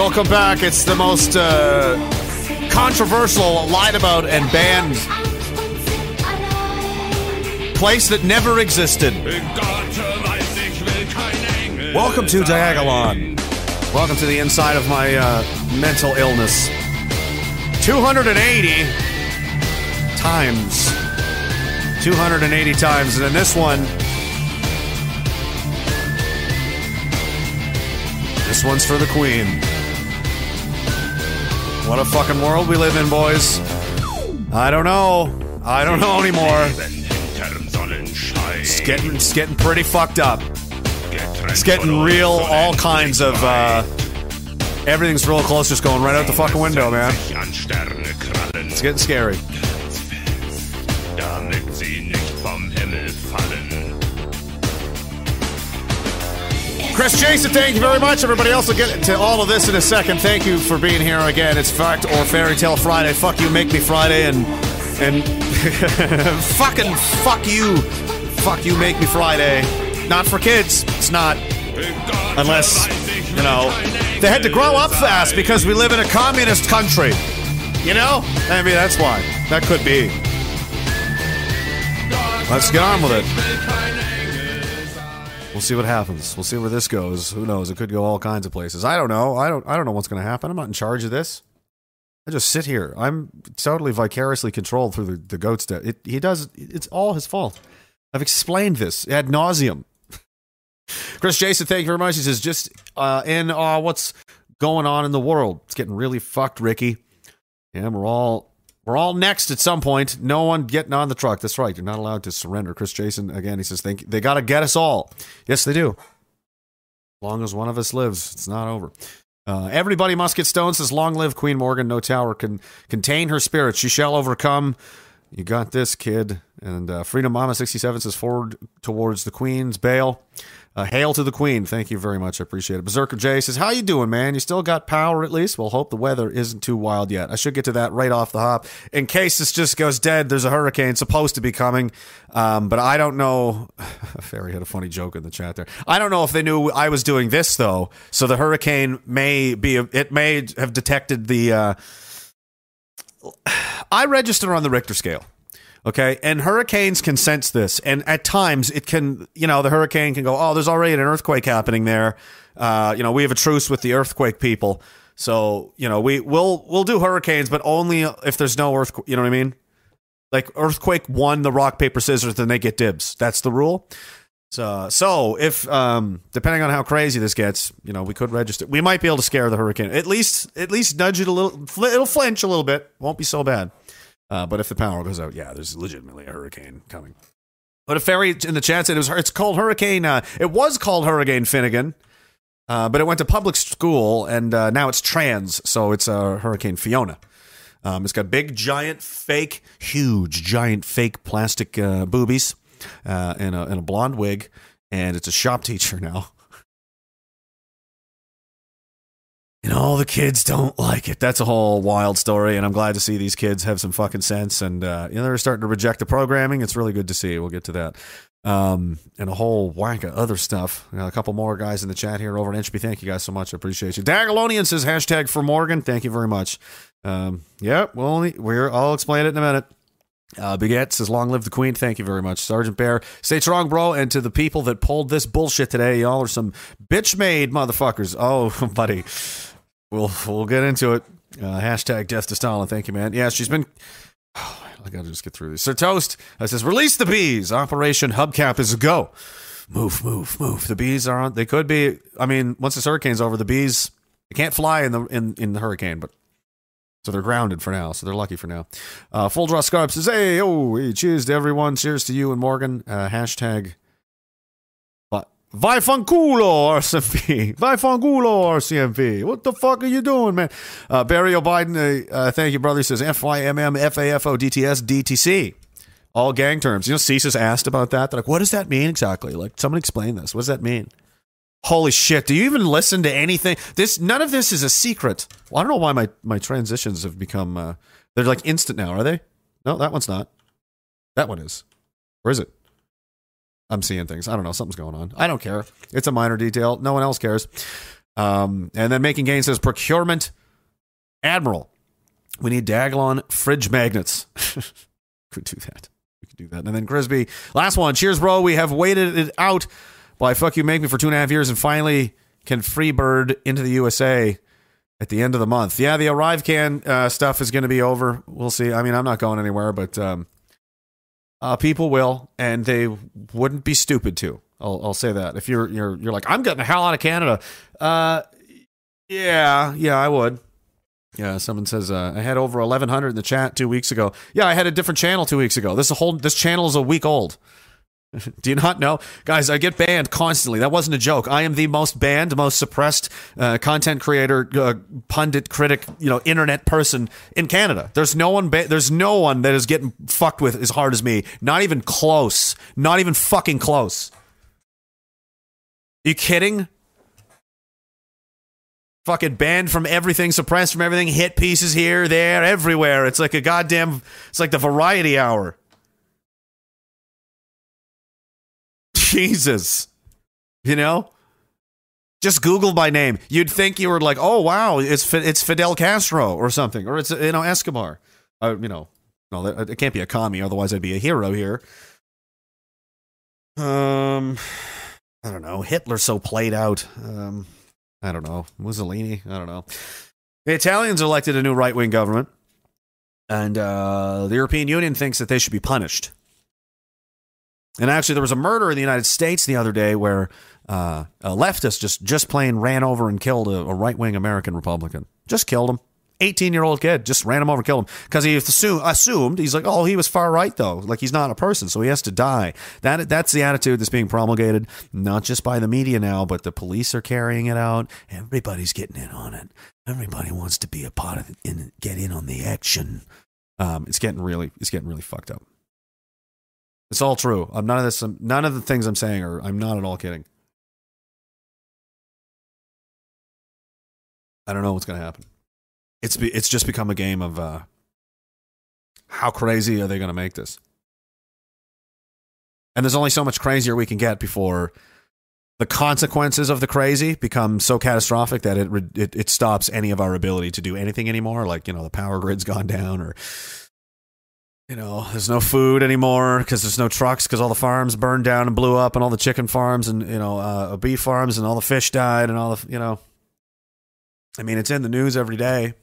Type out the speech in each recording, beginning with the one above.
Welcome back. It's the most uh, controversial, lied about, and banned place that never existed. Welcome to Diagolon. Welcome to the inside of my uh, mental illness. 280 times. 280 times. And in this one, this one's for the Queen. What a fucking world we live in, boys. I don't know. I don't know anymore. It's getting, it's getting pretty fucked up. It's getting real, all kinds of, uh, everything's real close, just going right out the fucking window, man. It's getting scary. Chris Jason, thank you very much. Everybody else will get to all of this in a second. Thank you for being here again. It's Fact or Fairy Tale Friday. Fuck you, make me Friday, and and fucking fuck you, fuck you, make me Friday. Not for kids. It's not. Unless, you know, they had to grow up fast because we live in a communist country. You know? I mean, that's why. That could be. Let's get on with it. We'll see what happens. We'll see where this goes. Who knows? It could go all kinds of places. I don't know. I don't. I don't know what's going to happen. I'm not in charge of this. I just sit here. I'm totally vicariously controlled through the, the goat's death. It, he does. It's all his fault. I've explained this ad nauseum. Chris Jason, thank you very much. He says, just uh, in uh, what's going on in the world. It's getting really fucked, Ricky. Yeah, we're all we're all next at some point. No one getting on the truck. That's right. You're not allowed to surrender. Chris Jason again. He says, "Think they got to get us all." Yes, they do. As long as one of us lives, it's not over. Uh, everybody must get stoned. Says, "Long live Queen Morgan. No tower can contain her spirit. She shall overcome." You got this, kid. And uh, Freedom Mama sixty seven says, "Forward towards the Queen's bail." Uh, hail to the Queen. Thank you very much. I appreciate it. Berserker J says, How you doing, man? You still got power at least? Well, hope the weather isn't too wild yet. I should get to that right off the hop. In case this just goes dead, there's a hurricane supposed to be coming. Um, but I don't know. Fairy had a funny joke in the chat there. I don't know if they knew I was doing this, though. So the hurricane may be, it may have detected the. Uh, I register on the Richter scale. Okay. And hurricanes can sense this. And at times it can, you know, the hurricane can go, oh, there's already an earthquake happening there. Uh, you know, we have a truce with the earthquake people. So, you know, we will we'll do hurricanes, but only if there's no earthquake. You know what I mean? Like earthquake won the rock, paper, scissors, then they get dibs. That's the rule. So, so if um, depending on how crazy this gets, you know, we could register. We might be able to scare the hurricane. At least, at least nudge it a little. It'll flinch a little bit. Won't be so bad. Uh, but if the power goes out, yeah, there's legitimately a hurricane coming. But a fairy in the chat said it was it's called Hurricane. Uh, it was called Hurricane Finnegan, uh, but it went to public school and uh, now it's trans, so it's uh, Hurricane Fiona. Um, it's got big, giant, fake, huge, giant, fake plastic uh, boobies uh, and, a, and a blonde wig, and it's a shop teacher now. And all the kids don't like it. That's a whole wild story, and I'm glad to see these kids have some fucking sense. And uh, you know they're starting to reject the programming. It's really good to see. We'll get to that, um, and a whole whack of other stuff. A couple more guys in the chat here over at Inchby. Thank you guys so much. I appreciate you. Dagalonian says hashtag for Morgan. Thank you very much. Um, yep, we'll only, we're. I'll explain it in a minute. Uh, Baguette says, "Long live the Queen." Thank you very much, Sergeant Bear. Stay strong, bro. And to the people that pulled this bullshit today, y'all are some bitch-made motherfuckers. Oh, buddy, we'll we'll get into it. Uh, hashtag Death to Stalin. Thank you, man. Yeah, she's been. Oh, I gotta just get through this. Sir Toast uh, says, "Release the bees. Operation Hubcap is a go. Move, move, move. The bees are on. They could be. I mean, once this hurricane's over, the bees they can't fly in the in in the hurricane, but so they're grounded for now. So they're lucky for now. Uh, Full Draw Scarp says, "Hey, oh, cheers to everyone. Cheers to you and Morgan." Uh, hashtag. Vi- Vaifanculo RCMP. Vaifanculo RCMP. What the fuck are you doing, man? Uh, Barry O'Biden, uh, uh, thank you, brother. He says F Y M M F A F O D T S D T C. All gang terms. You know, CSIS asked about that. They're like, what does that mean exactly? Like, someone explain this. What does that mean? Holy shit! Do you even listen to anything? This none of this is a secret. Well, I don't know why my my transitions have become uh, they're like instant now. Are they? No, that one's not. That one is. Or is it? I'm seeing things. I don't know. Something's going on. I don't care. It's a minor detail. No one else cares. Um, and then making gains says procurement admiral. We need Diagolon fridge magnets. could do that. We could do that. And then Grisby, last one. Cheers, bro. We have waited it out by fuck you make me for two and a half years and finally can free bird into the USA at the end of the month. Yeah, the ArriveCAN uh, stuff is going to be over. We'll see. I mean, I'm not going anywhere, but um, uh, people will, and they wouldn't be stupid to. I'll, I'll say that. If you're you're you're like, I'm getting the hell out of Canada. Uh, yeah, yeah, I would. Yeah, someone says uh, I had over 1,100 in the chat two weeks ago. Yeah, I had a different channel two weeks ago. This whole this channel is a week old. Do you not know, guys? I get banned constantly. That wasn't a joke. I am the most banned, most suppressed uh, content creator, uh, pundit, critic, you know, internet person in Canada. There's no one. Ba- there's no one that is getting fucked with as hard as me. Not even close. Not even fucking close. you kidding? Fucking banned from everything, suppressed from everything, hit pieces here, there, everywhere. It's like a goddamn. It's like the variety hour. Jesus. You know? Just Google my name. You'd think you were like, oh, wow, it's, it's Fidel Castro or something, or it's, you know, Escobar. Uh, you know, no, it can't be a commie, otherwise I'd be a hero here. Um, I don't know. Hitler's so played out. Um, I don't know. Mussolini. I don't know. The Italians elected a new right wing government, and uh, the European Union thinks that they should be punished. And actually, there was a murder in the United States the other day where uh, a leftist just just plain ran over and killed a, a right wing American Republican. Just killed him. 18 year old kid just ran him over, and killed him because he assumed, assumed he's like, oh, he was far right though. Like he's not a person, so he has to die. That that's the attitude that's being promulgated, not just by the media now, but the police are carrying it out. Everybody's getting in on it. Everybody wants to be a part of it and get in on the action. Um, it's getting really, it's getting really fucked up. It's all true. I'm none of this. None of the things I'm saying are. I'm not at all kidding. I don't know what's going to happen. It's be, it's just become a game of uh, how crazy are they going to make this? And there's only so much crazier we can get before the consequences of the crazy become so catastrophic that it, it it stops any of our ability to do anything anymore. Like you know, the power grid's gone down, or you know, there's no food anymore because there's no trucks because all the farms burned down and blew up, and all the chicken farms and you know uh, beef farms and all the fish died and all the you know. I mean, it's in the news every day.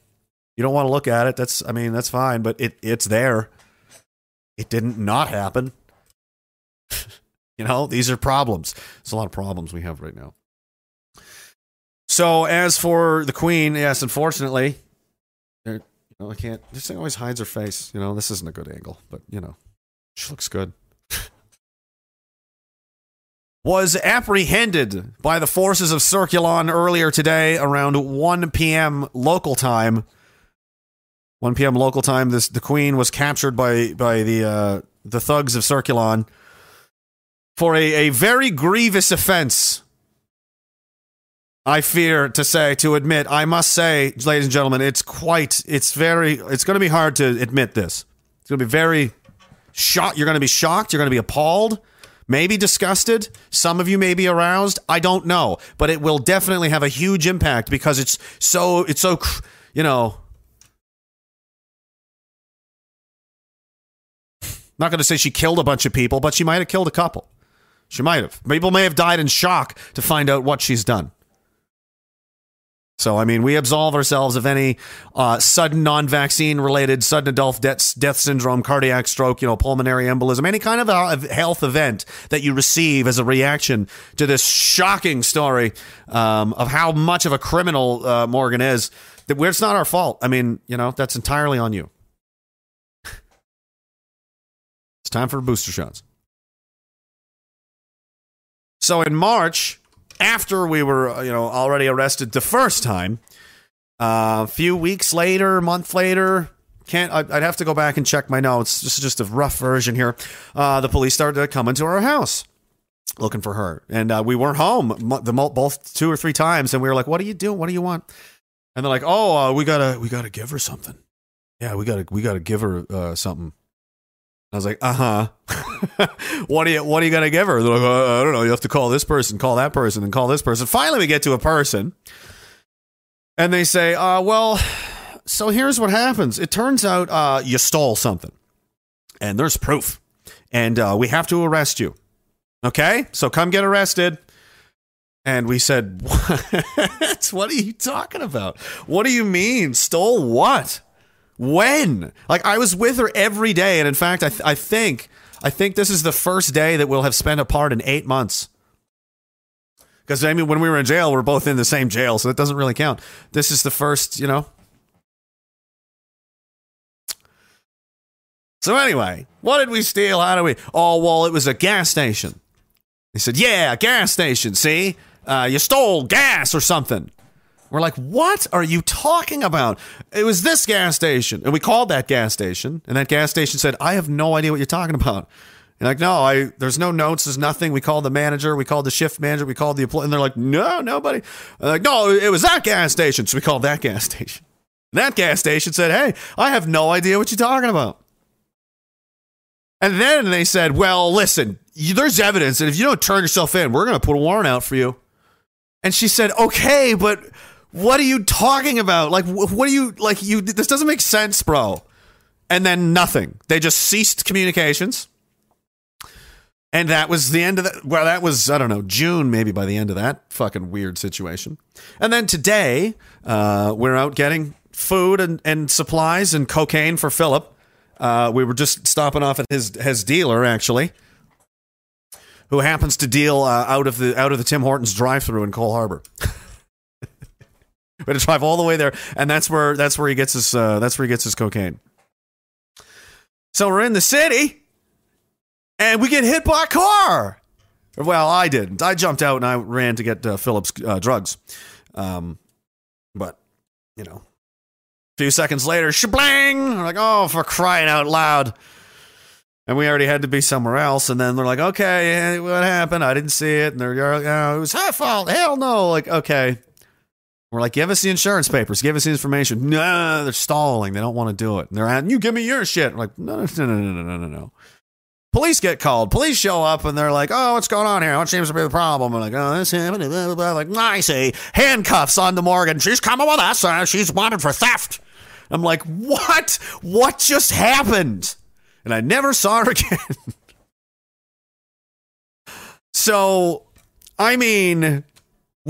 You don't want to look at it. That's I mean, that's fine, but it it's there. It didn't not happen. you know, these are problems. There's a lot of problems we have right now. So as for the queen, yes, unfortunately, know, I can't. This thing always hides her face. You know, this isn't a good angle, but you know, she looks good. Was apprehended by the forces of Circulon earlier today around 1 p.m. local time. 1 p.m. local time. This the Queen was captured by by the uh, the thugs of Circulon for a, a very grievous offense. I fear to say, to admit, I must say, ladies and gentlemen, it's quite, it's very, it's going to be hard to admit this. It's going to be very shocked. You're going to be shocked. You're going to be appalled, maybe disgusted. Some of you may be aroused. I don't know, but it will definitely have a huge impact because it's so, it's so, you know, not going to say she killed a bunch of people, but she might have killed a couple. She might have. People may have died in shock to find out what she's done. So, I mean, we absolve ourselves of any uh, sudden non vaccine related sudden adult death, death syndrome, cardiac stroke, you know, pulmonary embolism, any kind of a health event that you receive as a reaction to this shocking story um, of how much of a criminal uh, Morgan is. That it's not our fault. I mean, you know, that's entirely on you. it's time for booster shots. So in March, after we were, uh, you know, already arrested the first time, uh, a few weeks later, month later, can't. I'd have to go back and check my notes. This is just a rough version here. Uh, the police started coming to our house looking for her, and uh, we weren't home the both two or three times, and we were like, "What are you doing? What do you want?" And they're like, "Oh, uh, we gotta we gotta give her something. Yeah, we gotta we gotta give her uh, something." I was like, "Uh huh. what do you what are you gonna give her?" They're like, uh, "I don't know. You have to call this person, call that person, and call this person." Finally, we get to a person, and they say, uh, "Well." So here's what happens. It turns out uh, you stole something, and there's proof, and uh, we have to arrest you. Okay, so come get arrested. And we said, What? What are you talking about? What do you mean? Stole what? When? Like I was with her every day, and in fact, I, th- I think I think this is the first day that we'll have spent apart in eight months. Because I mean, when we were in jail, we're both in the same jail, so it doesn't really count. This is the first, you know. So anyway, what did we steal? How do we? Oh well, it was a gas station. He said, "Yeah, gas station. See, uh, you stole gas or something." We're like, "What are you talking about?" It was this gas station, and we called that gas station, and that gas station said, "I have no idea what you're talking about." And like, no, I there's no notes, there's nothing. We called the manager, we called the shift manager, we called the employee, and they're like, "No, nobody." I'm like, no, it was that gas station, so we called that gas station. And that gas station said, "Hey, I have no idea what you're talking about." And then they said, well, listen, you, there's evidence that if you don't turn yourself in, we're going to put a warrant out for you. And she said, okay, but what are you talking about? Like, what are you, like, you, this doesn't make sense, bro. And then nothing. They just ceased communications. And that was the end of that. Well, that was, I don't know, June maybe by the end of that fucking weird situation. And then today, uh, we're out getting food and, and supplies and cocaine for Philip. Uh, we were just stopping off at his his dealer actually, who happens to deal uh, out of the out of the Tim Hortons drive-through in Cole Harbor. We had to drive all the way there, and that's where that's where he gets his uh, that's where he gets his cocaine. So we're in the city, and we get hit by a car. Well, I didn't. I jumped out and I ran to get uh, Philip's uh, drugs. Um, but you know, a few seconds later, shablang! We're like, oh, for crying out loud. And we already had to be somewhere else. And then they're like, okay, what happened? I didn't see it. And they're like, oh, it was her fault. Hell no. Like, okay. We're like, give us the insurance papers. Give us the information. No, they're stalling. They don't want to do it. And they're at, you give me your shit. We're like, no, no, no, no, no, no, no, no. Police get called. Police show up and they're like, oh, what's going on here? What seems to be the problem? And like, oh, this happened. Blah, blah, blah. Like, I see. Handcuffs on to Morgan. She's coming with us. Uh, she's wanted for theft. I'm like, what? What just happened? And I never saw her again. so, I mean,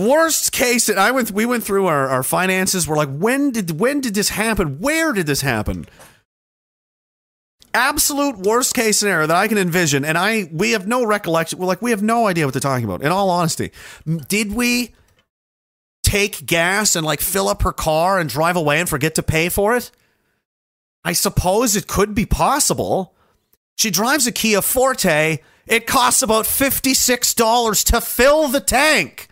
worst case, and I went. We went through our, our finances. We're like, when did when did this happen? Where did this happen? Absolute worst case scenario that I can envision, and I we have no recollection. We're like, we have no idea what they're talking about. In all honesty, did we? take gas and like fill up her car and drive away and forget to pay for it? I suppose it could be possible. She drives a Kia Forte. It costs about $56 to fill the tank.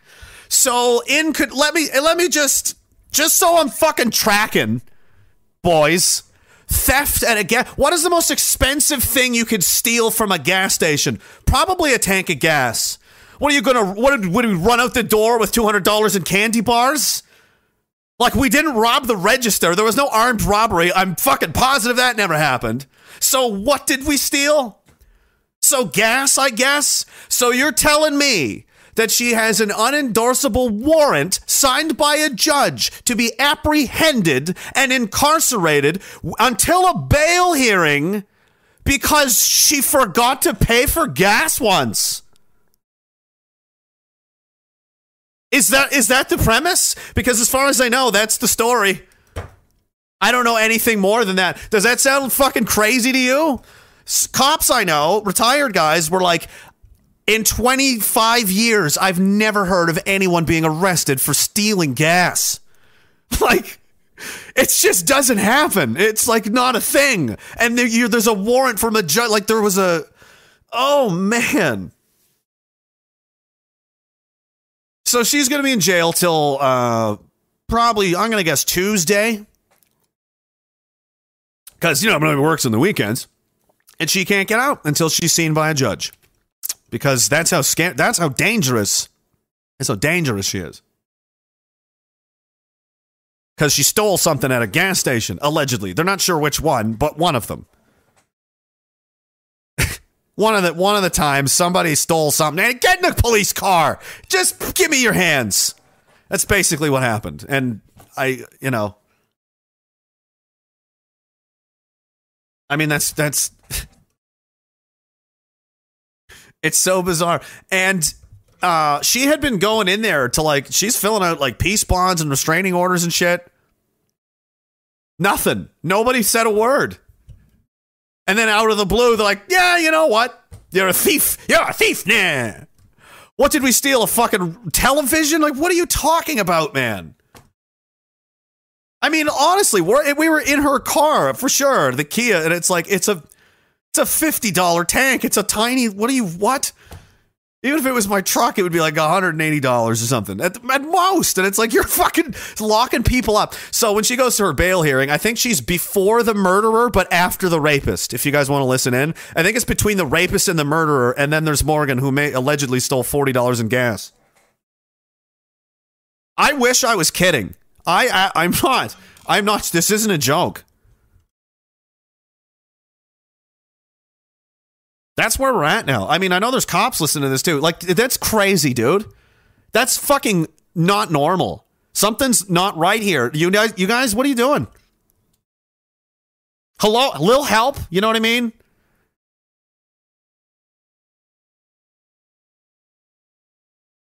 So in could let me let me just just so I'm fucking tracking, boys. Theft at a gas. What is the most expensive thing you could steal from a gas station? Probably a tank of gas. What are you gonna? What would we run out the door with two hundred dollars in candy bars? Like we didn't rob the register. There was no armed robbery. I'm fucking positive that never happened. So what did we steal? So gas, I guess. So you're telling me that she has an unendorsable warrant signed by a judge to be apprehended and incarcerated until a bail hearing because she forgot to pay for gas once. Is that is that the premise? Because as far as I know, that's the story. I don't know anything more than that. Does that sound fucking crazy to you? Cops I know, retired guys, were like, in 25 years, I've never heard of anyone being arrested for stealing gas. Like, it just doesn't happen. It's like not a thing. And there, you, there's a warrant from a judge. Like, there was a. Oh, man. So she's going to be in jail till uh, probably, I'm going to guess Tuesday. because you know nobody works on the weekends, and she can't get out until she's seen by a judge, because that's how sca- that's how dangerous, that's how dangerous she is. Because she stole something at a gas station, allegedly. They're not sure which one, but one of them. one of the one of the times somebody stole something. Hey, get in a police car. Just give me your hands. That's basically what happened. And I, you know, I mean, that's that's. It's so bizarre, and uh, she had been going in there to like she's filling out like peace bonds and restraining orders and shit. Nothing. Nobody said a word. And then out of the blue, they're like, "Yeah, you know what? You're a thief. You're a thief, nah." What did we steal? A fucking television? Like, what are you talking about, man? I mean, honestly, we're, we were in her car for sure, the Kia, and it's like it's a it's a fifty dollar tank. It's a tiny. What do you what? Even if it was my truck, it would be like $180 or something at, at most. And it's like, you're fucking locking people up. So when she goes to her bail hearing, I think she's before the murderer, but after the rapist, if you guys want to listen in. I think it's between the rapist and the murderer. And then there's Morgan, who may allegedly stole $40 in gas. I wish I was kidding. I, I I'm not. I'm not. This isn't a joke. That's where we're at now. I mean, I know there's cops listening to this too. Like, that's crazy, dude. That's fucking not normal. Something's not right here. You guys, you guys, what are you doing? Hello, little help. You know what I mean?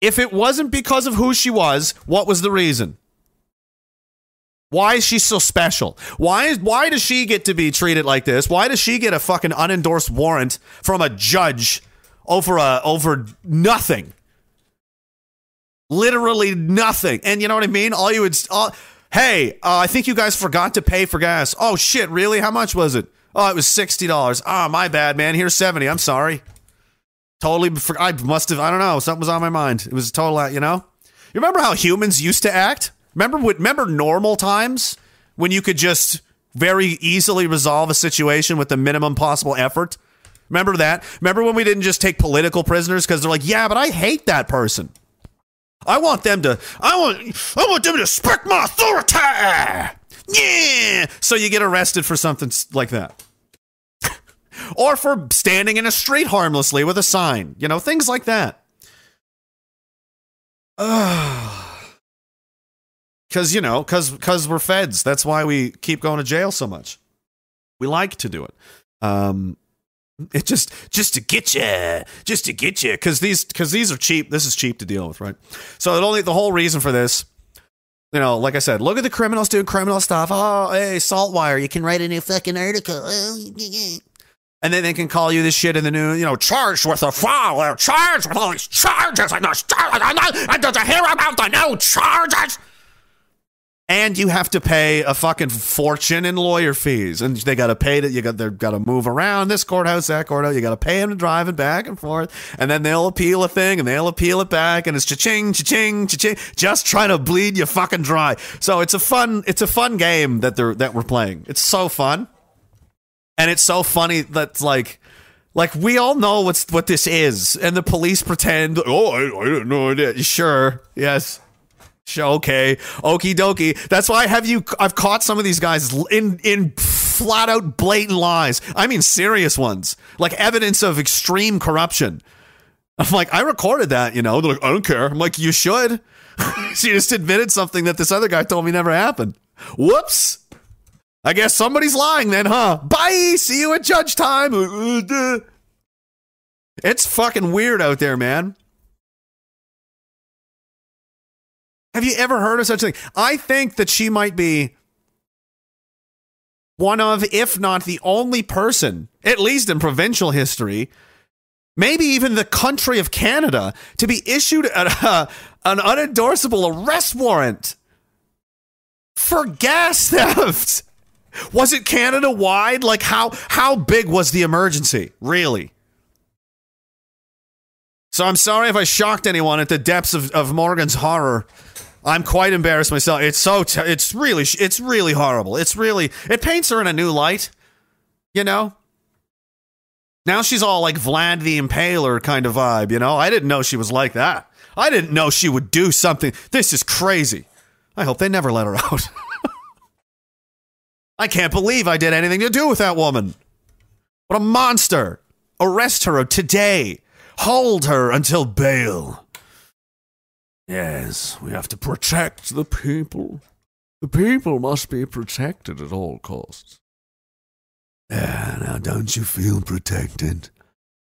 If it wasn't because of who she was, what was the reason? Why is she so special? Why is why does she get to be treated like this? Why does she get a fucking unendorsed warrant from a judge over a over nothing? Literally nothing. And you know what I mean? All you would all, Hey, uh, I think you guys forgot to pay for gas. Oh shit, really? How much was it? Oh, it was $60. Ah, oh, my bad, man. Here's 70. I'm sorry. Totally I must have I don't know, something was on my mind. It was a total, you know? You remember how humans used to act? Remember? Remember normal times when you could just very easily resolve a situation with the minimum possible effort. Remember that? Remember when we didn't just take political prisoners because they're like, yeah, but I hate that person. I want them to. I want. I want them to respect my authority. Yeah. So you get arrested for something like that. or for standing in a street harmlessly with a sign. You know, things like that. Ugh ah. Because you know because because we're feds that's why we keep going to jail so much we like to do it um it just just to get you just to get you because these because these are cheap this is cheap to deal with right so it only the whole reason for this you know like i said look at the criminals doing criminal stuff oh hey saltwire you can write a new fucking article and then they can call you this shit in the new, you know, charged with a foul, charged with all these charges, and there's, and did you hear about the new charges? And you have to pay a fucking fortune in lawyer fees, and they got to pay that. You got they got to move around this courthouse, that courthouse. You got to pay them to drive it back and forth, and then they'll appeal a thing, and they'll appeal it back, and it's cha-ching, cha-ching, cha-ching, just trying to bleed you fucking dry. So it's a fun, it's a fun game that they're that we're playing. It's so fun, and it's so funny that like. Like we all know what's what this is, and the police pretend. Oh, I, I didn't know it. Sure, yes, Okay, okie dokie. That's why I have you. I've caught some of these guys in in flat out blatant lies. I mean, serious ones, like evidence of extreme corruption. I'm like, I recorded that. You know, they're like, I don't care. I'm like, you should. she just admitted something that this other guy told me never happened. Whoops. I guess somebody's lying then, huh? Bye. See you at judge time. Uh, uh, it's fucking weird out there, man. Have you ever heard of such a thing? I think that she might be one of, if not the only person, at least in provincial history, maybe even the country of Canada, to be issued a, a, an unendorsable arrest warrant for gas theft. Was it Canada wide? Like how how big was the emergency? Really? So I'm sorry if I shocked anyone at the depths of, of Morgan's horror. I'm quite embarrassed myself. It's so t- it's really it's really horrible. It's really it paints her in a new light. You know? Now she's all like Vlad the Impaler kind of vibe, you know? I didn't know she was like that. I didn't know she would do something. This is crazy. I hope they never let her out. I can't believe I did anything to do with that woman. What a monster. Arrest her today. Hold her until bail. Yes, we have to protect the people. The people must be protected at all costs. Yeah, now don't you feel protected?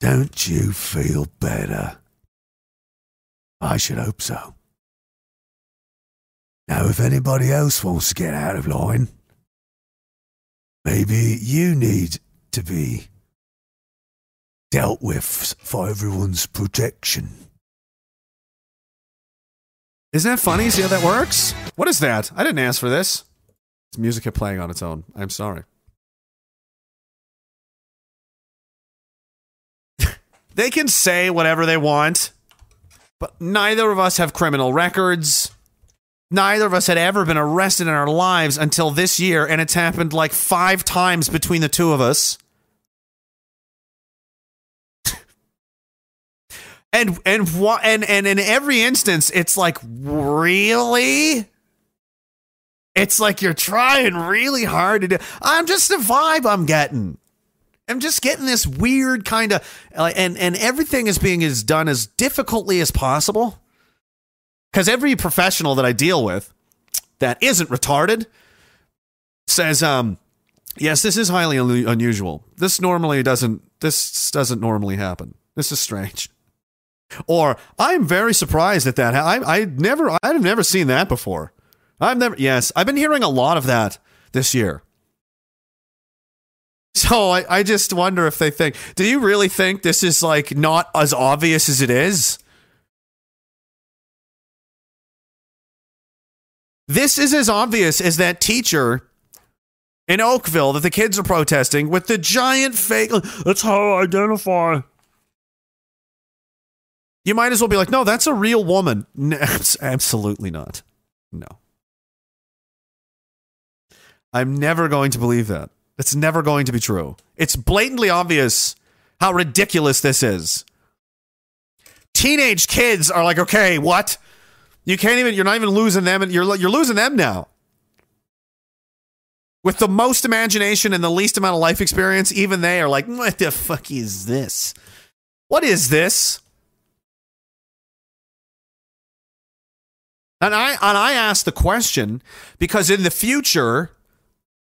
Don't you feel better? I should hope so. Now, if anybody else wants to get out of line, maybe you need to be dealt with for everyone's protection. Isn't that funny? See how that works? What is that? I didn't ask for this. It's music kept playing on its own. I'm sorry. they can say whatever they want, but neither of us have criminal records. Neither of us had ever been arrested in our lives until this year, and it's happened like five times between the two of us. And and and and in every instance, it's like really. It's like you're trying really hard to do. I'm just the vibe I'm getting. I'm just getting this weird kind of, uh, and and everything is being is done as difficultly as possible. Because every professional that I deal with that isn't retarded says, um, yes, this is highly unu- unusual. This normally doesn't. This doesn't normally happen. This is strange. Or I'm very surprised at that. I I never I've never seen that before. I've never. Yes, I've been hearing a lot of that this year. So I, I just wonder if they think, do you really think this is like not as obvious as it is? This is as obvious as that teacher in Oakville that the kids are protesting with the giant fake. That's how I identify. You might as well be like, no, that's a real woman. No, absolutely not. No. I'm never going to believe that. That's never going to be true. It's blatantly obvious how ridiculous this is. Teenage kids are like, okay, what? You can't even. You're not even losing them, and you're you're losing them now. With the most imagination and the least amount of life experience, even they are like, what the fuck is this? What is this? And I and I ask the question because in the future,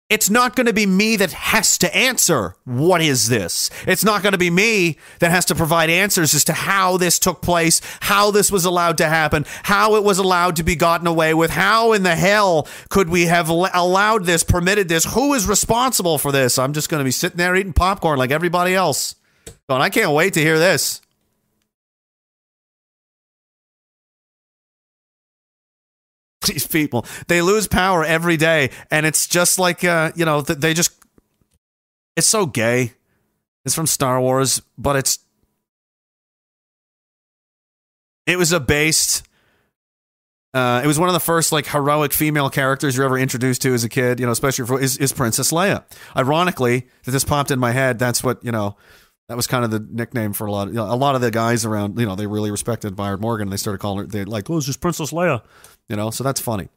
it's not going to be me that has to answer what is this. It's not going to be me that has to provide answers as to how this took place, how this was allowed to happen, how it was allowed to be gotten away with, how in the hell could we have allowed this, permitted this, who is responsible for this? I'm just going to be sitting there eating popcorn like everybody else. Going, I can't wait to hear this. These people they lose power every day and it's just like uh you know they just it's so gay it's from star wars but it's it was a based uh, it was one of the first like heroic female characters you're ever introduced to as a kid, you know, especially for is, is Princess Leia. Ironically, that this popped in my head. That's what you know. That was kind of the nickname for a lot. Of, you know, a lot of the guys around, you know, they really respected Byard Morgan. And they started calling her. They like, oh, it's just Princess Leia, you know. So that's funny.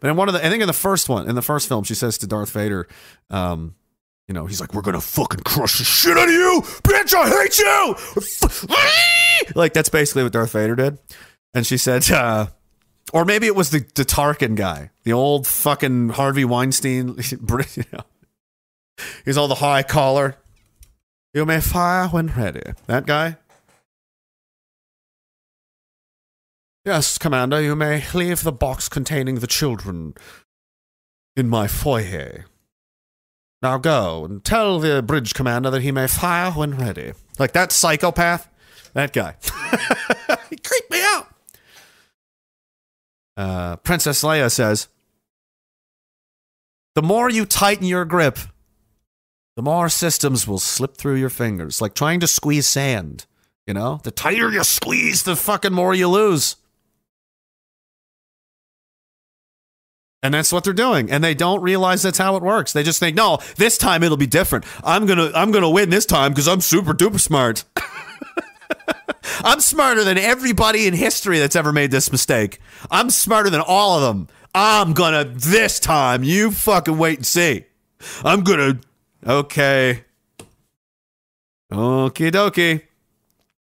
But in one of the, I think in the first one, in the first film, she says to Darth Vader, um, you know, he's like, "We're gonna fucking crush the shit out of you, bitch! I hate you!" like that's basically what Darth Vader did. And she said, uh, or maybe it was the the Tarkin guy, the old fucking Harvey Weinstein. you know, he's all the high collar. You may fire when ready. That guy. Yes, Commander, you may leave the box containing the children in my foyer. Now go and tell the bridge commander that he may fire when ready. Like that psychopath, that guy. he creeped me out. Uh, Princess Leia says, The more you tighten your grip, the more systems will slip through your fingers, like trying to squeeze sand. You know, the tighter you squeeze, the fucking more you lose. And that's what they're doing. And they don't realize that's how it works. They just think, no, this time it'll be different. I'm gonna I'm gonna win this time because I'm super duper smart. I'm smarter than everybody in history that's ever made this mistake. I'm smarter than all of them. I'm gonna this time. You fucking wait and see. I'm gonna okay. Okie dokie.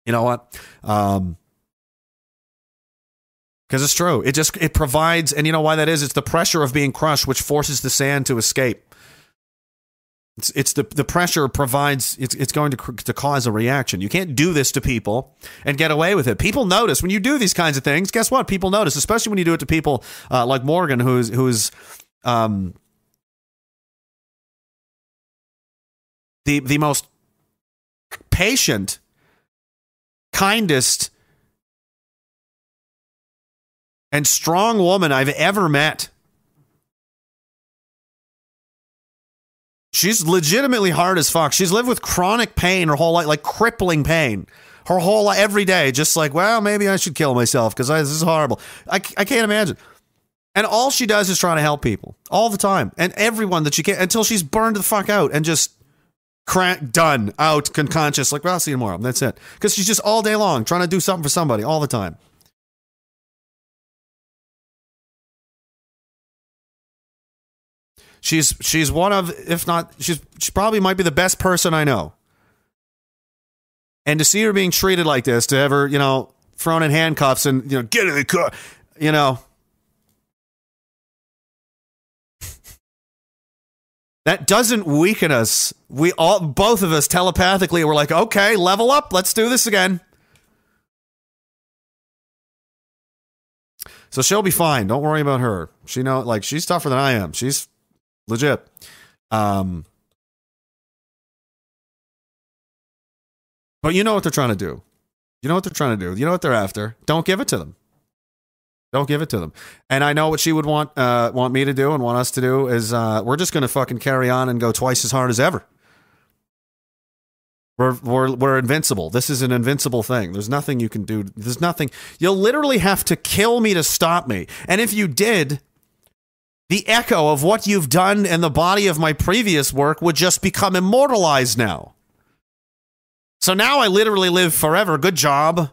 You know what? Um because it's true. It just it provides, and you know why that is? It's the pressure of being crushed, which forces the sand to escape. It's, it's the the pressure provides. It's it's going to to cause a reaction. You can't do this to people and get away with it. People notice when you do these kinds of things. Guess what? People notice, especially when you do it to people uh, like Morgan, who's who's um the the most patient, kindest and strong woman I've ever met. She's legitimately hard as fuck. She's lived with chronic pain her whole life, like crippling pain. Her whole life, every day, just like, well, maybe I should kill myself because this is horrible. I, I can't imagine. And all she does is trying to help people all the time. And everyone that she can until she's burned the fuck out and just crack, done, out, unconscious. Like, well, I'll see you tomorrow. That's it. Because she's just all day long trying to do something for somebody all the time. She's she's one of, if not, she's she probably might be the best person I know. And to see her being treated like this, to her, you know, thrown in handcuffs and you know, get in the car, you know, that doesn't weaken us. We all, both of us, telepathically, we're like, okay, level up, let's do this again. So she'll be fine. Don't worry about her. She know, like, she's tougher than I am. She's legit. Um, but you know what they're trying to do. You know what they're trying to do. You know what they're after. Don't give it to them. Don't give it to them. And I know what she would want uh, want me to do and want us to do is uh, we're just going to fucking carry on and go twice as hard as ever. We're, we're, we're invincible. This is an invincible thing. There's nothing you can do. There's nothing. You'll literally have to kill me to stop me. And if you did, the echo of what you've done and the body of my previous work would just become immortalized now. So now I literally live forever. Good job.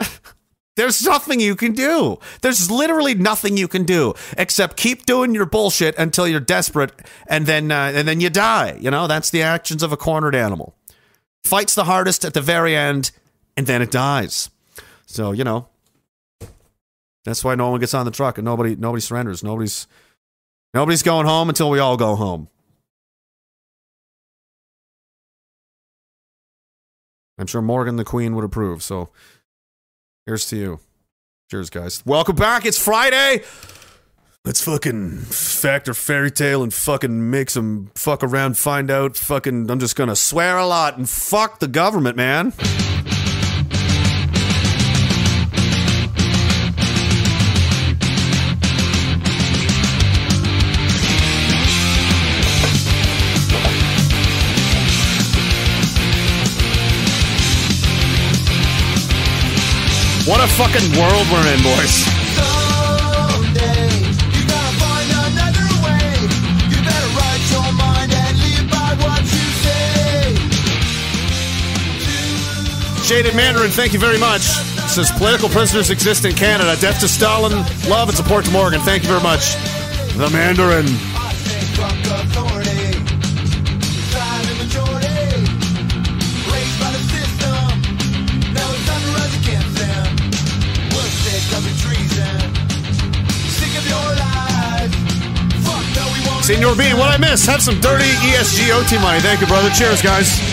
There's nothing you can do. There's literally nothing you can do except keep doing your bullshit until you're desperate, and then uh, and then you die. You know that's the actions of a cornered animal. Fights the hardest at the very end, and then it dies. So you know that's why no one gets on the truck and nobody nobody surrenders. Nobody's nobody's going home until we all go home. I'm sure Morgan the Queen would approve. So here's to you. Cheers, guys. Welcome back. It's Friday. Let's fucking factor fairy tale and fucking make some fuck around, find out. Fucking, I'm just gonna swear a lot and fuck the government, man. What a fucking world we're in, boys. Shaded Mandarin, thank you very much. Says political prisoners exist in Canada. Death to Stalin, love and support to Morgan. Thank you very much. The Mandarin. Senor B, what I miss? Have some dirty ESGOT money. Thank you, brother. Cheers, guys.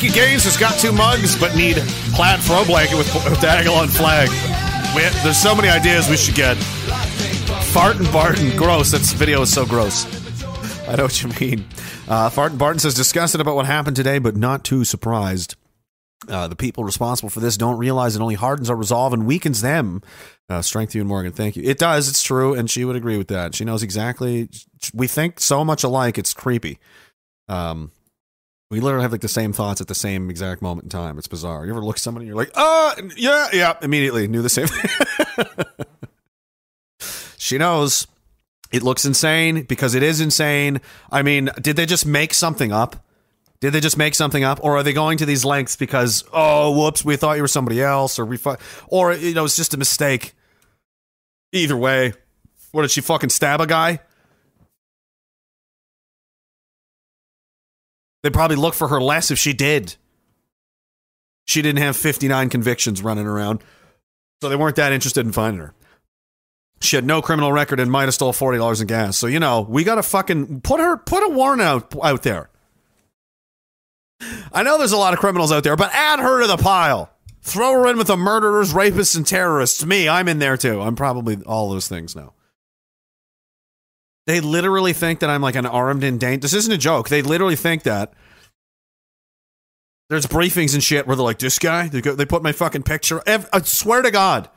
Making Games has got two mugs, but need plaid throw blanket with, with flag. We, there's so many ideas we should get. Fart and Barton. Gross. This video is so gross. I know what you mean. Uh, Fart and Barton says, disgusted about what happened today, but not too surprised. Uh, the people responsible for this don't realize it only hardens our resolve and weakens them. Uh, strength you and Morgan. Thank you. It does. It's true. And she would agree with that. She knows exactly. We think so much alike. It's creepy. Um, we literally have like the same thoughts at the same exact moment in time. It's bizarre. You ever look at somebody and you're like, oh, yeah, yeah, immediately knew the same she knows. It looks insane because it is insane. I mean, did they just make something up? Did they just make something up, or are they going to these lengths because oh, whoops, we thought you were somebody else, or we, fu- or you know, it's just a mistake. Either way, what did she fucking stab a guy? They'd probably look for her less if she did. She didn't have 59 convictions running around, so they weren't that interested in finding her. She had no criminal record and might have stole forty dollars in gas. So you know, we gotta fucking put her put a warrant out out there. I know there's a lot of criminals out there, but add her to the pile. Throw her in with the murderers, rapists, and terrorists. Me, I'm in there too. I'm probably all those things now. They literally think that I'm like an armed and dangerous. This isn't a joke. They literally think that. There's briefings and shit where they're like, "This guy." They go, they put my fucking picture. I swear to God.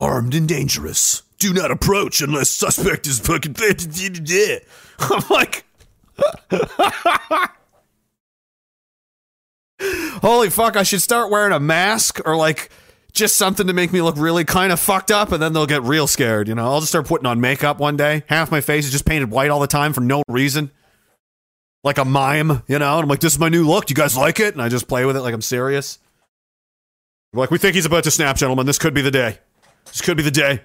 Armed and dangerous. Do not approach unless suspect is fucking. I'm like. Holy fuck, I should start wearing a mask or like just something to make me look really kind of fucked up and then they'll get real scared, you know? I'll just start putting on makeup one day. Half my face is just painted white all the time for no reason. Like a mime, you know? And I'm like, this is my new look. Do you guys like it? And I just play with it like I'm serious. Like, we think he's about to snap, gentlemen. This could be the day. This could be the day.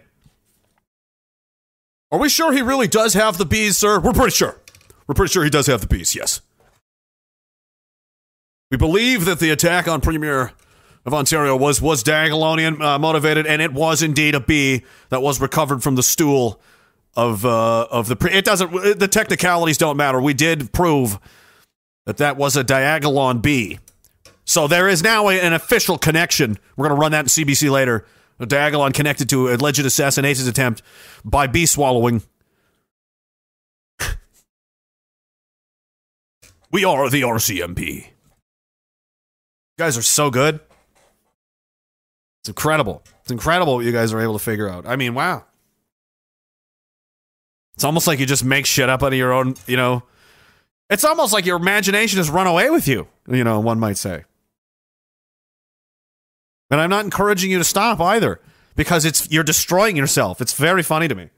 Are we sure he really does have the bees, sir? We're pretty sure. We're pretty sure he does have the bees, yes. We believe that the attack on Premier of Ontario was was Dagalonian uh, motivated, and it was indeed a bee that was recovered from the stool of uh, of the. Pre- it doesn't. The technicalities don't matter. We did prove that that was a Diagolon bee. So there is now a, an official connection. We're going to run that in CBC later. A Diagolon connected to alleged assassination attempt by bee swallowing. we are the RCMP. You guys are so good. It's incredible. It's incredible what you guys are able to figure out. I mean, wow. It's almost like you just make shit up out of your own, you know. It's almost like your imagination has run away with you, you know, one might say. And I'm not encouraging you to stop either because it's you're destroying yourself. It's very funny to me.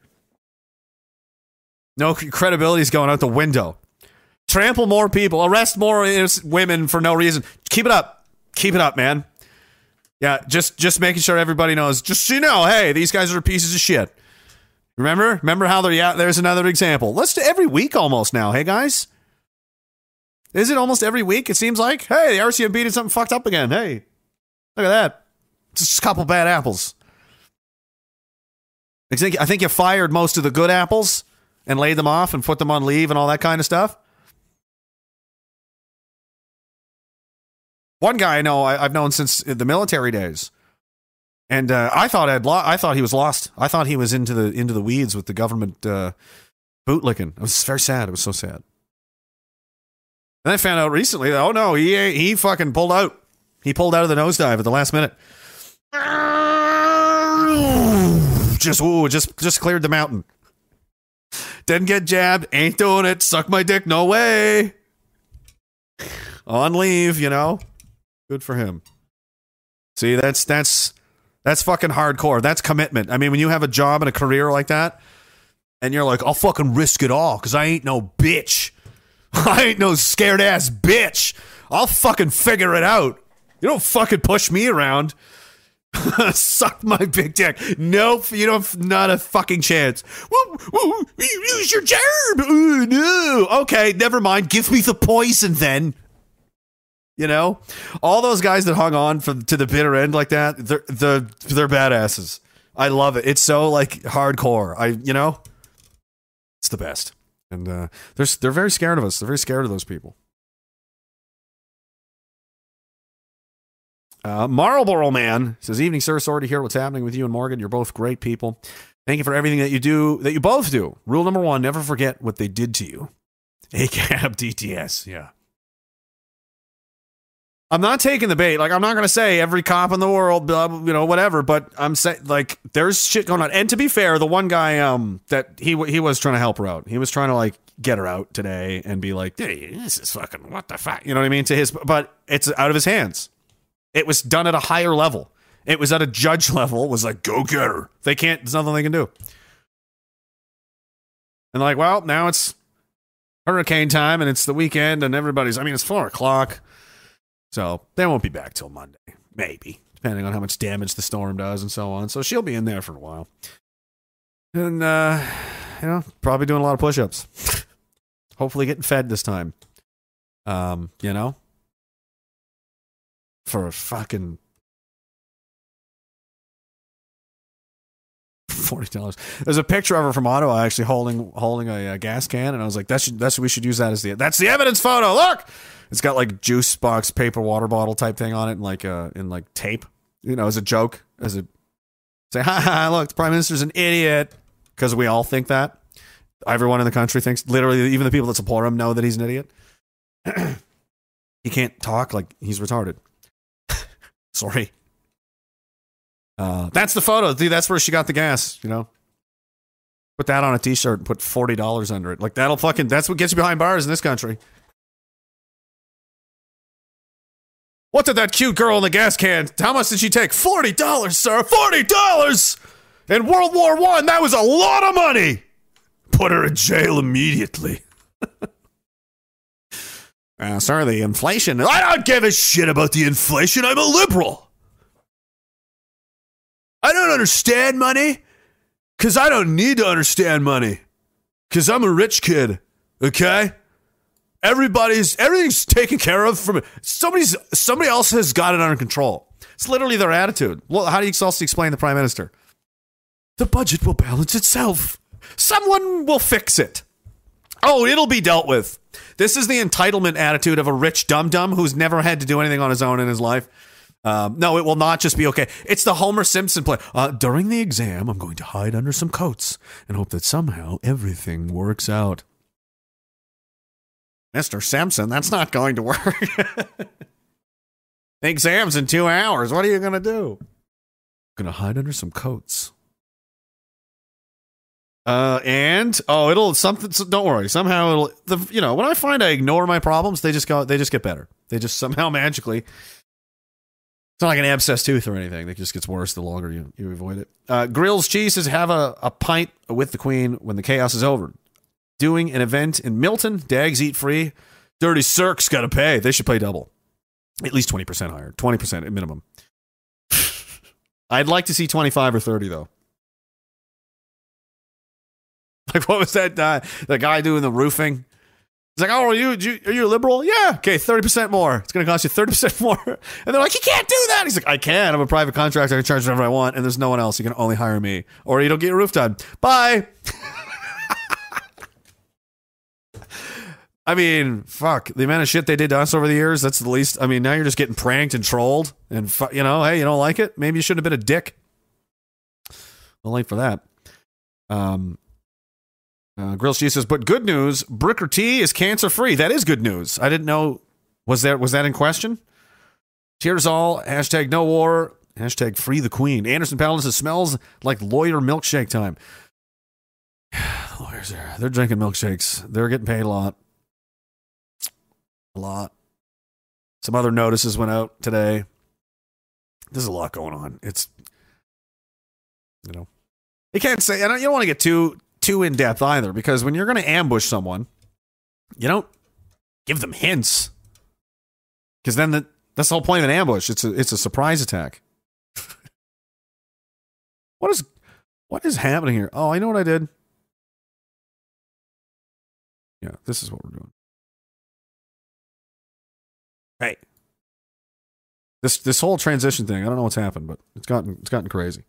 No credibility is going out the window. Trample more people, arrest more women for no reason. Keep it up. Keep it up, man. Yeah, just just making sure everybody knows. Just so you know, hey, these guys are pieces of shit. Remember? Remember how they're yeah, there's another example. Let's do every week almost now, hey guys. Is it almost every week? It seems like. Hey, the RCMP did something fucked up again. Hey. Look at that. It's Just a couple bad apples. I think I think you fired most of the good apples and laid them off and put them on leave and all that kind of stuff. One guy I know I, I've known since the military days, and uh, I thought I'd lo- I thought he was lost. I thought he was into the into the weeds with the government uh, bootlicking. It was very sad. It was so sad. And I found out recently that oh no, he he fucking pulled out. He pulled out of the nosedive at the last minute. Just ooh, just just cleared the mountain. Didn't get jabbed. Ain't doing it. Suck my dick. No way. On leave, you know. Good for him. See, that's that's that's fucking hardcore. That's commitment. I mean, when you have a job and a career like that, and you're like, I'll fucking risk it all because I ain't no bitch. I ain't no scared ass bitch. I'll fucking figure it out. You don't fucking push me around. Suck my big dick. Nope, you don't. Not a fucking chance. Woo, woo, use your germ. Ooh, no. Okay, never mind. Give me the poison then. You know, all those guys that hung on for, to the bitter end like that, they're they're they're badasses. I love it. It's so like hardcore. I you know, it's the best. And uh, they're they're very scared of us. They're very scared of those people. Uh, Marlboro Man says, "Evening, sir. Sorry to hear what's happening with you and Morgan. You're both great people. Thank you for everything that you do, that you both do. Rule number one: never forget what they did to you. ACAB DTS. Yeah. I'm not taking the bait. Like I'm not going to say every cop in the world, blah, you know, whatever. But I'm saying like there's shit going on. And to be fair, the one guy um that he he was trying to help her out. He was trying to like get her out today and be like, this is fucking what the fuck, you know what I mean? To his, but it's out of his hands. It was done at a higher level. It was at a judge level. It was like, go get her. They can't. There's nothing they can do. And like, well, now it's hurricane time and it's the weekend and everybody's. I mean, it's four o'clock. So they won't be back till Monday, maybe, depending on how much damage the storm does and so on. So she'll be in there for a while. And, uh, you know, probably doing a lot of push ups. Hopefully getting fed this time. Um, you know, for a fucking forty dollars. There's a picture of her from Ottawa actually holding holding a, uh gas can, and I was like, "That's that's we should use that as the that's the evidence photo." Look, it's got like juice box, paper, water bottle type thing on it, and like uh in like tape, you know, as a joke, as a say, "Ha ha! Look, the prime minister's an idiot," because we all think that. Everyone in the country thinks, literally, even the people that support him know that he's an idiot. he can't talk like he's retarded. Sorry. Uh, that's the photo. Dude, that's where she got the gas, you know? Put that on a t shirt and put $40 under it. Like, that'll fucking, that's what gets you behind bars in this country. What did that cute girl in the gas can? How much did she take? $40, sir. $40! In World War One, that was a lot of money. Put her in jail immediately. Uh, sorry, the inflation. I don't give a shit about the inflation. I'm a liberal. I don't understand money because I don't need to understand money because I'm a rich kid. Okay. Everybody's everything's taken care of from somebody's somebody else has got it under control. It's literally their attitude. Well, how do you else explain the prime minister? The budget will balance itself. Someone will fix it. Oh, it'll be dealt with. This is the entitlement attitude of a rich dum dum who's never had to do anything on his own in his life. Um, no, it will not just be okay. It's the Homer Simpson play. Uh, during the exam, I'm going to hide under some coats and hope that somehow everything works out. Mr. Simpson, that's not going to work. exam's in two hours. What are you going to do? Going to hide under some coats. Uh, and oh, it'll something. So don't worry. Somehow it'll. The you know when I find I ignore my problems, they just go. They just get better. They just somehow magically. It's not like an abscess tooth or anything. It just gets worse the longer you, you avoid it. Uh, Grills Cheese says have a, a pint with the Queen when the chaos is over. Doing an event in Milton. Dags eat free. Dirty Cirque's got to pay. They should pay double. At least 20% higher. 20% at minimum. I'd like to see 25 or 30 though. Like what was that? Uh, the guy doing the roofing. He's like, "Oh, are you, you are you a liberal? Yeah, okay, thirty percent more. It's going to cost you thirty percent more." And they're like, "You can't do that." He's like, "I can. I'm a private contractor. I can charge whatever I want, and there's no one else. You can only hire me, or you don't get your roof done. Bye." I mean, fuck the amount of shit they did to us over the years. That's the least. I mean, now you're just getting pranked and trolled, and fu- you know, hey, you don't like it? Maybe you shouldn't have been a dick. Well, late for that. Um, uh, Cheese says, but good news, Brooker T is cancer free. That is good news. I didn't know. Was that was that in question? Cheers all. Hashtag no war. Hashtag free the queen. Anderson Paladin says, smells like lawyer milkshake time. Lawyers are they're drinking milkshakes. They're getting paid a lot. A lot. Some other notices went out today. There's a lot going on. It's you know. You can't say, and you don't want to get too too in depth either, because when you're going to ambush someone, you don't give them hints, because then the, that's the whole point of an ambush. It's a it's a surprise attack. what is what is happening here? Oh, I know what I did. Yeah, this is what we're doing. Hey, this this whole transition thing. I don't know what's happened, but it's gotten it's gotten crazy.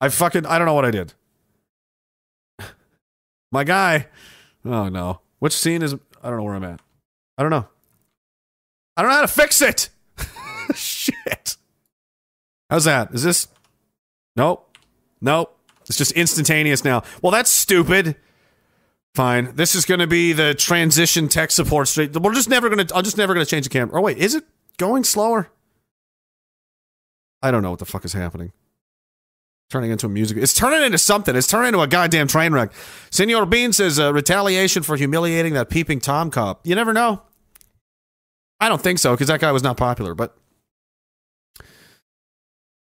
I fucking I don't know what I did. My guy. Oh no. Which scene is I don't know where I'm at. I don't know. I don't know how to fix it. Shit. How's that? Is this? Nope. Nope. It's just instantaneous now. Well, that's stupid. Fine. This is going to be the transition tech support street. We're just never going to. I'm just never going to change the camera. Oh wait, is it going slower? I don't know what the fuck is happening. Turning into a music. It's turning into something. It's turning into a goddamn train wreck. Senor Bean says uh, retaliation for humiliating that peeping Tom cop. You never know. I don't think so because that guy was not popular. But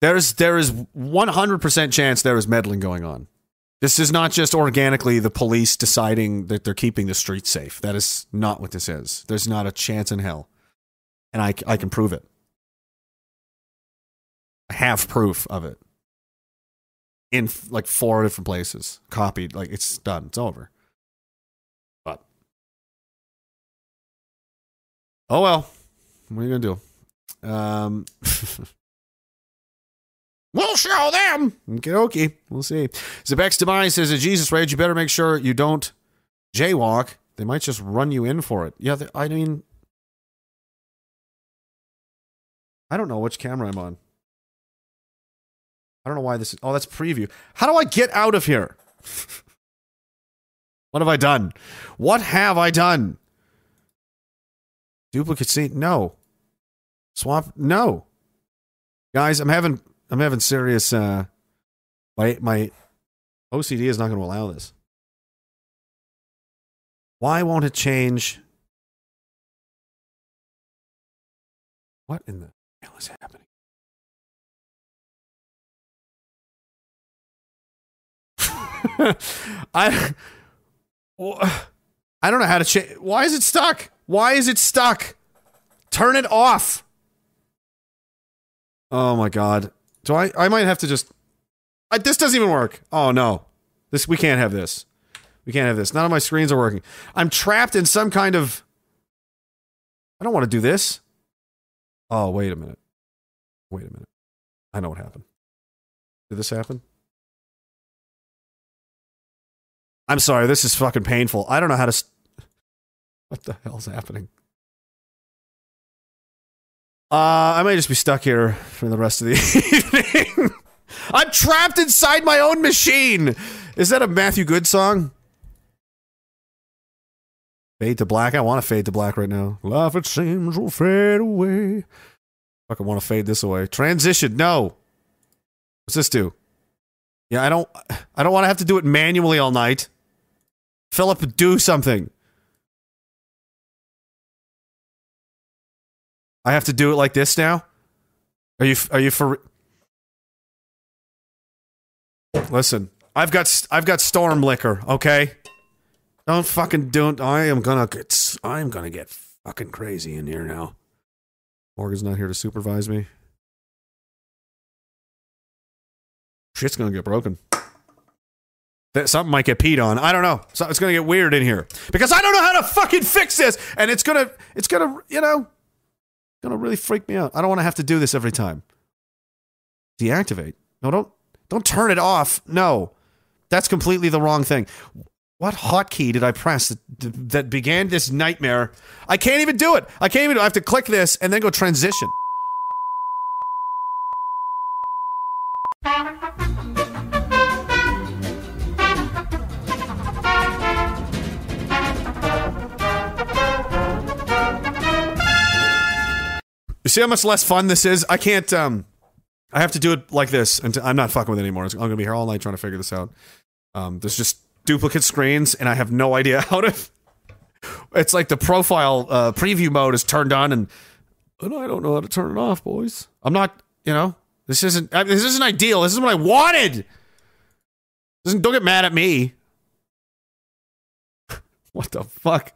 there's there is 100% chance there is meddling going on. This is not just organically the police deciding that they're keeping the streets safe. That is not what this is. There's not a chance in hell. And I, I can prove it. I have proof of it in like four different places, copied. Like it's done. It's over. But oh well, what are you gonna do? Um, we'll show them. Okay, okay, we'll see. Zebex Demise says, "A Jesus rage, you better make sure you don't jaywalk. They might just run you in for it." Yeah, they- I mean, I don't know which camera I'm on. I don't know why this is. Oh, that's preview. How do I get out of here? what have I done? What have I done? Duplicate seat? No. Swap? No. Guys, I'm having I'm having serious. Uh, my my OCD is not going to allow this. Why won't it change? What in the hell is happening? I I don't know how to change. Why is it stuck? Why is it stuck? Turn it off. Oh my god. Do I? I might have to just. I, this doesn't even work. Oh no, this we can't have this. We can't have this. None of my screens are working. I'm trapped in some kind of. I don't want to do this. Oh wait a minute. Wait a minute. I know what happened. Did this happen? I'm sorry, this is fucking painful. I don't know how to. St- what the hell's happening? Uh, I might just be stuck here for the rest of the evening. I'm trapped inside my own machine. Is that a Matthew Good song? Fade to black. I want to fade to black right now. Life it seems will fade away. Fucking want to fade this away. Transition. No. What's this do? Yeah, I don't. I don't want to have to do it manually all night. Philip, do something. I have to do it like this now. Are you? Are you for? Listen, I've got I've got storm liquor. Okay, don't fucking do it. I am gonna get. I'm gonna get fucking crazy in here now. Morgan's not here to supervise me. Shit's gonna get broken. That something might get peed on. I don't know. So it's gonna get weird in here because I don't know how to fucking fix this, and it's gonna, it's gonna, you know, gonna really freak me out. I don't want to have to do this every time. Deactivate. No, don't, don't turn it off. No, that's completely the wrong thing. What hotkey did I press that, that began this nightmare? I can't even do it. I can't even. I have to click this and then go transition. See how much less fun this is? I can't. Um, I have to do it like this, and I'm not fucking with it anymore. I'm gonna be here all night trying to figure this out. Um, there's just duplicate screens, and I have no idea how to. It's like the profile uh, preview mode is turned on, and, and I don't know how to turn it off, boys. I'm not. You know, this isn't. This isn't ideal. This is what I wanted. Don't get mad at me. what the fuck?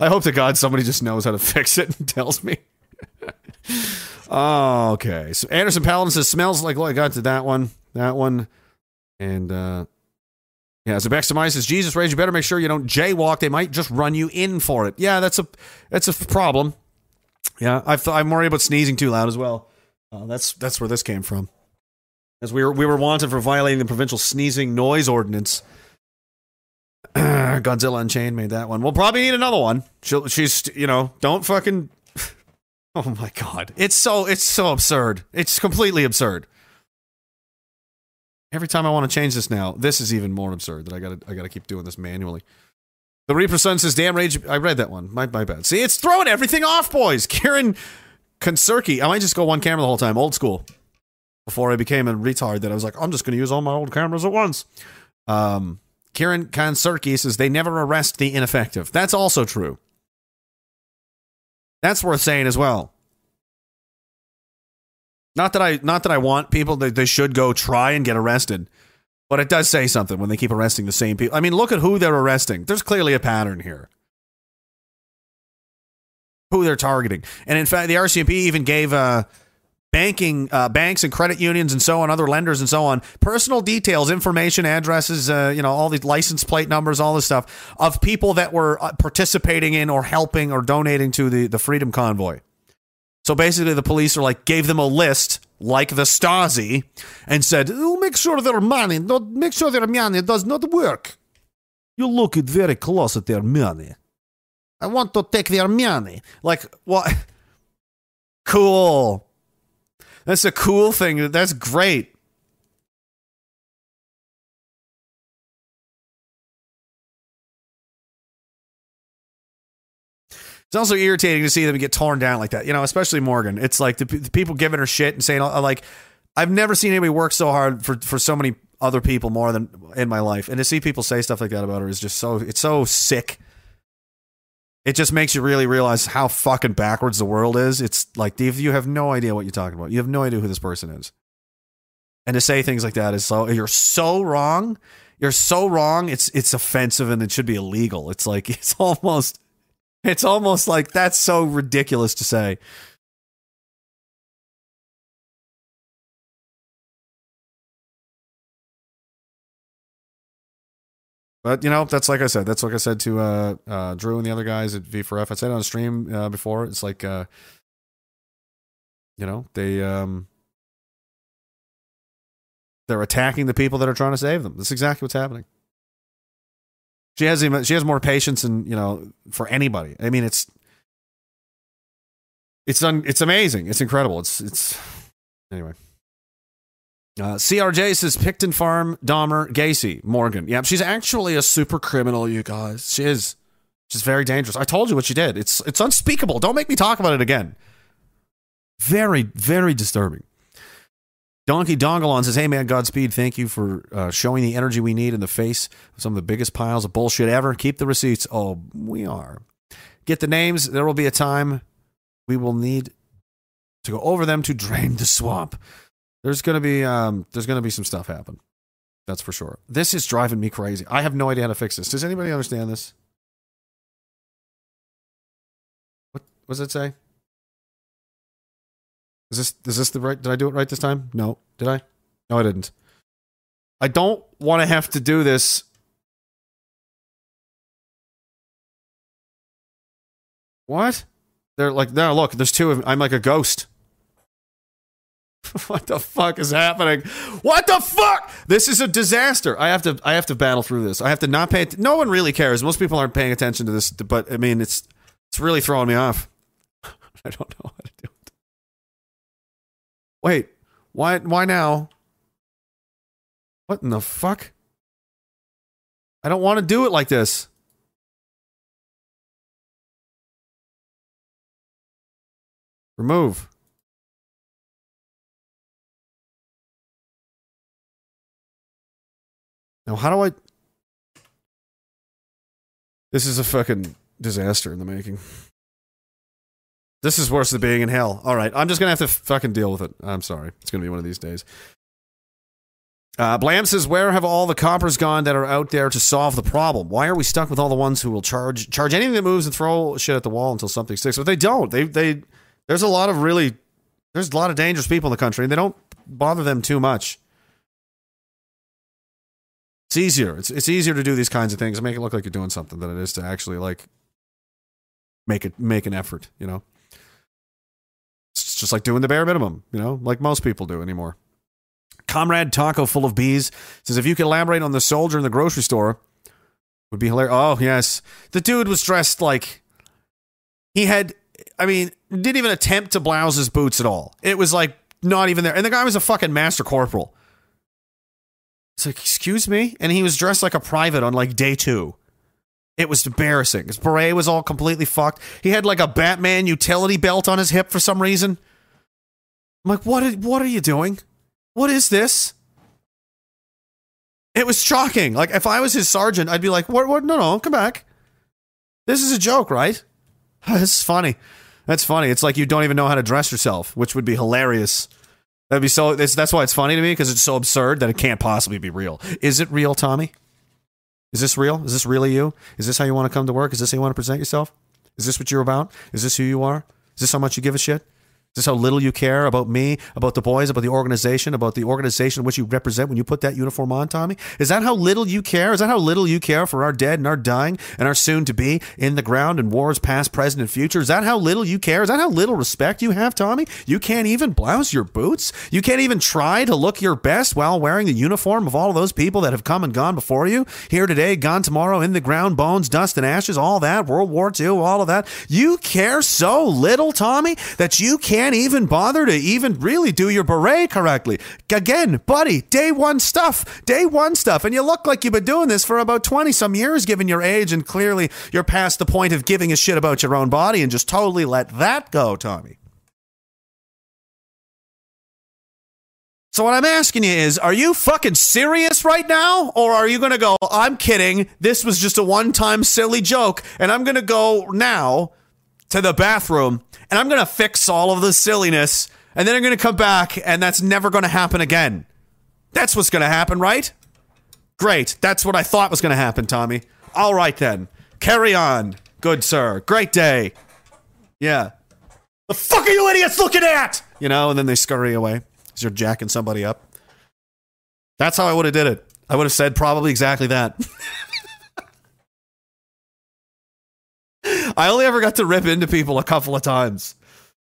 I hope to God somebody just knows how to fix it and tells me. Oh, okay. So Anderson Paladin says smells like I got to that one, that one, and uh yeah. Zebex says Jesus Rage. You better make sure you don't jaywalk. They might just run you in for it. Yeah, that's a that's a problem. Yeah, I've, I'm worried about sneezing too loud as well. Uh, that's that's where this came from. As we were we were wanted for violating the provincial sneezing noise ordinance. Godzilla Unchained made that one. We'll probably need another one. She'll, she's you know don't fucking Oh my god. It's so it's so absurd. It's completely absurd. Every time I want to change this now, this is even more absurd that I gotta I gotta keep doing this manually. The Reaper Sun says, damn rage I read that one. My my bad. See, it's throwing everything off, boys. Kieran Konsurki. I might just go one camera the whole time, old school. Before I became a retard that I was like, I'm just gonna use all my old cameras at once. Um Kieran Konsurki says they never arrest the ineffective. That's also true. That's worth saying as well. Not that I not that I want people that they should go try and get arrested, but it does say something when they keep arresting the same people. I mean, look at who they're arresting. There's clearly a pattern here. Who they're targeting, and in fact, the RCMP even gave uh, banking uh, banks and credit unions and so on, other lenders and so on, personal details, information, addresses, uh, you know, all these license plate numbers, all this stuff of people that were uh, participating in or helping or donating to the the Freedom Convoy. So basically, the police are like gave them a list like the Stasi and said, oh, "Make sure their money, not make sure their money does not work. You look it very close at their money. I want to take their money. Like what? Cool. That's a cool thing. That's great. It's also irritating to see them get torn down like that, you know, especially Morgan. It's like the, the people giving her shit and saying, like, I've never seen anybody work so hard for, for so many other people more than in my life. And to see people say stuff like that about her is just so, it's so sick. It just makes you really realize how fucking backwards the world is. It's like, you have no idea what you're talking about. You have no idea who this person is. And to say things like that is so, you're so wrong. You're so wrong. It's, it's offensive and it should be illegal. It's like, it's almost, it's almost like that's so ridiculous to say. But you know, that's like I said. That's like I said to uh, uh, Drew and the other guys at V4F. I said on stream uh, before. It's like, uh, you know, they um, they're attacking the people that are trying to save them. That's exactly what's happening. She has even she has more patience and you know for anybody. I mean, it's it's un, it's amazing. It's incredible. It's it's anyway. Uh, CRJ says Pickton Farm, Dahmer, Gacy, Morgan. Yeah, she's actually a super criminal, you guys. She is. She's very dangerous. I told you what she did. It's it's unspeakable. Don't make me talk about it again. Very, very disturbing. Donkey Dongalon says, Hey man, Godspeed. Thank you for uh, showing the energy we need in the face of some of the biggest piles of bullshit ever. Keep the receipts. Oh, we are. Get the names. There will be a time we will need to go over them to drain the swamp. There's gonna be um, there's gonna be some stuff happen. That's for sure. This is driving me crazy. I have no idea how to fix this. Does anybody understand this? What, what does it say? Is this is this the right? Did I do it right this time? No. Did I? No, I didn't. I don't want to have to do this. What? They're like, no, look, there's two of them. I'm like a ghost. what the fuck is happening? What the fuck? This is a disaster. I have to I have to battle through this. I have to not pay no one really cares. Most people aren't paying attention to this, but I mean it's it's really throwing me off. I don't know how to do it. Wait, why why now? What in the fuck? I don't want to do it like this. Remove. Now, how do I? This is a fucking disaster in the making. This is worse than being in hell. All right, I'm just gonna have to fucking deal with it. I'm sorry. It's gonna be one of these days. Uh, Blam says, "Where have all the coppers gone that are out there to solve the problem? Why are we stuck with all the ones who will charge charge anything that moves and throw shit at the wall until something sticks? But they don't. They they there's a lot of really there's a lot of dangerous people in the country, and they don't bother them too much. It's easier. It's it's easier to do these kinds of things and make it look like you're doing something than it is to actually like make it make an effort. You know, it's just like doing the bare minimum. You know, like most people do anymore. Comrade Taco full of bees says if you could elaborate on the soldier in the grocery store, would be hilarious. Oh yes, the dude was dressed like he had I mean, didn't even attempt to blouse his boots at all. It was like not even there. And the guy was a fucking master corporal. It's like, excuse me? And he was dressed like a private on like day two. It was embarrassing. His beret was all completely fucked. He had like a Batman utility belt on his hip for some reason. I'm like, what? Are, what are you doing? What is this? It was shocking. Like, if I was his sergeant, I'd be like, what? What? No, no, come back. This is a joke, right? this is funny. That's funny. It's like you don't even know how to dress yourself, which would be hilarious. That'd be so. That's why it's funny to me because it's so absurd that it can't possibly be real. Is it real, Tommy? Is this real? Is this really you? Is this how you want to come to work? Is this how you want to present yourself? Is this what you're about? Is this who you are? Is this how much you give a shit? Is this how little you care about me, about the boys, about the organization, about the organization which you represent when you put that uniform on, Tommy? Is that how little you care? Is that how little you care for our dead and our dying and our soon to be in the ground and wars past, present, and future? Is that how little you care? Is that how little respect you have, Tommy? You can't even blouse your boots? You can't even try to look your best while wearing the uniform of all of those people that have come and gone before you? Here today, gone tomorrow, in the ground, bones, dust, and ashes, all that, World War II, all of that. You care so little, Tommy, that you can't even bother to even really do your beret correctly. Again, buddy, day one stuff, day one stuff. And you look like you've been doing this for about 20 some years, given your age, and clearly you're past the point of giving a shit about your own body and just totally let that go, Tommy. So what I'm asking you is, are you fucking serious right now? Or are you gonna go, I'm kidding, this was just a one-time silly joke, and I'm gonna go now to the bathroom and I'm gonna fix all of the silliness, and then I'm gonna come back, and that's never gonna happen again. That's what's gonna happen, right? Great. That's what I thought was gonna happen, Tommy. All right then. Carry on, good sir. Great day. Yeah. The fuck are you idiots looking at? You know, and then they scurry away as you're jacking somebody up. That's how I would have did it. I would have said probably exactly that. I only ever got to rip into people a couple of times,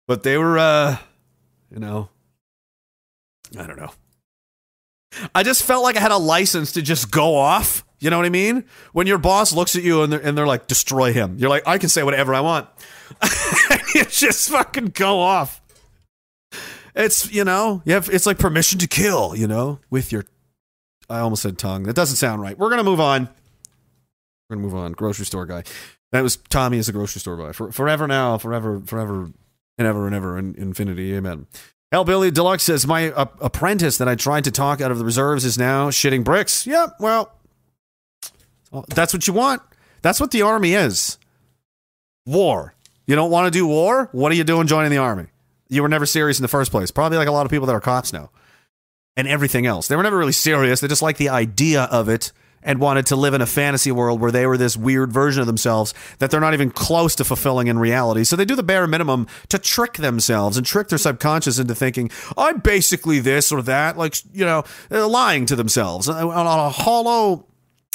but they were, uh, you know, I don't know. I just felt like I had a license to just go off. You know what I mean? When your boss looks at you and they're, and they're like, destroy him. You're like, I can say whatever I want. you just fucking go off. It's, you know, you have, it's like permission to kill, you know, with your, I almost said tongue. That doesn't sound right. We're going to move on. We're going to move on. Grocery store guy. That was Tommy as a grocery store guy. For, forever now, forever, forever, and ever and ever in infinity. Amen. Hellbilly Deluxe says, My uh, apprentice that I tried to talk out of the reserves is now shitting bricks. Yeah, well, well, that's what you want. That's what the army is war. You don't want to do war? What are you doing joining the army? You were never serious in the first place. Probably like a lot of people that are cops now and everything else. They were never really serious. They just like the idea of it and wanted to live in a fantasy world where they were this weird version of themselves that they're not even close to fulfilling in reality. So they do the bare minimum to trick themselves and trick their subconscious into thinking, I'm basically this or that, like, you know, uh, lying to themselves Uh, on a hollow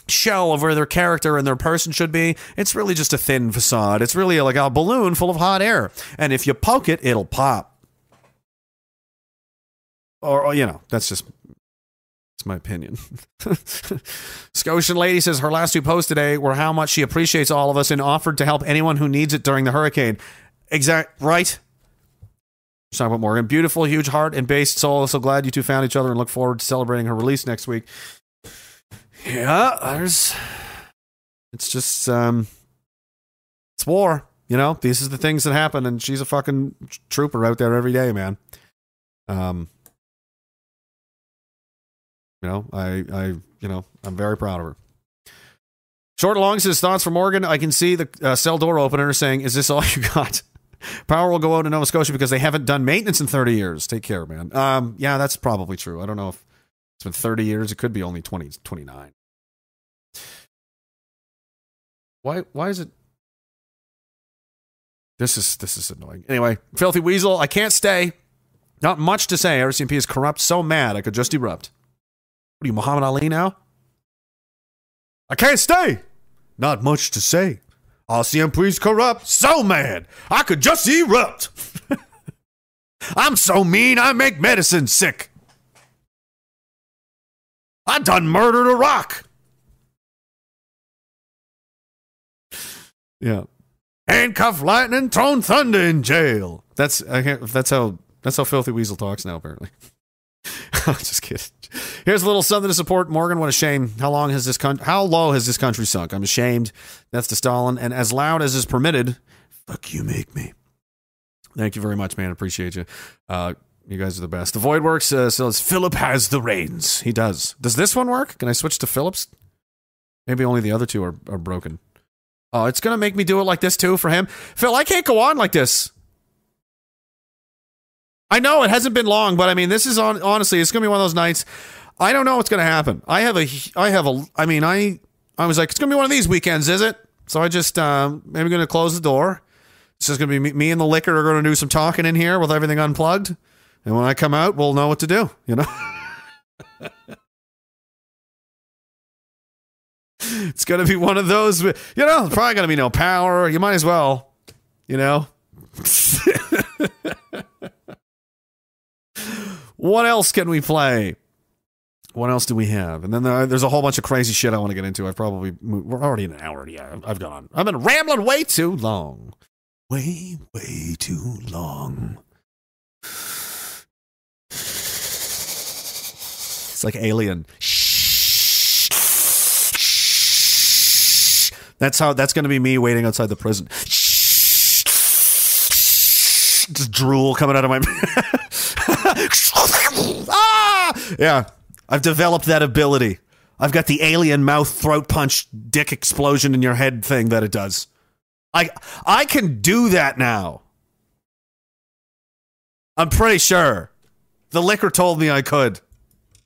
shell of where their character and their person should be. It's really just a thin facade. It's really like a balloon full of hot air. And if you poke it, it'll pop. Or, or, you know, that's just that's my opinion. Scotian lady says her last two posts today were how much she appreciates all of us and offered to help anyone who needs it during the hurricane. Exact right. She's talking about Morgan. Beautiful, huge heart and based soul. So glad you two found each other and look forward to celebrating her release next week. Yeah, there's. It's just um, it's war. You know, these are the things that happen, and she's a fucking trooper out there every day, man. Um, you know, I, I, you know, I'm very proud of her. Short Long says thoughts from Morgan. I can see the uh, cell door opener saying, "Is this all you got?" Power will go out in Nova Scotia because they haven't done maintenance in 30 years. Take care, man. Um, yeah, that's probably true. I don't know if it's been 30 years. It could be only 20, 29. Why? Why is it? This is this is annoying. Anyway, filthy weasel. I can't stay. Not much to say. RCMP is corrupt. So mad I could just erupt. What are you, Muhammad Ali now? I can't stay. Not much to say. RCMP's corrupt. So mad I could just erupt. I'm so mean I make medicine sick. I done murdered a rock. Yeah. Handcuff lightning, thrown thunder in jail. That's I can't, that's how that's how Filthy Weasel talks now. Apparently, I'm just kidding. Here's a little something to support Morgan. What a shame. How long has this con- How low has this country sunk? I'm ashamed. That's to Stalin. And as loud as is permitted, fuck you, make me. Thank you very much, man. Appreciate you. Uh, you guys are the best. The Void works. Uh, says Philip has the reins. He does. Does this one work? Can I switch to Phillips? Maybe only the other two are, are broken. Oh, it's gonna make me do it like this too for him. Phil, I can't go on like this. I know it hasn't been long, but I mean, this is on. Honestly, it's gonna be one of those nights. I don't know what's gonna happen. I have a. I have a. I mean, I. I was like, it's gonna be one of these weekends, is it? So I just um, maybe gonna close the door. It's just gonna be me, me and the liquor are gonna do some talking in here with everything unplugged, and when I come out, we'll know what to do. You know. it's gonna be one of those. You know, probably gonna be no power. You might as well. You know. what else can we play? What else do we have? And then there, there's a whole bunch of crazy shit I want to get into. I've probably moved, we're already in an hour. Yeah, I've gone. I've been rambling way too long. Way, way too long. It's like Alien. That's how. That's going to be me waiting outside the prison. Just drool coming out of my. ah! Yeah, I've developed that ability. I've got the alien mouth throat punch dick explosion in your head thing that it does. I I can do that now. I'm pretty sure. The liquor told me I could.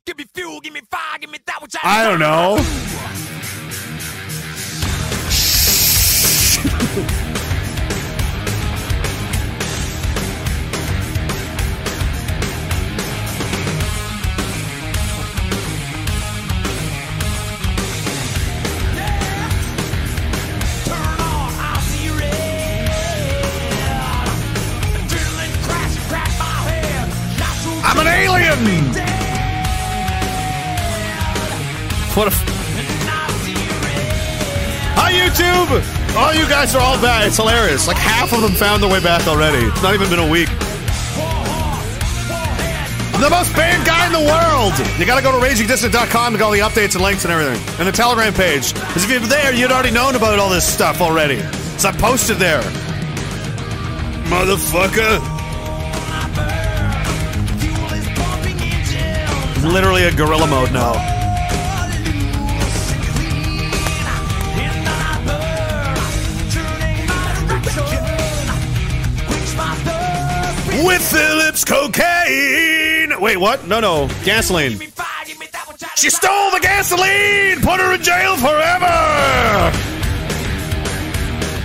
Give me fuel, give me fire, give me that which I I don't know. What a f- Hi YouTube! Oh, you guys are all back. It's hilarious. Like half of them found their way back already. It's not even been a week. I'm the most banned guy in the world. You gotta go to ragingdissident.com to get all the updates and links and everything. And the Telegram page. Because if you're there, you'd already known about all this stuff already. So I posted there. Motherfucker. Literally a gorilla mode now. With Phillips cocaine. Wait, what? No, no. Gasoline. She stole the gasoline! Put her in jail forever!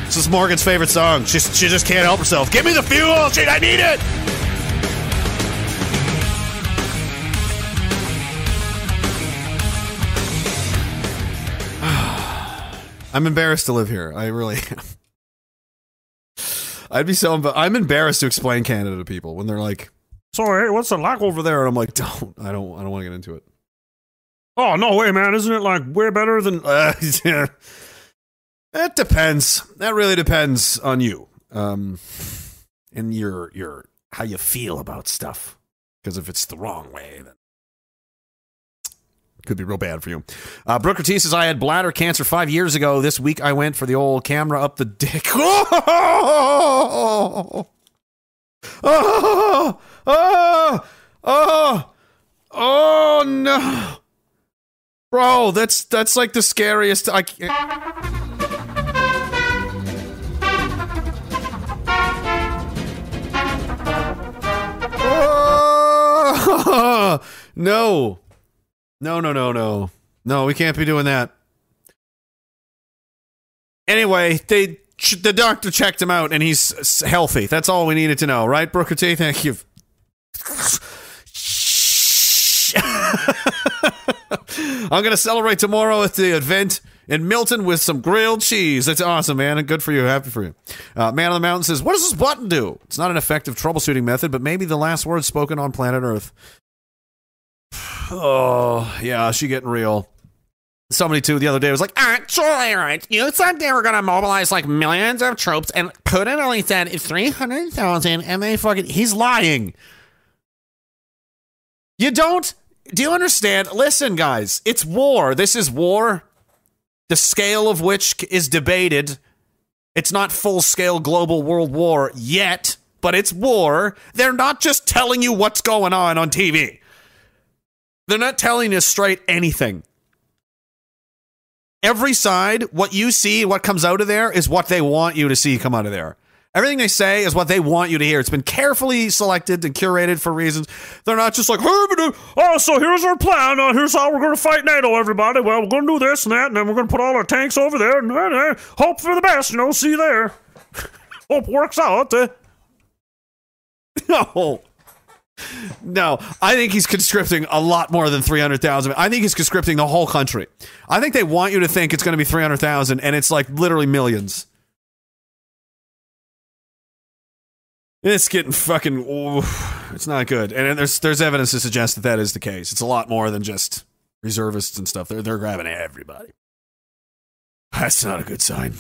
This is Morgan's favorite song. She, she just can't help herself. Give me the fuel! Shit, I need it! I'm embarrassed to live here. I really am. I'd be so. emb- I'm embarrassed to explain Canada to people when they're like, "So, hey, what's it like over there?" And I'm like, "Don't. I don't. I don't want to get into it." Oh no way, man! Isn't it like way better than? Uh, yeah. It depends. That really depends on you, um, and your your how you feel about stuff. Because if it's the wrong way, then could be real bad for you. Uh, Brooker says, I had bladder cancer five years ago. This week I went for the old camera up the dick. Oh, oh, oh, oh, oh no. Bro, that's that's like the scariest. I can't. Oh, no. No, no, no, no. No, we can't be doing that. Anyway, they the doctor checked him out and he's healthy. That's all we needed to know, right, Brooker T? Thank you. I'm gonna celebrate tomorrow at the event in Milton with some grilled cheese. That's awesome, man, and good for you. Happy for you. Uh, man on the Mountain says, "What does this button do? It's not an effective troubleshooting method, but maybe the last word spoken on planet Earth." Oh, yeah, she getting real. somebody too the other day was like, actually, right, you said they were to mobilize like millions of troops, and Putin only said it's 300,000, and they fucking, he's lying. You don't, do you understand? Listen, guys, it's war. This is war, the scale of which is debated. It's not full scale global world war yet, but it's war. They're not just telling you what's going on on TV. They're not telling us straight anything. Every side, what you see, what comes out of there is what they want you to see come out of there. Everything they say is what they want you to hear. It's been carefully selected and curated for reasons. They're not just like, "Hey, but, uh, oh, so here's our plan. Uh, here's how we're going to fight NATO, everybody. Well, we're going to do this and that, and then we're going to put all our tanks over there, and uh, hope for the best, you know, see you there. hope works out. Uh. No. No, I think he's conscripting a lot more than 300,000. I think he's conscripting the whole country. I think they want you to think it's going to be 300,000 and it's like literally millions. It's getting fucking it's not good. And there's there's evidence to suggest that that is the case. It's a lot more than just reservists and stuff. They're they're grabbing everybody. That's not a good sign.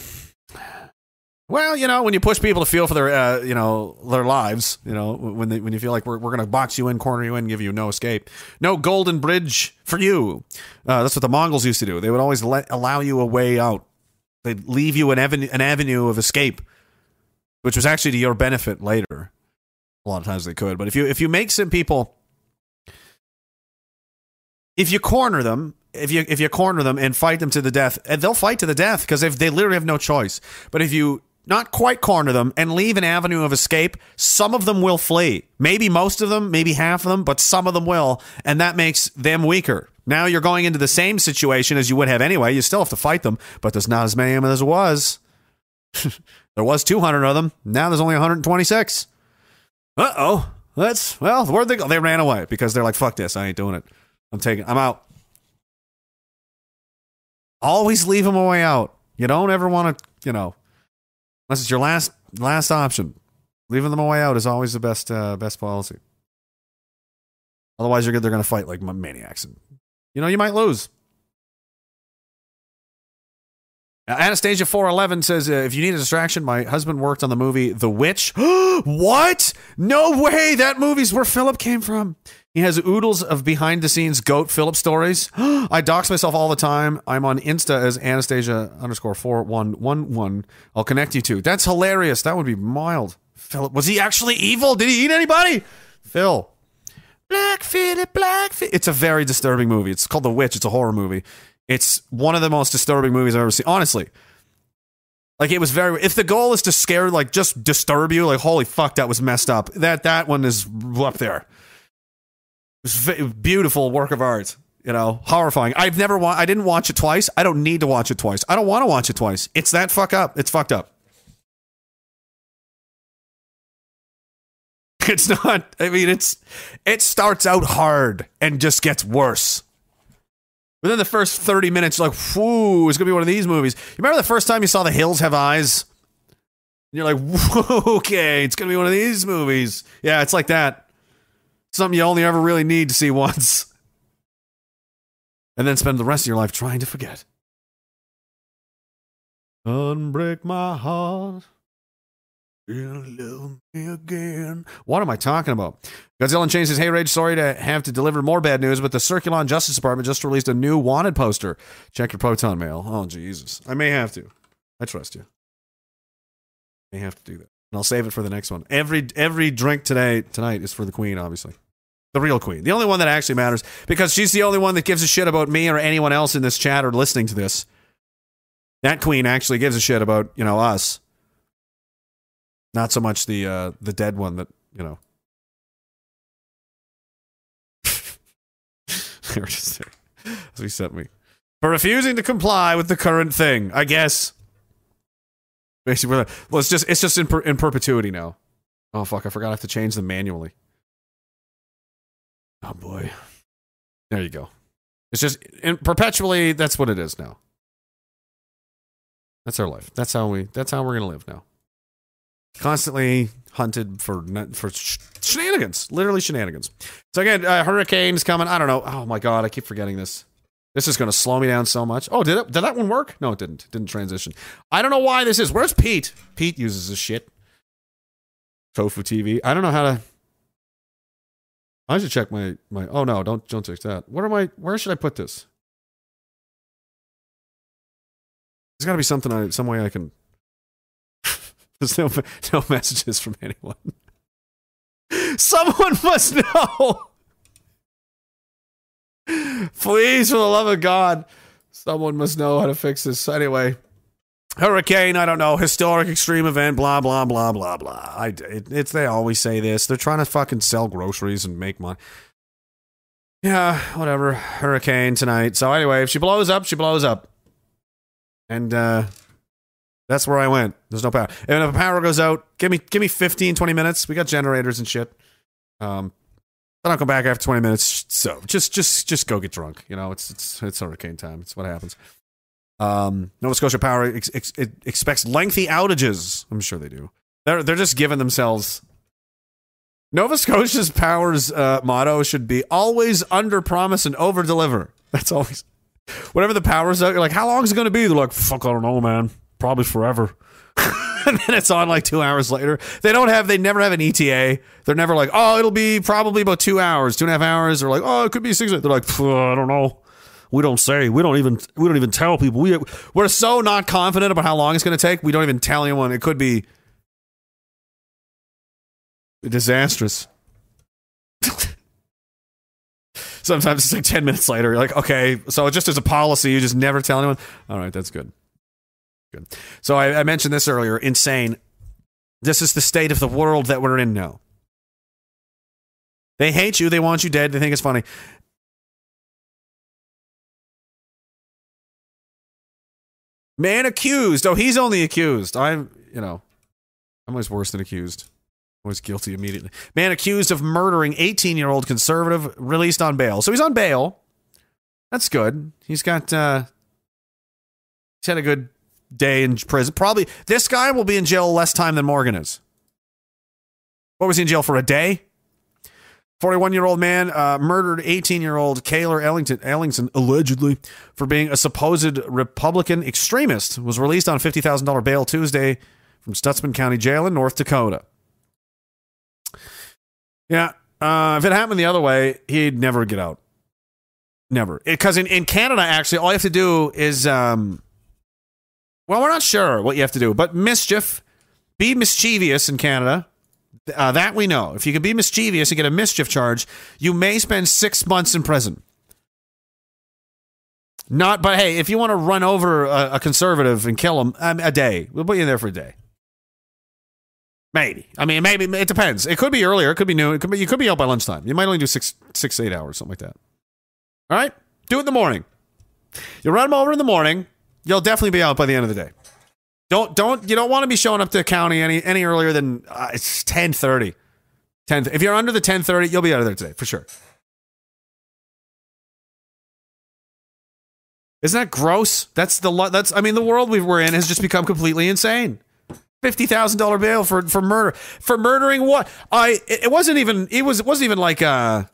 Well, you know, when you push people to feel for their, uh, you know, their lives, you know, when they, when you feel like we're, we're going to box you in, corner you in, give you no escape, no golden bridge for you. Uh, that's what the Mongols used to do. They would always let allow you a way out. They'd leave you an avenue, an avenue of escape, which was actually to your benefit later. A lot of times they could, but if you if you make some people, if you corner them, if you if you corner them and fight them to the death, and they'll fight to the death because they literally have no choice. But if you not quite corner them and leave an avenue of escape, some of them will flee. Maybe most of them, maybe half of them, but some of them will, and that makes them weaker. Now you're going into the same situation as you would have anyway. You still have to fight them, but there's not as many of them as was. there was 200 of them. Now there's only 126. Uh oh. That's well. Where'd they go? They ran away because they're like, "Fuck this! I ain't doing it. I'm taking. I'm out." Always leave them a way out. You don't ever want to, you know, unless it's your last last option. Leaving them a way out is always the best uh, best policy. Otherwise, you're good. They're going to fight like maniacs, and you know you might lose. Uh, Anastasia four eleven says, uh, "If you need a distraction, my husband worked on the movie The Witch. what? No way! That movie's where Phillip came from. He has oodles of behind the scenes goat Phillip stories. I dox myself all the time. I'm on Insta as Anastasia underscore four one one one. I'll connect you to. That's hilarious. That would be mild. Phillip was he actually evil? Did he eat anybody? Phil." Black Phillip, Black Phillip. It's a very disturbing movie. It's called The Witch. It's a horror movie. It's one of the most disturbing movies I've ever seen. Honestly, like it was very. If the goal is to scare, like just disturb you, like holy fuck, that was messed up. That that one is up there. Beautiful work of art. You know, horrifying. I've never wa- I didn't watch it twice. I don't need to watch it twice. I don't want to watch it twice. It's that fuck up. It's fucked up. It's not. I mean, it's it starts out hard and just gets worse. Within the first 30 minutes, like, whoo, it's to be one of these movies. You remember the first time you saw The Hills Have Eyes? And you're like, okay, it's to be one of these movies. Yeah, it's like that. Something you only ever really need to see once. And then spend the rest of your life trying to forget. Unbreak my heart. You love me again. What am I talking about? Godzilla and Chain says, Hey, Rage, sorry to have to deliver more bad news, but the Circulon Justice Department just released a new wanted poster. Check your Proton mail. Oh, Jesus. I may have to. I trust you. I May have to do that. And I'll save it for the next one. Every every drink today tonight is for the Queen, obviously. The real Queen. The only one that actually matters because she's the only one that gives a shit about me or anyone else in this chat or listening to this. That Queen actually gives a shit about, you know, us. Not so much the uh, the dead one that you know. as he sent me for refusing to comply with the current thing. I guess. Basically, well, it's just it's just in per, in perpetuity now. Oh fuck! I forgot I have to change them manually. Oh boy, there you go. It's just in perpetually. That's what it is now. That's our life. That's how we. That's how we're gonna live now constantly hunted for for sh- shenanigans, literally shenanigans. So again, uh, hurricanes coming. I don't know. Oh my god, I keep forgetting this. This is going to slow me down so much. Oh, did it? Did that one work? No, it didn't. It didn't transition. I don't know why this is. Where's Pete? Pete uses this shit. Tofu TV. I don't know how to. I should check my my. Oh no! Don't don't check that. What am I? Where should I put this? There's got to be something I some way I can. There's no no messages from anyone. Someone must know. Please, for the love of God, someone must know how to fix this. Anyway, hurricane, I don't know, historic extreme event, blah blah blah blah blah. I it, it's they always say this. They're trying to fucking sell groceries and make money. Yeah, whatever. Hurricane tonight. So anyway, if she blows up, she blows up. And uh that's where I went. There's no power. And if the power goes out, give me give me 15, 20 minutes. We got generators and shit. Um then I'll come back after 20 minutes. So just just just go get drunk. You know, it's it's it's hurricane time. It's what happens. Um, Nova Scotia Power ex- ex- expects lengthy outages. I'm sure they do. They're they're just giving themselves. Nova Scotia's Power's uh, motto should be always under promise and over deliver. That's always. whatever the power's you're like, how long is it going to be? They're like, fuck, I don't know, man. Probably forever. and then it's on like two hours later. They don't have, they never have an ETA. They're never like, oh, it'll be probably about two hours, two and a half hours. They're like, oh, it could be six. They're like, I don't know. We don't say. We don't even. We don't even tell people. We we're so not confident about how long it's going to take. We don't even tell anyone. It could be disastrous. Sometimes it's like ten minutes later. You're like, okay, so just as a policy, you just never tell anyone. All right, that's good. Good. So I, I mentioned this earlier. Insane. This is the state of the world that we're in now. They hate you. They want you dead. They think it's funny. Man accused. Oh, he's only accused. I'm, you know, I'm always worse than accused. Always guilty immediately. Man accused of murdering 18 year old conservative released on bail. So he's on bail. That's good. He's got, uh, he's had a good day in prison. Probably this guy will be in jail less time than Morgan is. What was he in jail for? A day? 41 year old man uh, murdered 18 year old Cayler Ellingson, Ellingson, allegedly, for being a supposed Republican extremist, was released on $50,000 bail Tuesday from Stutsman County Jail in North Dakota. Yeah, uh, if it happened the other way, he'd never get out. Never. Because in, in Canada, actually, all you have to do is, um, well, we're not sure what you have to do, but mischief, be mischievous in Canada. Uh, that we know. If you can be mischievous and get a mischief charge, you may spend six months in prison. Not, but hey, if you want to run over a, a conservative and kill him, um, a day, we'll put you in there for a day. Maybe. I mean, maybe it depends. It could be earlier. It could be noon. It could be. You could be out by lunchtime. You might only do six, six, eight hours, something like that. All right. Do it in the morning. You run them over in the morning. You'll definitely be out by the end of the day. Don't don't you don't want to be showing up to the county any any earlier than uh, it's ten thirty. Ten. If you're under the ten thirty, you'll be out of there today for sure. Isn't that gross? That's the that's I mean the world we we're in has just become completely insane. Fifty thousand dollar bail for for murder for murdering what I it wasn't even it was it wasn't even like uh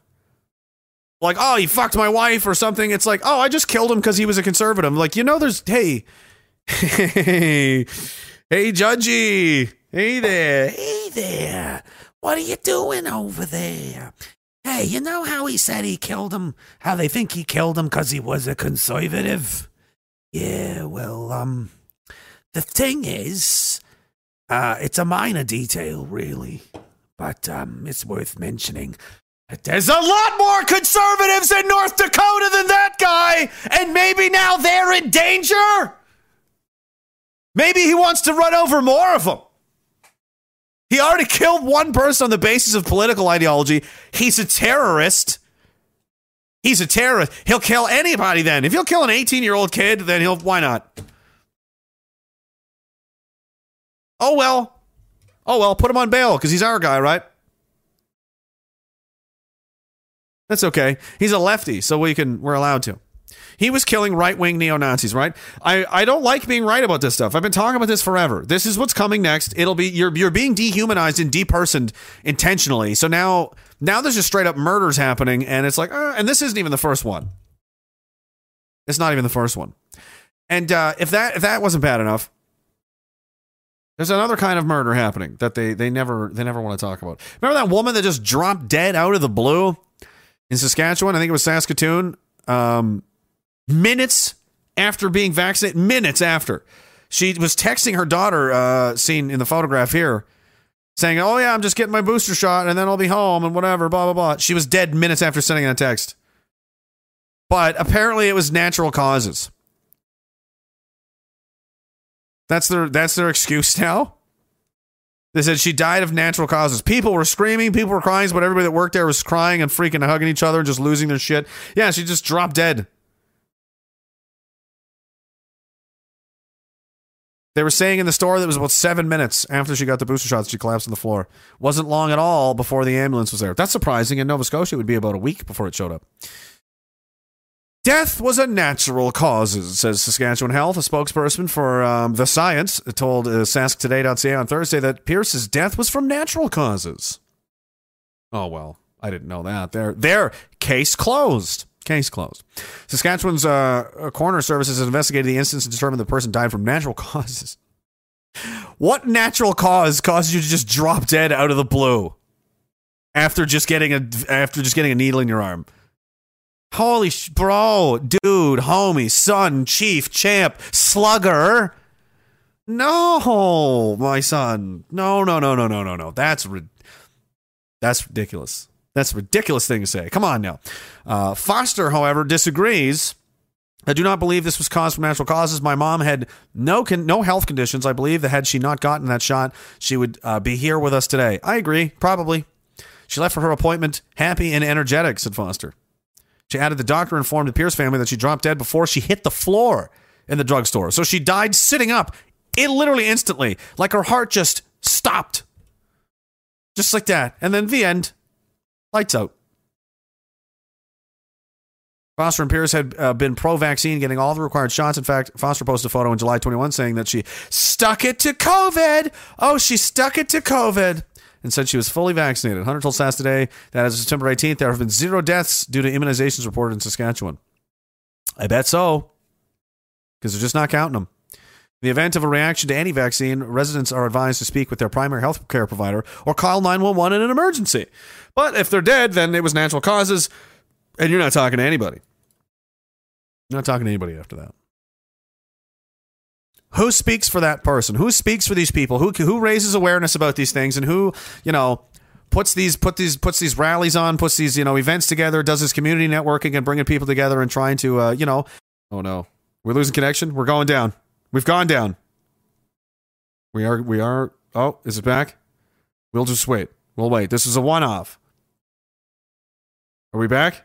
like oh he fucked my wife or something. It's like oh I just killed him because he was a conservative. Like you know there's hey hey hey judgy. Hey there. Hey there. What are you doing over there? Hey you know how he said he killed him? How they think he killed him because he was a conservative? Yeah well um the thing is uh it's a minor detail really but um it's worth mentioning there's a lot more conservatives in North Dakota than that guy, and maybe now they're in danger. Maybe he wants to run over more of them. He already killed one person on the basis of political ideology. He's a terrorist. He's a terrorist. He'll kill anybody then. If he'll kill an 18 year old kid, then he'll, why not? Oh well. Oh well, put him on bail because he's our guy, right? That's okay. He's a lefty, so we can we're allowed to. He was killing right wing neo Nazis, right? I, I don't like being right about this stuff. I've been talking about this forever. This is what's coming next. It'll be you're you're being dehumanized and depersoned intentionally. So now now there's just straight up murders happening, and it's like, uh, and this isn't even the first one. It's not even the first one. And uh, if that if that wasn't bad enough, there's another kind of murder happening that they they never they never want to talk about. Remember that woman that just dropped dead out of the blue in Saskatchewan? I think it was Saskatoon. Um, minutes after being vaccinated, minutes after she was texting her daughter, uh, seen in the photograph here, saying, "Oh yeah, I'm just getting my booster shot, and then I'll be home and whatever." Blah blah blah. She was dead minutes after sending that text. But apparently, it was natural causes. That's their that's their excuse now. They said she died of natural causes. People were screaming, people were crying, but everybody that worked there was crying and freaking hugging each other and just losing their shit. Yeah, she just dropped dead. They were saying in the store that it was about seven minutes after she got the booster shots, she collapsed on the floor. Wasn't long at all before the ambulance was there. That's surprising. In Nova Scotia, it would be about a week before it showed up. Death was a natural causes, says Saskatchewan Health. A spokesperson for um, the science told uh, sasktoday.ca on Thursday that Pierce's death was from natural causes. Oh well, I didn't know that. There, there. Case closed. Case closed. Saskatchewan's uh, coroner services investigated the instance and determined the person died from natural causes. What natural cause caused you to just drop dead out of the blue after just getting a after just getting a needle in your arm? Holy sh- bro, dude, homie, son, chief, champ, slugger. No, my son. No, no, no, no, no, no, no. That's rid- that's ridiculous. That's a ridiculous thing to say. Come on now. Uh, Foster, however, disagrees. I do not believe this was caused from natural causes. My mom had no con- no health conditions. I believe that had she not gotten that shot, she would uh, be here with us today. I agree, probably. She left for her appointment happy and energetic, said Foster. She added the doctor informed the Pierce family that she dropped dead before she hit the floor in the drugstore. So she died sitting up, it literally instantly, like her heart just stopped. Just like that. And then the end. Lights out. Foster and Pierce had uh, been pro vaccine, getting all the required shots. In fact, Foster posted a photo in July 21 saying that she stuck it to COVID. Oh, she stuck it to COVID and said she was fully vaccinated. Hunter told SaskToday that as of September 18th, there have been zero deaths due to immunizations reported in Saskatchewan. I bet so, because they're just not counting them. In the event of a reaction to any vaccine, residents are advised to speak with their primary health care provider or call 911 in an emergency. But if they're dead, then it was natural causes, and you're not talking to anybody. You're not talking to anybody after that. Who speaks for that person? Who speaks for these people? Who who raises awareness about these things and who, you know, puts these put these puts these rallies on, puts these, you know, events together, does this community networking and bringing people together and trying to uh, you know, oh no. We're losing connection. We're going down. We've gone down. We are we are Oh, is it back? We'll just wait. We'll wait. This is a one-off. Are we back?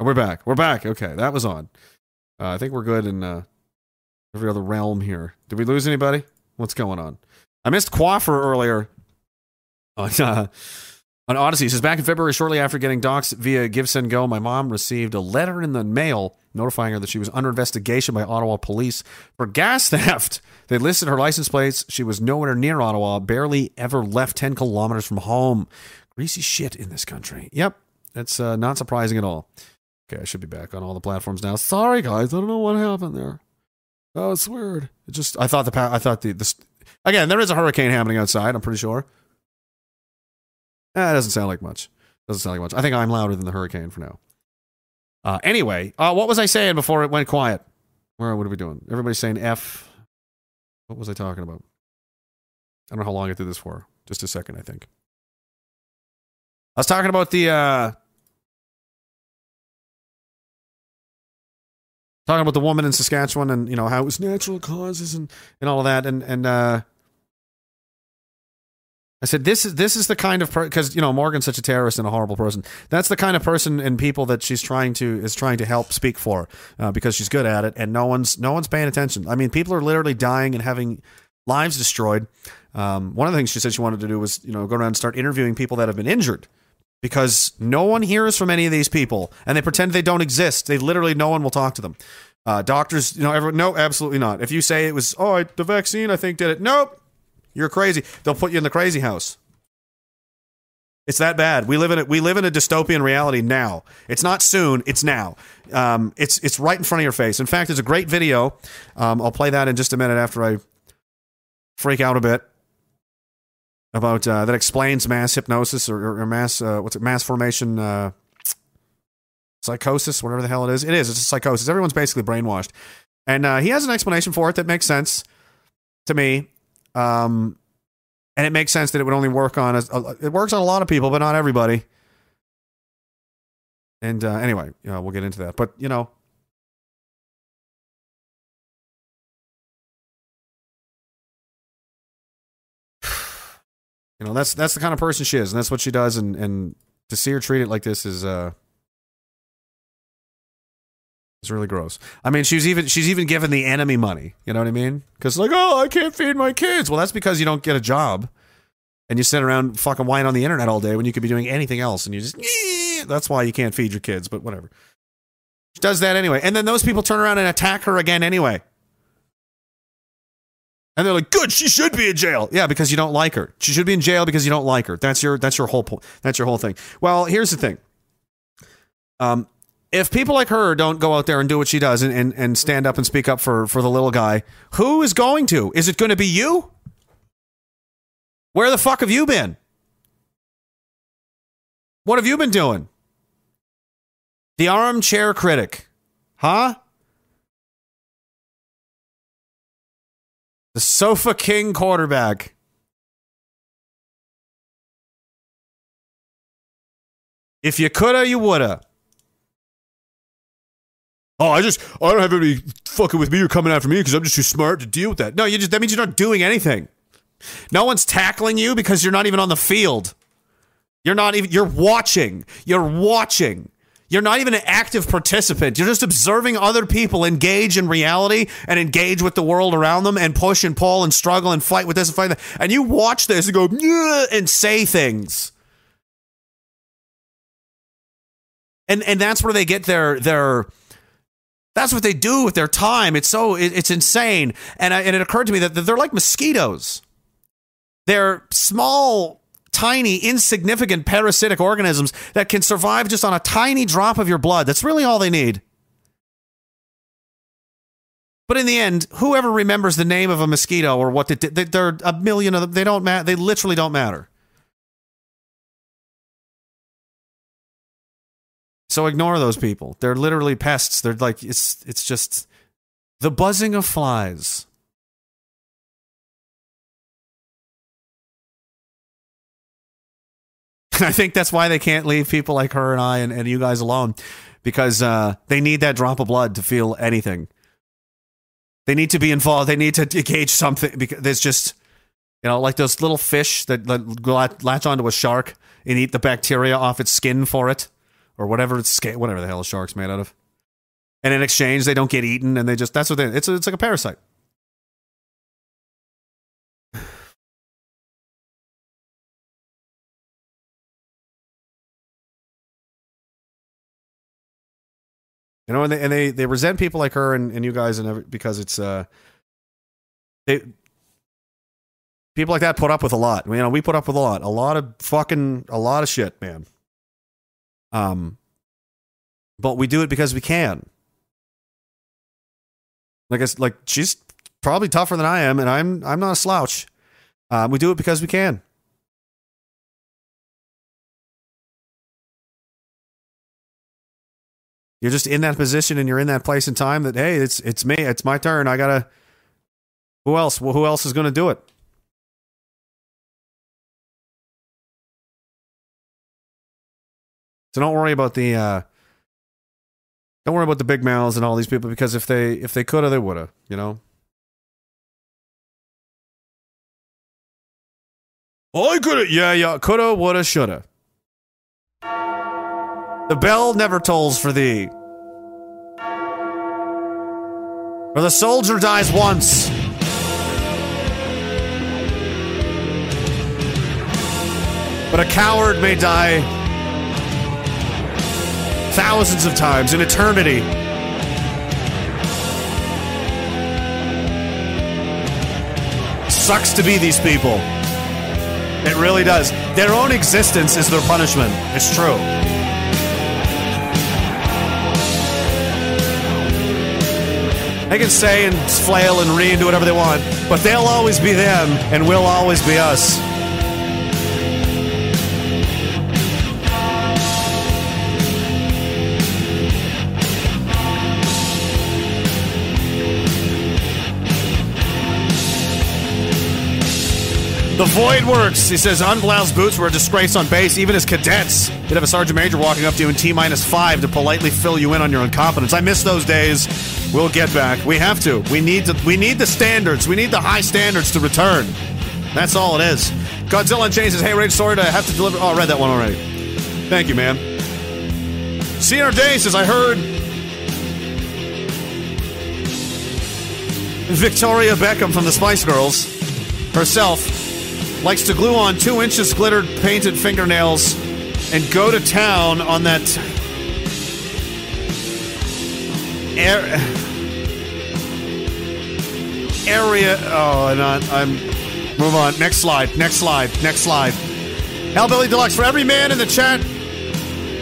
Oh, we're back. We're back. Okay, that was on. Uh, I think we're good and uh, every other realm here. Did we lose anybody? What's going on? I missed Quaffer earlier on, uh, on Odysee. He says back in February, shortly after getting docs via GiveSendGo, my mom received a letter in the mail notifying her that she was under investigation by Ottawa police for gas theft. They listed her license plates. She was nowhere near Ottawa, barely ever left 10 kilometers from home. Greasy shit in this country. Yep, that's uh, not surprising at all. Okay, I should be back on all the platforms now. Sorry, guys. I don't know what happened there. Oh, it's weird. It just I thought the I thought the this again there is a hurricane happening outside. I'm pretty sure. Eh, doesn't sound like much. Doesn't sound like much. I think I'm louder than the hurricane for now. Uh, anyway, uh, what was I saying before it went quiet? Where what are we doing? Everybody's saying F. What was I talking about? I don't know how long I did this for. Just a second, I think. I was talking about the uh, talking about the woman in Saskatchewan and you know how it was natural causes and and all of that and and uh I said this is this is the kind of because you know Morgan's such a terrorist and a horrible person. That's the kind of person and people that she's trying to is trying to help speak for uh, because she's good at it and no one's no one's paying attention. I mean, people are literally dying and having lives destroyed. Um, one of the things she said she wanted to do was you know go around and start interviewing people that have been injured because no one hears from any of these people and they pretend they don't exist. They literally no one will talk to them. Uh, doctors, you know, everyone, no, absolutely not. If you say it was, oh, I, the vaccine, I think did it. Nope, you're crazy. They'll put you in the crazy house. It's that bad. We live in a, we live in a dystopian reality now. It's not soon. It's now. Um, it's it's right in front of your face. In fact, there's a great video. Um, I'll play that in just a minute after I freak out a bit about uh, that explains mass hypnosis or, or, mass uh, what's it mass formation uh, psychosis whatever the hell it is. It is. It's a psychosis. Everyone's basically brainwashed, and uh, he has an explanation for it that makes sense to me. Um, and it makes sense that it would only work on a, a- it works on a lot of people, but not everybody. And uh, anyway, yeah, we'll get into that. But you know, you know that's that's the kind of person she is, and that's what she does. And and to see her treat it like this is uh, it's really gross. I mean, she's even she's even given the enemy money. You know what I mean? Because like, oh, I can't feed my kids. Well, that's because you don't get a job, and you sit around fucking whining on the internet all day when you could be doing anything else, and you just that's why you can't feed your kids. But whatever. She does that anyway, and then those people turn around and attack her again anyway. And they're like, "Good, she should be in jail." Yeah, because you don't like her. She should be in jail because you don't like her. That's your that's your whole point. That's your whole thing. Well, here's the thing. Um, if people like her don't go out there and do what she does and, and, and stand up and speak up for, for the little guy, who is going to? Is it going to be you? Where the fuck have you been? What have you been doing? The armchair critic. Huh? The sofa king quarterback. If you coulda, you woulda. Oh, I just I don't have anybody fucking with me or coming after me because I'm just too smart to deal with that. No, you just that means you're not doing anything. No one's tackling you because you're not even on the field. You're not even you're watching. You're watching. You're not even an active participant. You're just observing other people engage in reality and engage with the world around them and push and pull and struggle and fight with this and fight that. And you watch this and go and say things. And and that's where they get their their that's what they do with their time. It's so it, it's insane. And I, and it occurred to me that they're like mosquitoes. They're small, tiny, insignificant parasitic organisms that can survive just on a tiny drop of your blood. That's really all they need. But in the end, whoever remembers the name of a mosquito or what they did, they, are a million of them. They don't matter. They literally don't matter. So ignore those people. They're literally pests. They're like it's it's just the buzzing of flies. I think that's why they can't leave people like her and I and, and you guys alone because uh, they need that drop of blood to feel anything. They need to be involved. They need to engage something because there's just, you know, like those little fish that, latch onto a shark and eat the bacteria off its skin for it or whatever it's whatever the hell a shark's made out of. And in exchange, they don't get eaten, and they just that's what they. It's it's like a parasite. You know, and they and they, they resent people like her and, and you guys and every, because it's uh they people like that put up with a lot. You know, we put up with a lot, a lot of fucking a lot of shit, man. Um, but we do it because we can. Like I like she's probably tougher than I am, and I'm I'm not a slouch. Um, we do it because we can. You're just in that position, and you're in that place and time that hey, it's it's me, it's my turn. I gotta. Who else? Well, who else is going to do it? So don't worry about the uh don't worry about the big mouths and all these people because if they if they coulda they woulda, you know. I coulda, yeah, yeah, coulda, woulda, shoulda. The bell never tolls for thee. For the soldier dies once. But a coward may die thousands of times in eternity. Sucks to be these people. It really does. Their own existence is their punishment. It's true. They can say and flail and re and do whatever they want, but they'll always be them, and we'll always be us. The void works. He says unbloused boots were a disgrace on base, even as cadets. You'd have a sergeant major walking up to you in T minus five to politely fill you in on your incompetence. I miss those days. We'll get back. We have to. We need to. We need the standards. We need the high standards to return. That's all it is. Godzilla Chain says, "Hey, Rage, sorry to have to deliver." Oh, I read that one already. Thank you, man. Senior Day says, "I heard." Victoria Beckham from the Spice Girls herself likes to glue on two inches glittered painted fingernails and go to town on that area. Oh, and I, I'm move on. Next slide. Next slide. Next slide. Hellbilly Deluxe for every man in the chat.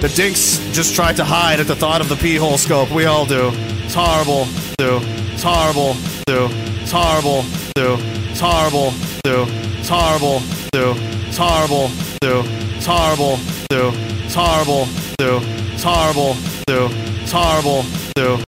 The dinks just tried to hide at the thought of the pee hole scope. We all do. It's horrible. Do. It's horrible. Do. It's horrible. Do. It's horrible. Do. It's horrible. Do. It's horrible. Too. It's horrible. Too. It's horrible. Too. It's horrible. Too. It's horrible. Too. It's horrible. Too.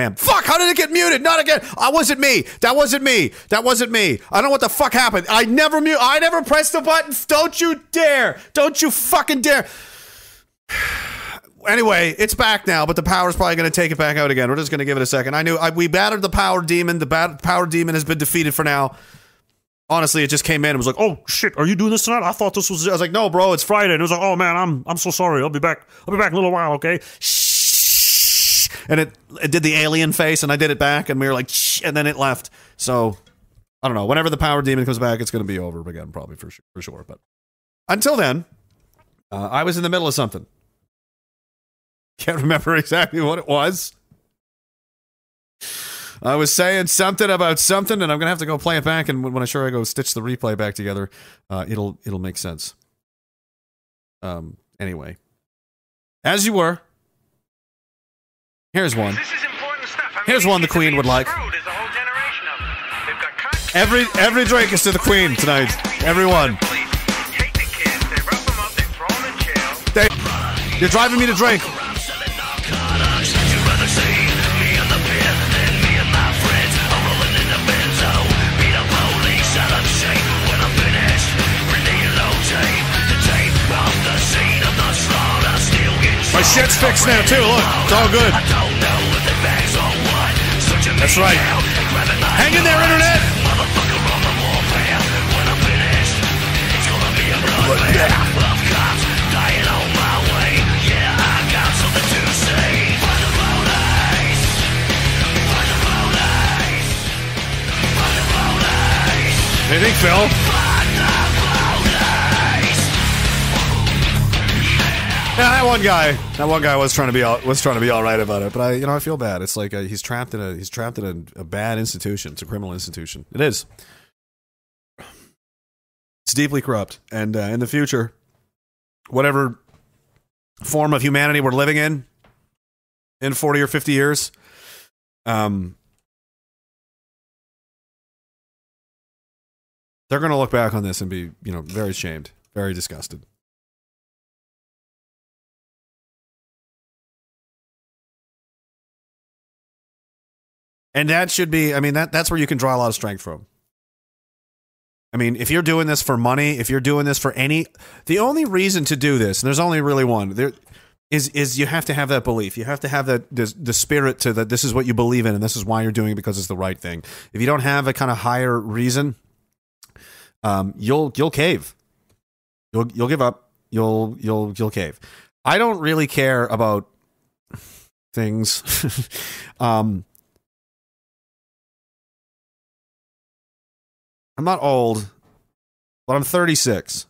I am. Fuck, how did it get muted? Not again. I wasn't me. That wasn't me. That wasn't me. I don't know what the fuck happened. I never mute. I never pressed the button. Don't you dare. Don't you fucking dare. Anyway, it's back now, but the power's probably going to take it back out again. We're just going to give it a second. I knew I, we battered the power demon. The bat, power demon has been defeated for now. Honestly, it just came in and was like, "Oh shit, are you doing this tonight?" I thought this was. I was like, "No, bro, it's Friday." And it was like, "Oh man, I'm I'm so sorry. I'll be back. I'll be back in a little while, okay?" Shh. And it it did the alien face, and I did it back, and we were like, and then it left. So I don't know. Whenever the power demon comes back, it's going to be over again, probably for sure, for sure. But until then, uh, I was in the middle of something. Can't remember exactly what it was. I was saying something about something, and I'm gonna have to go play it back. And when when I sure I go stitch the replay back together, uh, it'll it'll make sense. Um. Anyway, as you were, Here's one. Here's one the Queen would like. Every every drink is to the Queen tonight. Everyone. They, you're driving me to drink. My shit's fixed now too. Look, it's all good. That's right. Hang in there, internet. Think, Phil? That one guy, that one guy was trying to be all, was trying to be all right about it, but I, you know, I feel bad. It's like uh he's trapped in a he's trapped in a, a bad institution. It's a criminal institution. It is. It's deeply corrupt, and uh, in the future, whatever form of humanity we're living in, in forty or fifty years, um, they're going to look back on this and be, you know, very ashamed, very disgusted. And that should be, I mean, that, that's where you can draw a lot of strength from. I mean, if you're doing this for money, if you're doing this for any, the only reason to do this, and there's only really one, there is is you have to have that belief. You have to have that the, the spirit to that. This is what you believe in, and this is why you're doing it because it's the right thing. If you don't have a kind of higher reason, um, you'll you'll cave. You'll you'll give up. You'll you'll you'll cave. I don't really care about things. um, I'm not old, but I'm 36.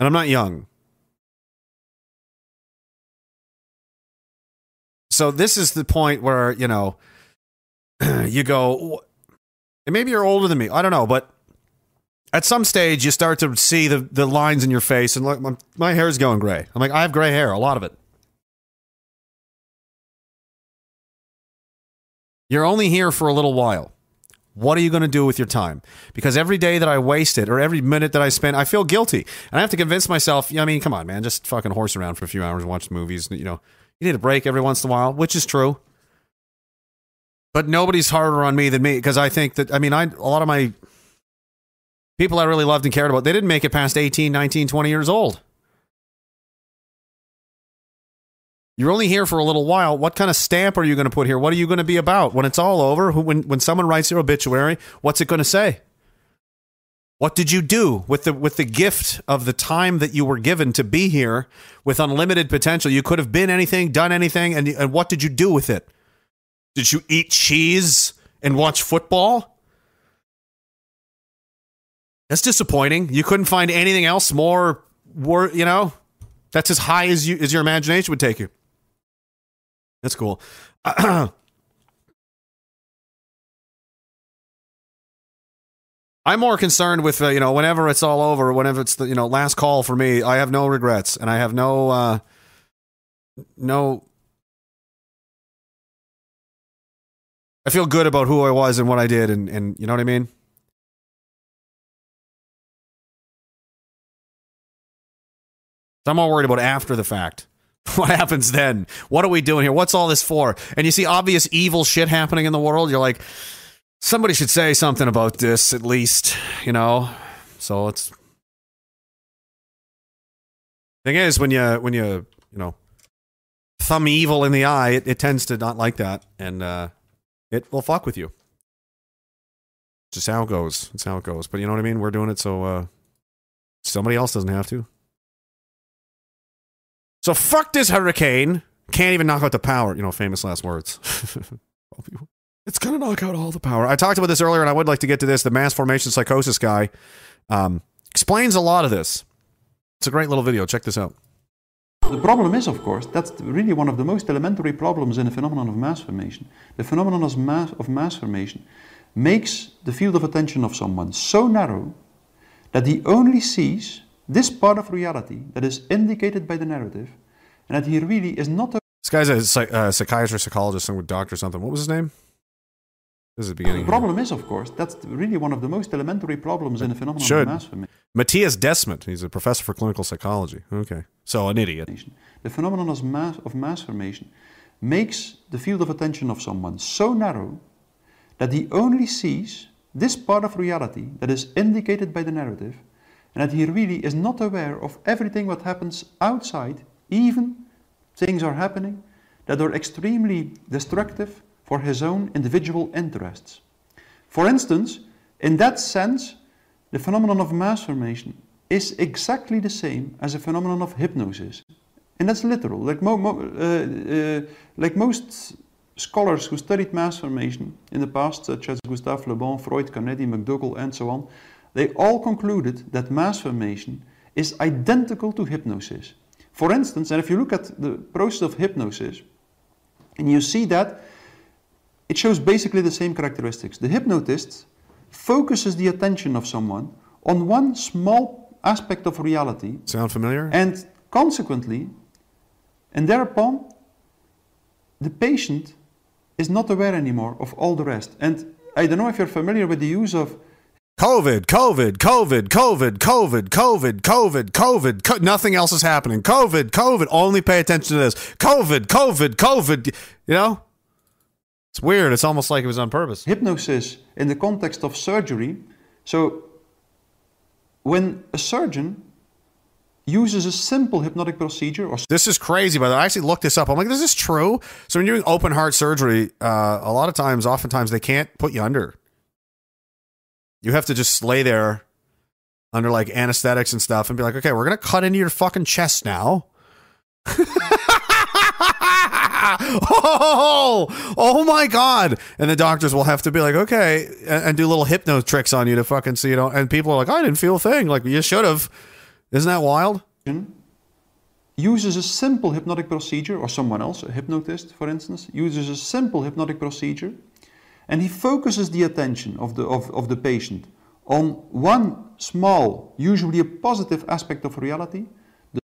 And I'm not young. So this is the point where, you know, you go, and maybe you're older than me. I don't know, but at some stage you start to see the, the lines in your face and like my, my is going gray. I'm like, I have gray hair, a lot of it. You're only here for a little while. What are you going to do with your time? Because every day that I wasted or every minute that I spent, I feel guilty. And I have to convince myself, I mean, come on, man, just fucking horse around for a few hours and watch movies. You know, you need a break every once in a while, which is true. But nobody's harder on me than me because I think that, I mean, I, a lot of my people I really loved and cared about, they didn't make it past 18, 19, 20 years old. You're only here for a little while. What kind of stamp are you going to put here? What are you going to be about when it's all over? When when someone writes your obituary, what's it going to say? What did you do with the with the gift of the time that you were given to be here with unlimited potential? You could have been anything, done anything, and and what did you do with it? Did you eat cheese and watch football? That's disappointing. You couldn't find anything else more, you know, that's as high as you as your imagination would take you. That's cool. I'm more concerned with uh, you know whenever it's all over, whenever it's the you know last call for me. I have no regrets, and I have no uh, no. I feel good about who I was and what I did, and and you know what I mean. I'm more worried about after the fact. What happens then? What are we doing here? What's all this for? And you see obvious evil shit happening in the world. You're like, somebody should say something about this at least, you know. So it's thing is when you when you you know thumb evil in the eye, it, it tends to not like that, and uh, it will fuck with you. It's Just how it goes. It's how it goes. But you know what I mean. We're doing it so uh, somebody else doesn't have to. So fuck this hurricane. Can't even knock out the power. You know, famous last words. it's gonna knock out all the power. I talked about this earlier, and I would like to get to this. The mass formation psychosis guy um, explains a lot of this. It's a great little video. Check this out. The problem is, of course, that's really one of the most elementary problems in the phenomenon of mass formation. The phenomenon of mass, of mass formation makes the field of attention of someone so narrow that he only sees this part of reality that is indicated by the narrative, and that he really is not a. This guy's a psych- uh, psychiatrist, psychologist, some doctor, something. What was his name? This is the beginning. The here. problem is, of course, that's really one of the most elementary problems in the phenomenon Should. of mass formation. Mattias Desmet. He's a professor for clinical psychology. Okay, so an idiot. The phenomenon of mass, of mass formation makes the field of attention of someone so narrow that he only sees this part of reality that is indicated by the narrative, and that he really is not aware of everything what happens outside, even things are happening that are extremely destructive for his own individual interests. For instance, in that sense, the phenomenon of mass formation is exactly the same as a phenomenon of hypnosis. And that's literal. Like, mo- mo- uh, uh, like most scholars who studied mass formation in the past, such as Gustave Le Bon, Freud, Carnegie, McDougall, and so on, they all concluded that mass formation is identical to hypnosis. For instance, and if you look at the process of hypnosis, and you see that it shows basically the same characteristics. The hypnotist focuses the attention of someone on one small aspect of reality, Sound familiar? and consequently, and thereupon, the patient is not aware anymore of all the rest. And I don't know if you're familiar with the use of COVID, COVID, COVID, COVID, COVID, COVID, COVID, COVID. Co- nothing else is happening. COVID, COVID. Only pay attention to this. COVID, COVID, COVID. You know? It's weird. It's almost like it was on purpose. Hypnosis in the context of surgery. So, when a surgeon uses a simple hypnotic procedure. Or- this is crazy, by the way, I actually looked this up. I'm like, this is true. So when you're doing open heart surgery, uh, a lot of times, oftentimes, they can't put you under you have to just lay there under like anesthetics and stuff and be like, okay, we're gonna cut into your fucking chest now. oh, oh my god! And the doctors will have to be like, okay, and, and do little hypno tricks on you to fucking see you know. And people are like, I didn't feel a thing. Like you should have. Isn't that wild? uses a simple hypnotic procedure, or someone else, a hypnotist, for instance, uses a simple hypnotic procedure, and he focuses the attention of the, of, of the patient on one small, usually a positive aspect of reality.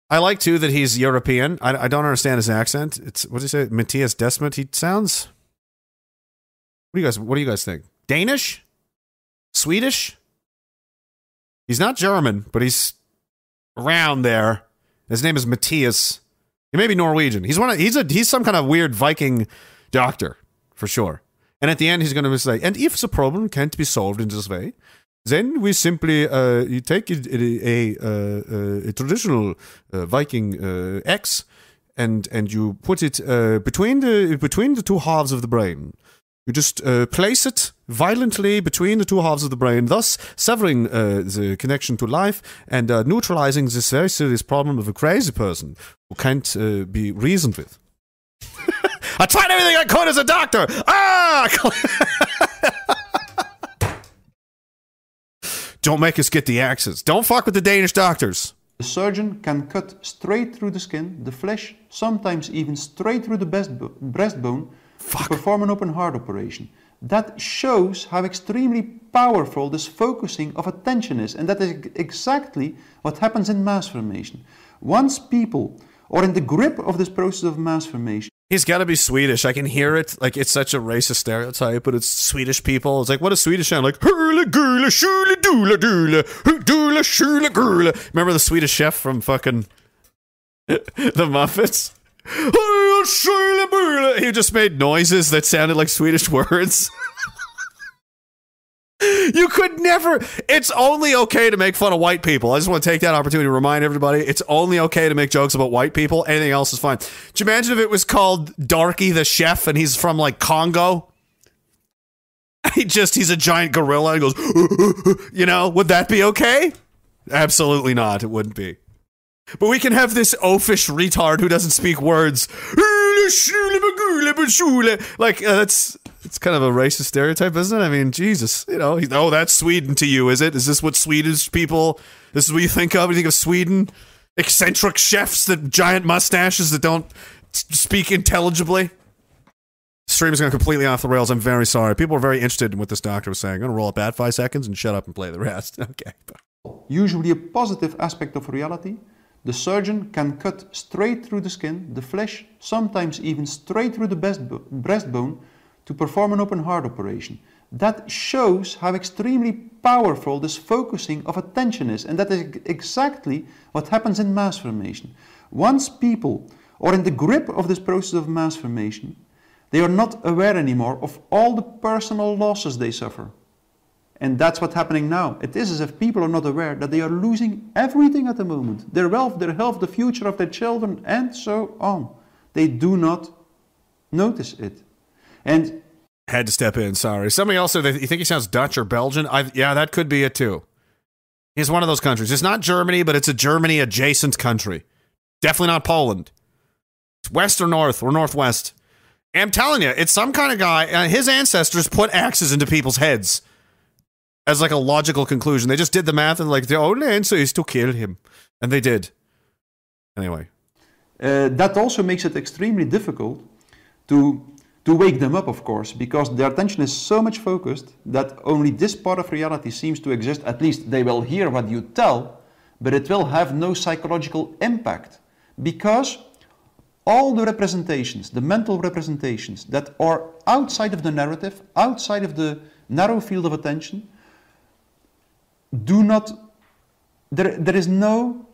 I like too that he's European. I, I don't understand his accent. It's what do you say, Mattias Desmet? He sounds. What do you guys? What do you guys think? Danish? Swedish? He's not German, but he's around there. His name is Mattias. He may be Norwegian. He's one. Of, he's a. He's some kind of weird Viking doctor for sure. And at the end, he's going to say, "And if the problem can't be solved in this way, then we simply uh, you take a, a, a, a traditional uh, Viking uh, X, and and you put it uh, between the between the two halves of the brain. You just uh, place it violently between the two halves of the brain, thus severing uh, the connection to life and uh, neutralizing this very serious problem of a crazy person who can't uh, be reasoned with. I tried everything I could as a doctor. Ah! Don't make us get the axes. Don't fuck with the Danish doctors. The surgeon can cut straight through the skin, the flesh, sometimes even straight through the breast- breastbone to perform an open heart operation. That shows how extremely powerful this focusing of attention is, and that is exactly what happens in mass formation. Once people are in the grip of this process of mass formation, He's got to be Swedish. I can hear it. Like it's such a racist stereotype, but it's Swedish people. It's like what a Swedish sound like? Hurla gula shula dula dula dula shula gula. Remember the Swedish chef from fucking the Muppets? He just made noises that sounded like Swedish words. You could never. It's only okay to make fun of white people. I just want to take that opportunity to remind everybody it's only okay to make jokes about white people. Anything else is fine. Do you imagine if it was called Darky the Chef and he's from like Congo? He just, he's a giant gorilla and goes, you know, would that be okay? Absolutely not. It wouldn't be. But we can have this oafish retard who doesn't speak words. Like, uh, that's it's kind of a racist stereotype, isn't it? I mean, Jesus, you know, oh, that's Sweden to you, is it? Is this what Swedish people, this is what you think of? You think of Sweden? Eccentric chefs that giant mustaches that don't speak intelligibly? Stream is going completely off the rails. I'm very sorry. People are very interested in what this doctor was saying. I'm going to roll up back five seconds and shut up and play the rest. Okay. usually a positive aspect of reality, the surgeon can cut straight through the skin, the flesh, sometimes even straight through the breastbo- breastbone to perform an open heart operation. That shows how extremely powerful this focusing of attention is, and that is exactly what happens in mass formation. Once people are in the grip of this process of mass formation, they are not aware anymore of all the personal losses they suffer. And that's what's happening now. It is as if people are not aware that they are losing everything at the moment their wealth, their health, the future of their children, and so on. They do not notice it. And Had to step in. Sorry. Somebody else said, you think he sounds Dutch or Belgian? I, yeah, that could be it too. He's one of those countries. It's not Germany, but it's a Germany adjacent country. Definitely not Poland. It's west or north or northwest. And I'm telling you, it's some kind of guy. Uh, his ancestors put axes into people's heads as like a logical conclusion. They just did the math and like the only answer is to kill him, and they did. Anyway, uh, that also makes it extremely difficult to, to wake them up, of course, because their attention is so much focused that only this part of reality seems to exist. At least they will hear what you tell, but it will have no psychological impact because all the representations, the mental representations that are outside of the narrative, outside of the narrow field of attention, do not, there, there is no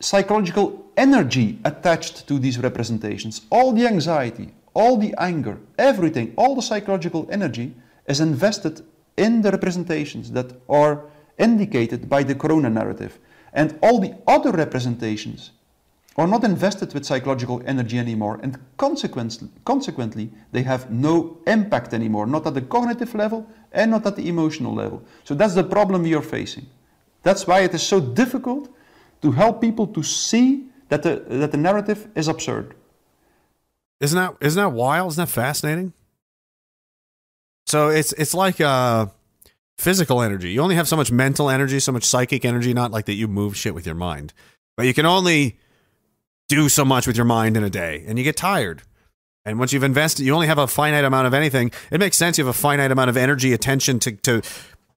psychological energy attached to these representations. All the anxiety, all the anger, everything, all the psychological energy is invested in the representations that are indicated by the corona narrative. And all the other representations are not invested with psychological energy anymore, and consequently, consequently, they have no impact anymore, not at the cognitive level and not at the emotional level. So that's the problem we are facing. That's why it is so difficult to help people to see that the, that the narrative is absurd. Isn't that isn't that wild? Isn't that fascinating? So it's it's like uh physical energy. You only have so much mental energy, so much psychic energy, not like that you move shit with your mind. But you can only do so much with your mind in a day and you get tired. And once you've invested, you only have a finite amount of anything. It makes sense you have a finite amount of energy, attention to to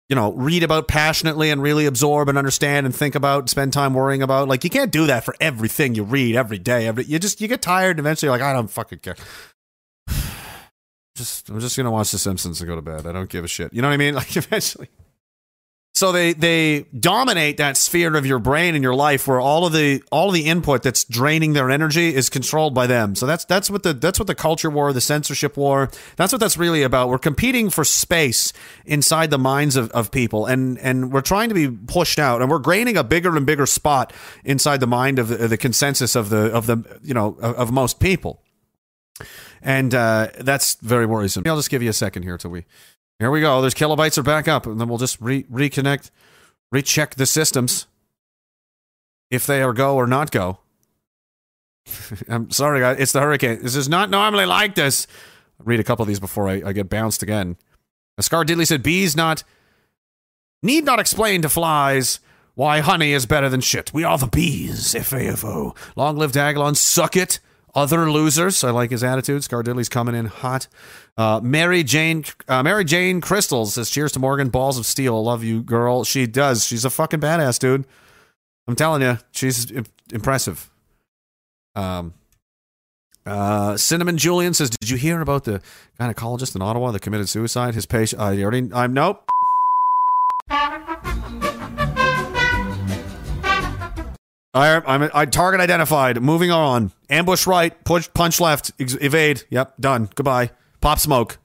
you know, read about passionately and really absorb and understand and think about, spend time worrying about. Like you can't do that for everything you read every day. Every you just you get tired eventually you're like, I don't fucking care. Just I'm just gonna watch The Simpsons and go to bed. I don't give a shit. You know what I mean? Like eventually. So they they dominate that sphere of your brain and your life where all of the all of the input that's draining their energy is controlled by them. So that's that's what the that's what the culture war, the censorship war, that's what that's really about. We're competing for space inside the minds of, of people and and we're trying to be pushed out and we're gaining a bigger and bigger spot inside the mind of the, the consensus of the of the you know of, of most people. And uh, that's very worrisome. I'll just give you a second here till we here we go. There's kilobytes are back up, and then we'll just re- reconnect, recheck the systems if they are go or not go. I'm sorry, guys. It's the hurricane. This is not normally like this. Read a couple of these before I, I get bounced again. Scar Diddley said, "Bees not need not explain to flies." Why honey is better than shit. We are the bees. F-A-F-O. Long live Diagolon. Suck it. Other losers. I like his attitude. Scar Diddley's coming in hot. Uh, Mary Jane, uh, Mary Jane Crystal says, "Cheers to Morgan, balls of steel. Love you, girl." She does. She's a fucking badass, dude. I'm telling you, she's im- impressive. Um, uh, Cinnamon Julian says, "Did you hear about the gynecologist in Ottawa that committed suicide? His patient. I already. I'm nope. I, I'm target identified. Moving on. Ambush right. Push punch left. Ex- evade. Yep. Done. Goodbye. Pop smoke.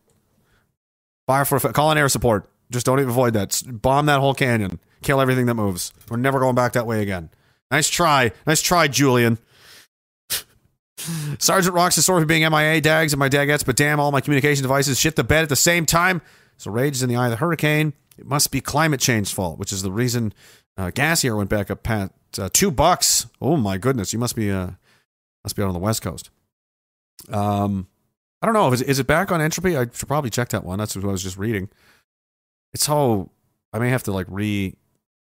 Fire for call on air support. Just don't even avoid that. Bomb that whole canyon. Kill everything that moves. We're never going back that way again. Nice try. Nice try, Julian. Sergeant Rocks is sorry of being MIA, Dags, and my dagettes, but damn, all my communication devices shit the bed at the same time. So rage is in the eye of the hurricane. It must be climate change's fault, which is the reason uh, gas here went back up pat uh, two bucks. Oh my goodness, you must be uh, must be out on the west coast. Um, I don't know. Is, is it back on entropy? I should probably check that one. That's what I was just reading. It's how I may have to like re.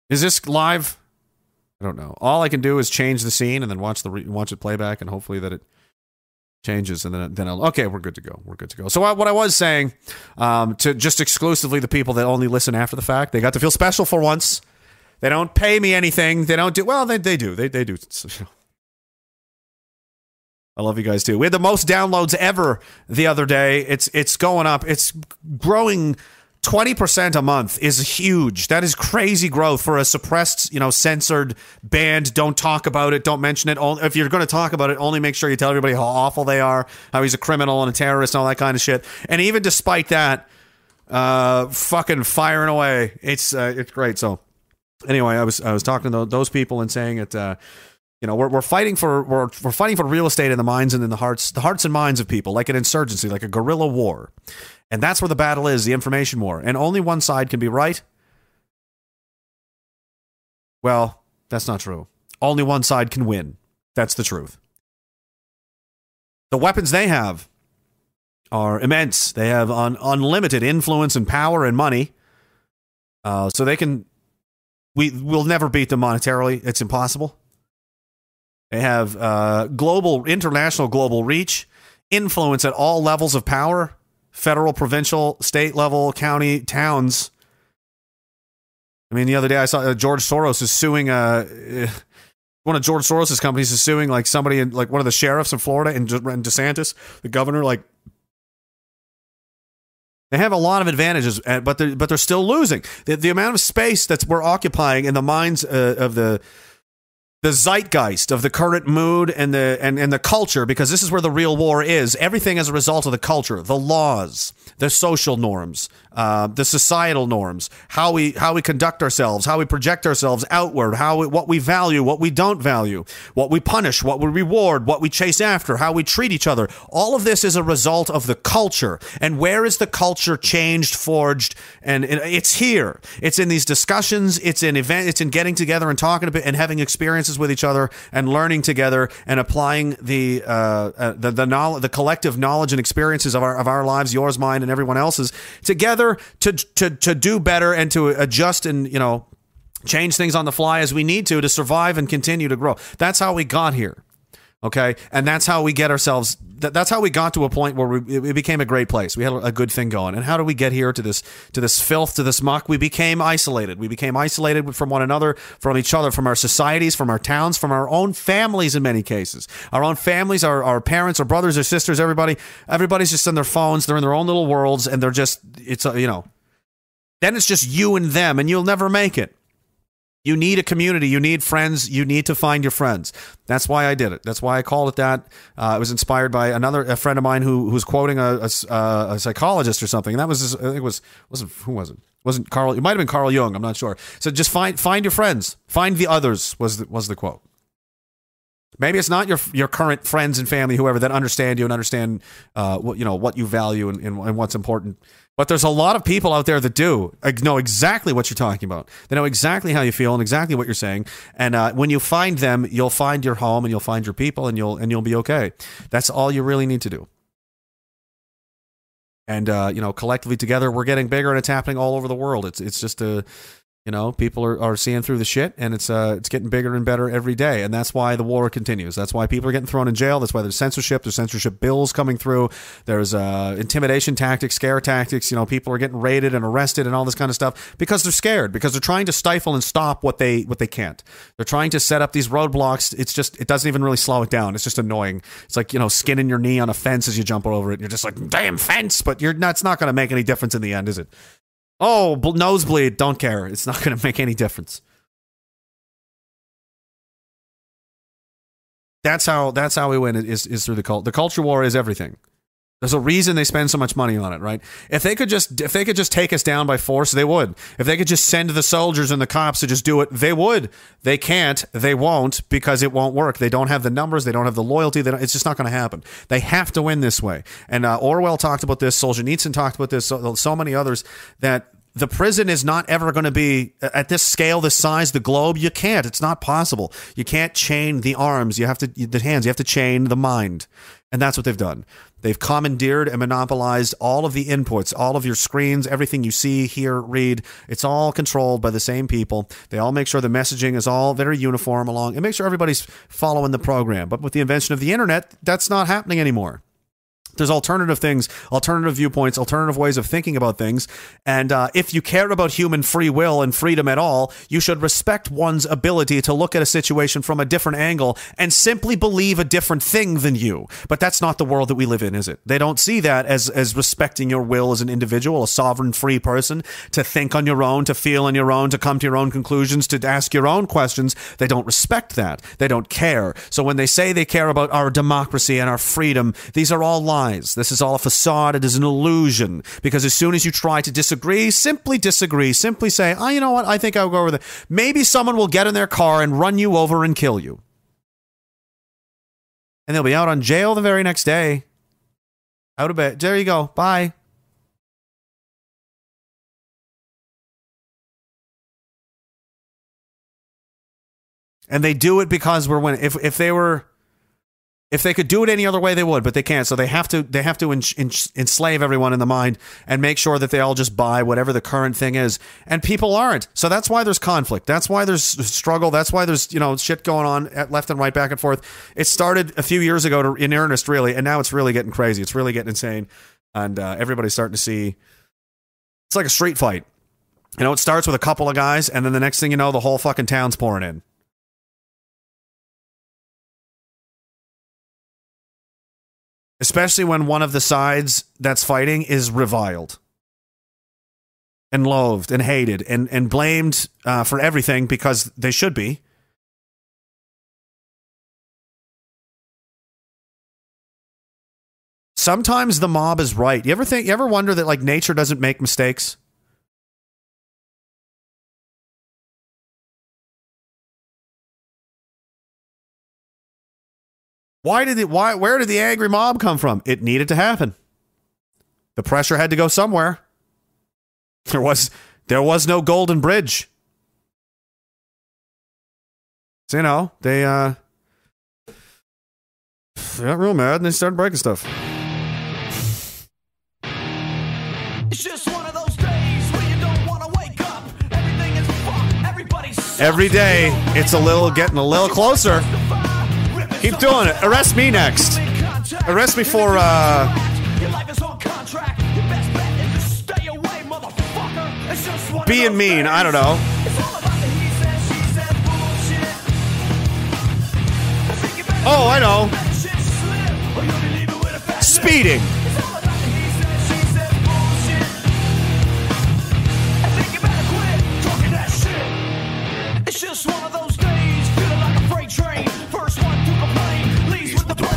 Is this live? I don't know. All I can do is change the scene and then watch the re- watch it playback and hopefully that it changes and then then I'll okay we're good to go we're good to go. So what what I was saying um, to just exclusively the people that only listen after the fact they got to feel special for once. They don't pay me anything. They don't do well. They they do. They they do. I love you guys too. We had the most downloads ever the other day. It's it's going up. It's growing 20% a month is huge. That is crazy growth for a suppressed, you know, censored band. Don't talk about it. Don't mention it. If you're going to talk about it, only make sure you tell everybody how awful they are, how he's a criminal and a terrorist and all that kind of shit. And even despite that, uh, fucking firing away. It's uh, it's great. So anyway, I was I was talking to those people and saying it. Uh, you know, we're, we're fighting for we're, we're fighting for real estate in the minds and in the hearts, the hearts and minds of people, like an insurgency, like a guerrilla war, and that's where the battle is, the information war, and only one side can be right. Well, that's not true. Only one side can win. That's the truth. The weapons they have are immense. They have un- unlimited influence and power and money. Uh, so they can. We will never beat them monetarily. It's impossible. They have uh, global, international, global reach, influence at all levels of power federal, provincial, state level, county, towns. I mean, the other day I saw uh, George Soros is suing uh, one of George Soros's companies is suing like somebody in like one of the sheriffs in Florida and DeSantis, the governor. Like they have a lot of advantages, uh, but they're but they're still losing. The, the amount of space that we're occupying in the minds uh, of the the zeitgeist of the current mood and the and, and the culture because this is where the real war is everything as a result of the culture the laws the social norms uh, the societal norms how we how we conduct ourselves how we project ourselves outward how we, what we value what we don't value what we punish what we reward what we chase after how we treat each other. All of this is a result of the culture. And where is the culture changed forged? And, it's here. It's in these discussions. It's in event it's in getting together and talking about and having experiences experiences with each other and learning together and applying the uh, uh, the the, knowledge, the collective knowledge and experiences of our of our lives, yours, mine, and everyone else's, together to to to do better and to adjust and you know change things on the fly as we need to to survive and continue to grow. That's how we got here. Okay, and that's how we get ourselves. That, that's how we got to a point where we, it, became a great place. We had a good thing going. And how do we get here to this to this filth, to this muck? We became isolated. We became isolated from one another, from each other, from our societies, from our towns, from our own families. In many cases, our own families, our, our parents, our brothers, or sisters, everybody, everybody's just on their phones. They're in their own little worlds, and they're just it's a, you know. Then it's just you and them, and you'll never make it. You need a community. You need friends. You need to find your friends. That's why I did it. That's why I called it that. Uh, I was inspired by another a friend of mine who, who was quoting a, a, uh, a psychologist or something, and that was I think it was wasn't who was it? Wasn't Carl? It might have been Carl Jung. I'm not sure. So just find find your friends. Find the others was the, was the quote. Maybe it's not your your current friends and family, whoever that understand you and understand uh, what you know what you value and, and, and what's important. But there's a lot of people out there that do know exactly what you're talking about. They know exactly how you feel and exactly what you're saying. And uh, when you find them, you'll find your home and you'll find your people and you'll and you'll be okay. That's all you really need to do. And uh, you know, collectively together, we're getting bigger, and it's happening all over the world. It's it's just a you know, people are, are seeing through the shit, and it's uh, it's getting bigger and better every day, and that's why the war continues. That's why people are getting thrown in jail. That's why there's censorship. There's censorship bills coming through. There's uh, intimidation tactics, scare tactics. You know, people are getting raided and arrested and all this kind of stuff because they're scared because they're trying to stifle and stop what they what they can't. They're trying to set up these roadblocks. It's just it doesn't even really slow it down. It's just annoying. It's like you know, skinning your knee on a fence as you jump over it. And You're just like, damn fence, but you're not going to make any difference in the end, is it? Oh, bl- nosebleed. Don't care. It's not going to make any difference. That's how. That's how we win. Is is through the cult. The culture war is everything. There's a reason they spend so much money on it, right? If they could just if they could just take us down by force, they would. If they could just send the soldiers and the cops to just do it, they would. They can't. They won't because it won't work. They don't have the numbers. They don't have the loyalty. They don't, it's just not going to happen. They have to win this way. And uh, Orwell talked about this. Solzhenitsyn talked about this. So, so many others that the prison is not ever going to be at this scale, this size, the globe. You can't. It's not possible. You can't chain the arms. You have to the hands. You have to chain the mind, and that's what they've done. They've commandeered and monopolized all of the inputs, all of your screens, everything you see, hear, read. It's all controlled by the same people. They all make sure the messaging is all very uniform along and make sure everybody's following the program. But with the invention of the internet, that's not happening anymore. There's alternative things, alternative viewpoints, alternative ways of thinking about things. And uh, if you care about human free will and freedom at all, you should respect one's ability to look at a situation from a different angle and simply believe a different thing than you. But that's not the world that we live in, is it? They don't see that as, as respecting your will as an individual, a sovereign free person, to think on your own, to feel on your own, to come to your own conclusions, to ask your own questions. They don't respect that. They don't care. So when they say they care about our democracy and our freedom, these are all lies. This is all a facade. It is an illusion. Because as soon as you try to disagree, simply disagree. Simply say, oh, you know what? I think I'll go over there. Maybe someone will get in their car and run you over and kill you. And they'll be out on jail the very next day. Out of bed. There you go. Bye. And they do it because we're winning. If if they were if they could do it any other way, they would, but they can't. So they have to they have to en- en- enslave everyone in the mind and make sure that they all just buy whatever the current thing is. And people aren't. So that's why there's conflict. That's why there's struggle. That's why there's you know shit going on at left and right, back and forth. It started a few years ago to, in earnest, really, and now it's really getting crazy. It's really getting insane, and uh, everybody's starting to see. It's like a street fight. You know, it starts with a couple of guys, and then the next thing you know, the whole fucking town's pouring in. Especially when one of the sides that's fighting is reviled and loathed and hated and, and blamed uh, for everything because they should be. Sometimes the mob is right. You ever think you ever wonder that like nature doesn't make mistakes? Why did it why where did the angry mob come from? It needed to happen. The pressure had to go somewhere. There was there was no golden bridge. So, you know, they uh they got real mad and they started breaking stuff. It's just one of those days where you don't want to wake up. Everything is fucked. Everybody's. Every day, it's a little getting a little closer. Keep doing it. Arrest me next. Arrest me for, uh, mean. I don't know. Oh, I know. is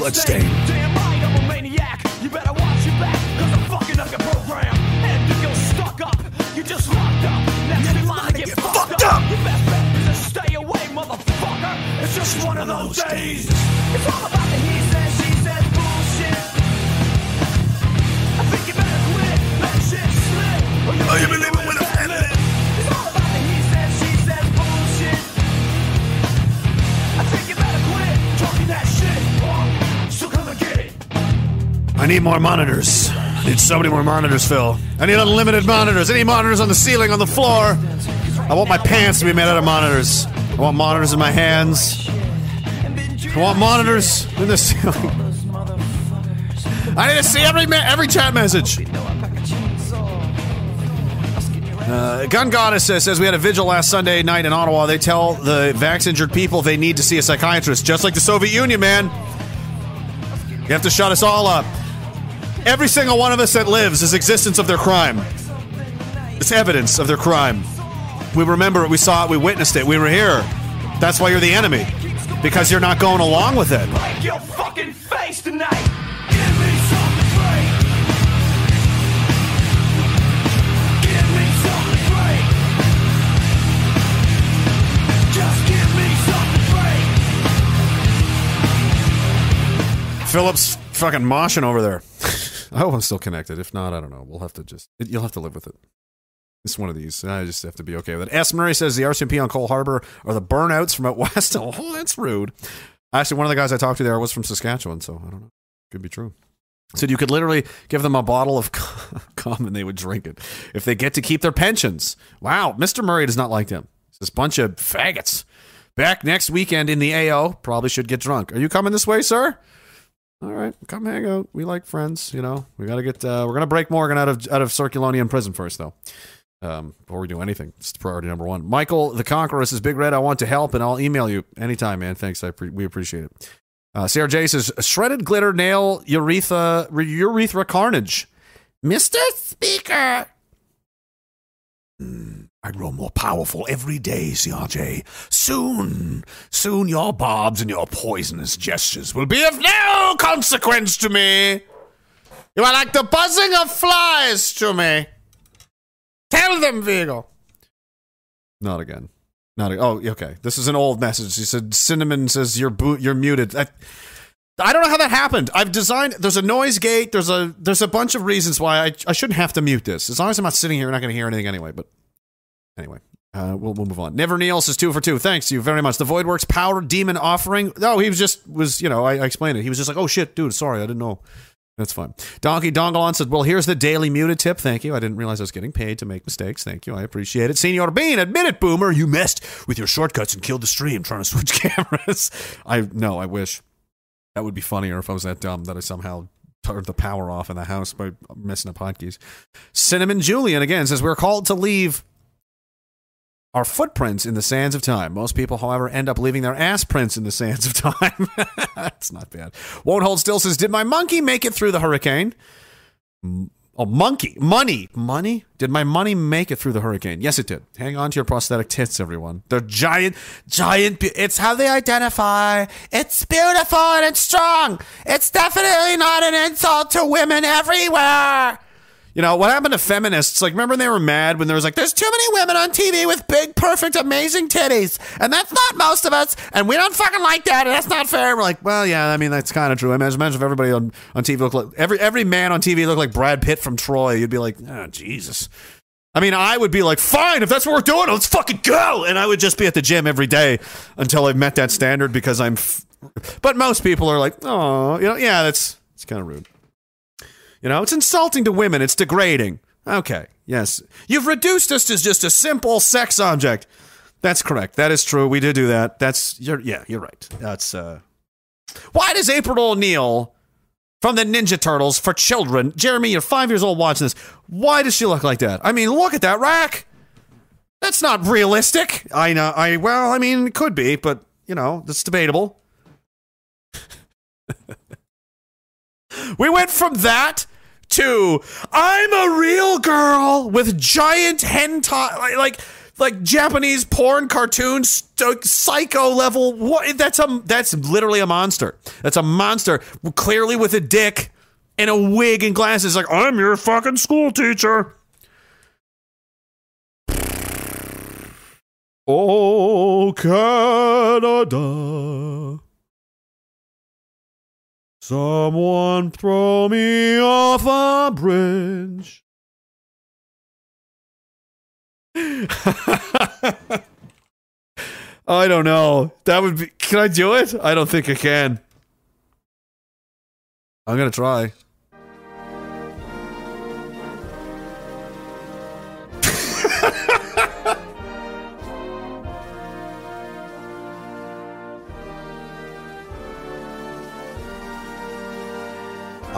leaves with the blood stain. Damn right, I'm a maniac. You better watch your back, cause I'm fucking up your program. And if you're stuck up, you just locked up. Next in line to get, fucked up. Best bet is to stay away, motherfucker. It's just one of those days. It's all about the he said, she said bullshit. I think you better quit, let shit slip. Or you'll be leaving with a I need more monitors. I need so many more monitors, Phil. I need unlimited monitors. Need monitors on the ceiling, on the floor. I want my pants to be made out of monitors. I want monitors in my hands. I want monitors in the ceiling. I need to see every ma- every chat message. Uh, Gun Goddess says, says we had a vigil last Sunday night in Ottawa. They tell the vax injured people they need to see a psychiatrist, just like the Soviet Union, man. You have to shut us all up. Every single one of us that lives is existence of their crime. It's evidence of their crime. We remember it, we saw it, we witnessed it, we were here. That's why you're the enemy. Because you're not going along with it. Break your fucking face tonight. Give me something great. Give me something great. Just give me something great. Phillip's fucking moshing over there. I hope I'm still connected. If not, I don't know. We'll have to just, you'll have to live with it. It's one of these. I just have to be okay with it. S. Murray says the RCMP on Cole Harbour are the burnouts from out west. Oh, that's rude. Actually, one of the guys I talked to there was from Saskatchewan, so I don't know. Could be true. Said you could literally give them a bottle of cum and they would drink it if they get to keep their pensions. Wow, Mr. Murray does not like them. It's this bunch of faggots. Back next weekend in the AO. Probably should get drunk. Are you coming this way, sir? All right, come hang out. We like friends, you know. We got to get. Uh, we're gonna break Morgan out of out of Circulonian prison first, though. Um, before we do anything, it's priority number one. Michael the Conqueror says, "Big Red, I want to help, and I'll email you anytime, man. Thanks, I pre- we appreciate it." Uh, CRJ says, "Shredded glitter nail urethra urethra carnage." Mister Speaker, I grow more powerful every day, CRJ. Soon, soon your barbs and your poisonous gestures will be of no consequence to me. You are like the buzzing of flies to me. Tell them, Vigo. Not again. Not a- oh, okay. This is an old message. He said, "Cinnamon says you're boot, you're muted." I, I don't know how that happened. I've designed. There's a noise gate. There's a there's a bunch of reasons why I I shouldn't have to mute this. As long as I'm not sitting here, you're not going to hear anything anyway. But anyway, uh, we'll we'll move on. Never Neil says two for two. Thanks you very much. The Voidworks Power Demon offering. No, he was just was you know I, I explained it. He was just like, oh shit, dude, sorry, I didn't know. That's fine. Donkey Dongalon said, Well, here's the daily muted tip. Thank you. I didn't realize I was getting paid to make mistakes. Thank you. I appreciate it. Senor Bean, admit it, Boomer. You messed with your shortcuts and killed the stream trying to switch cameras. I no, I wish. That would be funnier if I was that dumb that I somehow turned the power off in the house by messing up hotkeys. Cinnamon Julian again says, We're called to leave our footprints in the sands of time. Most people, however, end up leaving their ass prints in the sands of time. That's not bad. Won't hold still says, Did my monkey make it through the hurricane? Oh, monkey. Money. Money? Did my money make it through the hurricane? Yes, it did. Hang on to your prosthetic tits, everyone. They're giant, giant. It's how they identify. It's beautiful and it's strong. It's definitely not an insult to women everywhere. You know, what happened to feminists? Like, remember they were mad when there was like, there's too many women on TV with big, perfect, amazing titties. And that's not most of us. And we don't fucking like that. And that's not fair. We're like, well, yeah, I mean, that's kind of true. I Imagine, imagine if everybody on, on TV looked like, every, every man on TV looked like Brad Pitt from Troy. You'd be like, oh, Jesus. I mean, I would be like, fine, if that's what we're doing, let's fucking go. And I would just be at the gym every day until I've met that standard because I'm. F- but most people are like, oh, you know, yeah, that's it's kind of rude. You know, it's insulting to women. It's degrading. Okay, yes, you've reduced us to just a simple sex object. That's correct. That is true. We did do that. That's you're yeah, you're right. That's uh. Why does April O'Neil from the Ninja Turtles for children. Jeremy, you're five years old watching this. Why does she look like that? I mean, look at that rack. That's not realistic. I know. I well, I mean, it could be, but you know, that's debatable. we went from that to I'm a real girl with giant hentai, like like, like Japanese porn cartoon st- psycho level. What? That's a that's literally a monster. That's a monster, clearly with a dick and a wig and glasses. Like I'm your fucking school teacher. Oh, Canada. Someone throw me off a bridge. I don't know. That would be. Can I do it? I don't think I can. I'm gonna try.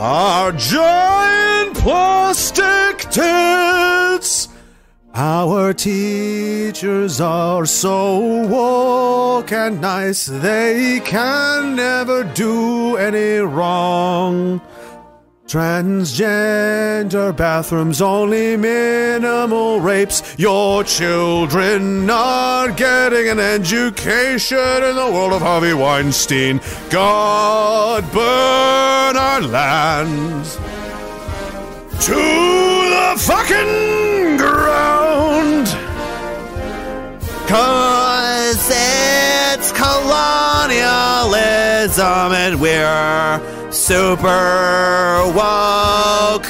Our giant plastic tits. Our teachers are so woke and nice, they can never do any wrong. Transgender bathrooms, only minimal rapes. Your children are getting an education in the world of Harvey Weinstein. God burn our lands to the fucking ground. Cause it's colonialism and we're super woke.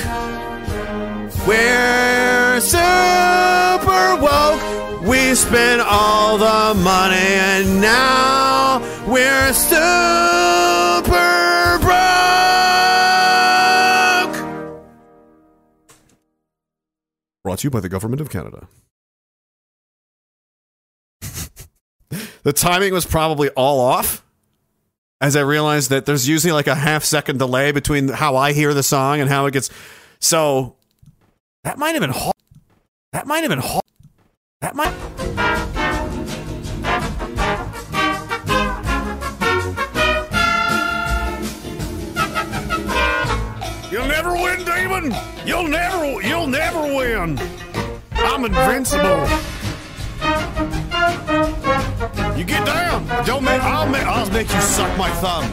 We're super woke. We spent all the money and now we're super broke. Brought to you by the Government of Canada. the timing was probably all off as I realized that there's usually like a half second delay between how I hear the song and how it gets. So that might have been hard. That might have been hard. That might. You'll never win, Demon. You'll never. You'll never win. I'm invincible. You get down. Don't make. I'll make. I'll make you suck my thumb.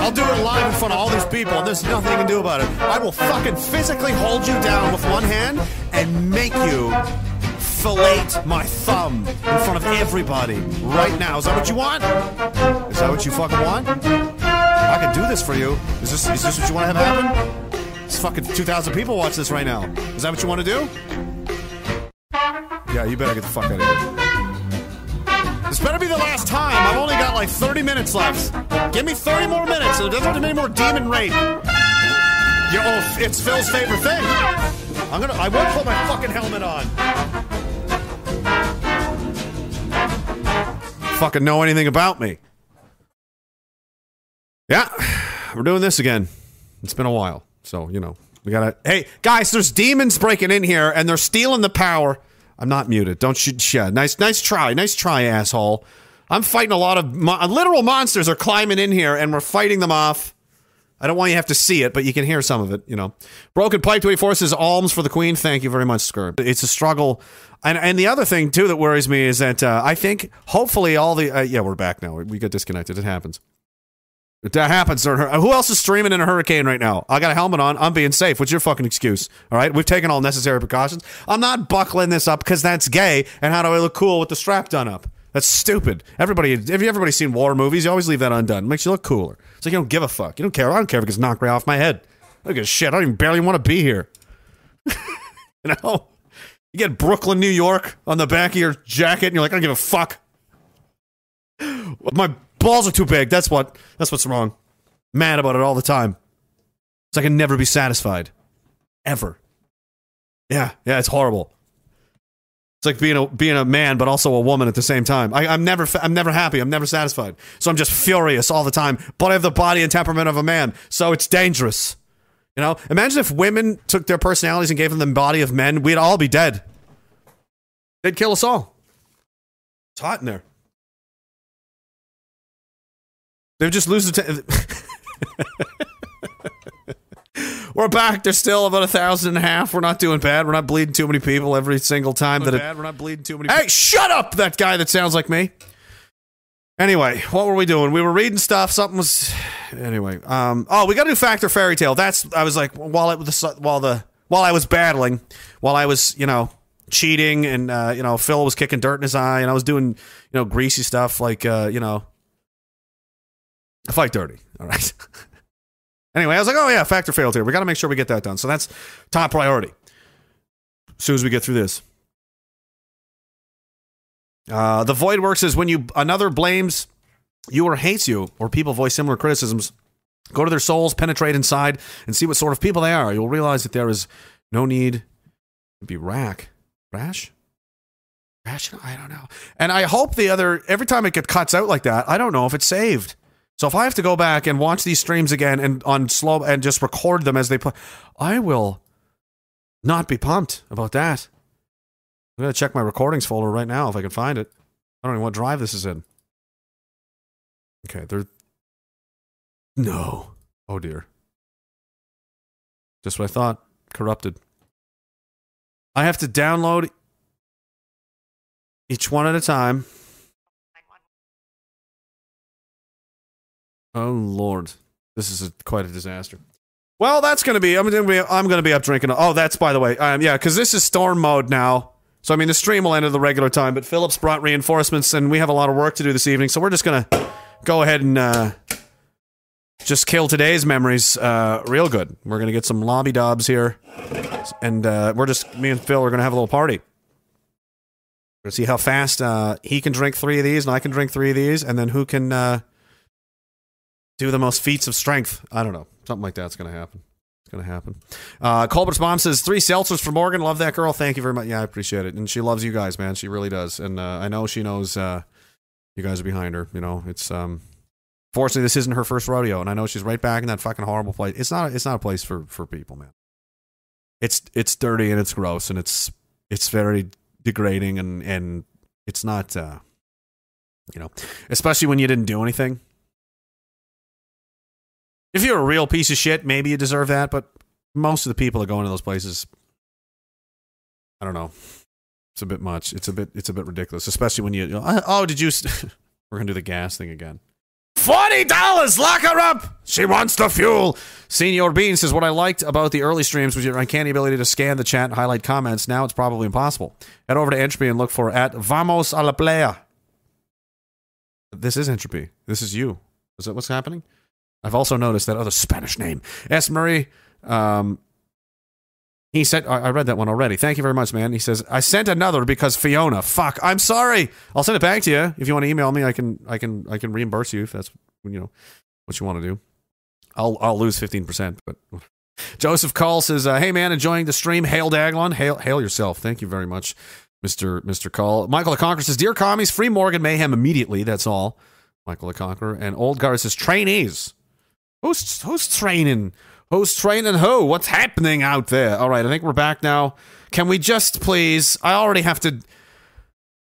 I'll do it live in front of all these people, and there's nothing you can do about it. I will fucking physically hold you down with one hand and make you fillet my thumb in front of everybody right now. Is that what you want? Is that what you fucking want? I can do this for you. Is this is this what you want to have happen? It's fucking 2,000 people watch this right now. Is that what you want to do? Yeah, you better get the fuck out of here. This better be the last time. I've only got like 30 minutes left. Give me 30 more minutes, and it doesn't have to be any more demon rape. Yo, oh, it's Phil's favorite thing. I'm gonna. I will put my fucking helmet on. Fucking know anything about me? Yeah, we're doing this again. It's been a while, so you know we gotta. Hey, guys, there's demons breaking in here, and they're stealing the power. I'm not muted. Don't shoot. Yeah, nice, nice try, nice try, asshole. I'm fighting a lot of mo- literal monsters are climbing in here, and we're fighting them off. I don't want you to have to see it, but you can hear some of it, you know. Broken Pipe 24 says alms for the queen. Thank you very much, Skirb. It's a struggle. And and the other thing, too, that worries me is that uh, I think hopefully all the. Uh, yeah, we're back now. We get disconnected. It happens. That happens. Who else is streaming in a hurricane right now? I got a helmet on. I'm being safe. What's your fucking excuse? All right. We've taken all necessary precautions. I'm not buckling this up because that's gay. And how do I look cool with the strap done up? That's stupid. Everybody, have you everybody seen war movies? You always leave that undone. It makes you look cooler. It's like you don't give a fuck. You don't care. I don't care if it gets knocked right off my head. I don't give a shit. I don't even barely want to be here. you know? You get Brooklyn, New York on the back of your jacket, and you're like, I don't give a fuck. My balls are too big. That's what. That's what's wrong. Mad about it all the time. It's like I can never be satisfied, ever. Yeah, yeah, it's horrible. It's like being a being a man, but also a woman at the same time. I, I'm never I'm never happy. I'm never satisfied. So I'm just furious all the time. But I have the body and temperament of a man, so it's dangerous. You know, imagine if women took their personalities and gave them the body of men. We'd all be dead. They'd kill us all. It's hot in there. They would just lose the. T- We're back. There's still about a thousand and a half. We're not doing bad. We're not bleeding too many people every single time that it. We're not bleeding too many. Hey, shut up! That guy that sounds like me. Anyway, what were we doing? We were reading stuff. Something was. Anyway, um. Oh, we got to do Factor fairy tale. That's. I was like, while it was while the while I was battling, while I was you know cheating and uh, you know Phil was kicking dirt in his eye and I was doing you know greasy stuff like uh, you know fight dirty. All right. anyway, I was like, oh yeah, factor failed here. We got to make sure we get that done. So that's top priority. As soon as we get through this. Uh, the void works is when you another blames you or hates you, or people voice similar criticisms. Go to their souls, penetrate inside, and see what sort of people they are. You'll realize that there is no need to be rack, rash, rash. I don't know. And I hope the other every time it gets cuts out like that, I don't know if it's saved. So if I have to go back and watch these streams again and on slow and just record them as they play, I will not be pumped about that. I'm gonna check my recordings folder right now if I can find it. I don't even know what drive this is in. Okay, there. No. Oh dear. Just what I thought. Corrupted. I have to download each one at a time. Oh lord, this is a, quite a disaster. Well, that's gonna be. I'm gonna be. I'm gonna be up drinking. Oh, that's by the way. Um, yeah, because this is storm mode now. So I mean, the stream will end at the regular time. But Phillip's brought reinforcements, and we have a lot of work to do this evening. So we're just gonna go ahead and uh, just kill today's memories uh, real good. We're gonna get some lobby dobs here, and uh, we're just me and Phil are gonna have a little party. We're gonna see how fast uh, he can drink three of these, and I can drink three of these, and then who can uh, do the most feats of strength. I don't know. Something like that's going to happen. It's going to happen. Uh, Colbert's mom says three seltzers for Morgan. Love that girl. Thank you very much. Yeah, I appreciate it. And she loves you guys, man. She really does. And uh, I know she knows uh, you guys are behind her. You know, it's um. Fortunately, this isn't her first rodeo, and I know she's right back in that fucking horrible place. It's not. It's not a place for for people, man. It's it's dirty and it's gross and it's it's very degrading and and it's not. uh You know, especially when you didn't do anything. If you're a real piece of shit, maybe you deserve that, but most of the people that go into those places, I don't know. It's a bit much. It's a bit. It's a bit ridiculous, especially when you. you know, oh, oh did you? s- We're gonna do the gas thing again. Forty dollars, lock her up. She wants the fuel. Senior Bean says what I liked about the early streams was your uncanny ability to scan the chat and highlight comments. Now it's probably impossible. Head over to Entropy and look for at Vamos a la Playa. This is Entropy. This is you. Is that what's happening? I've also noticed that other Spanish name, S. Murray. Um, he said, I read that one already. Thank you very much, man. He says, I sent another because Fiona. Fuck, I'm sorry. I'll send it back to you. If you want to email me, I can, I can, I can reimburse you if that's, you know, what you want to do. I'll, I'll lose 15%, but Joseph Call says, uh, hey man, enjoying the stream. Hail Diagolon. Hail, hail yourself. Thank you very much, Mr. Mr. Call. Michael the Conqueror says, Dear commies, free Morgan Mayhem immediately. That's all. Michael the Conqueror. And Old Guard says, trainees. Who's who's training? Who's training who? What's happening out there? All right, I think we're back now. Can we just please? I already have to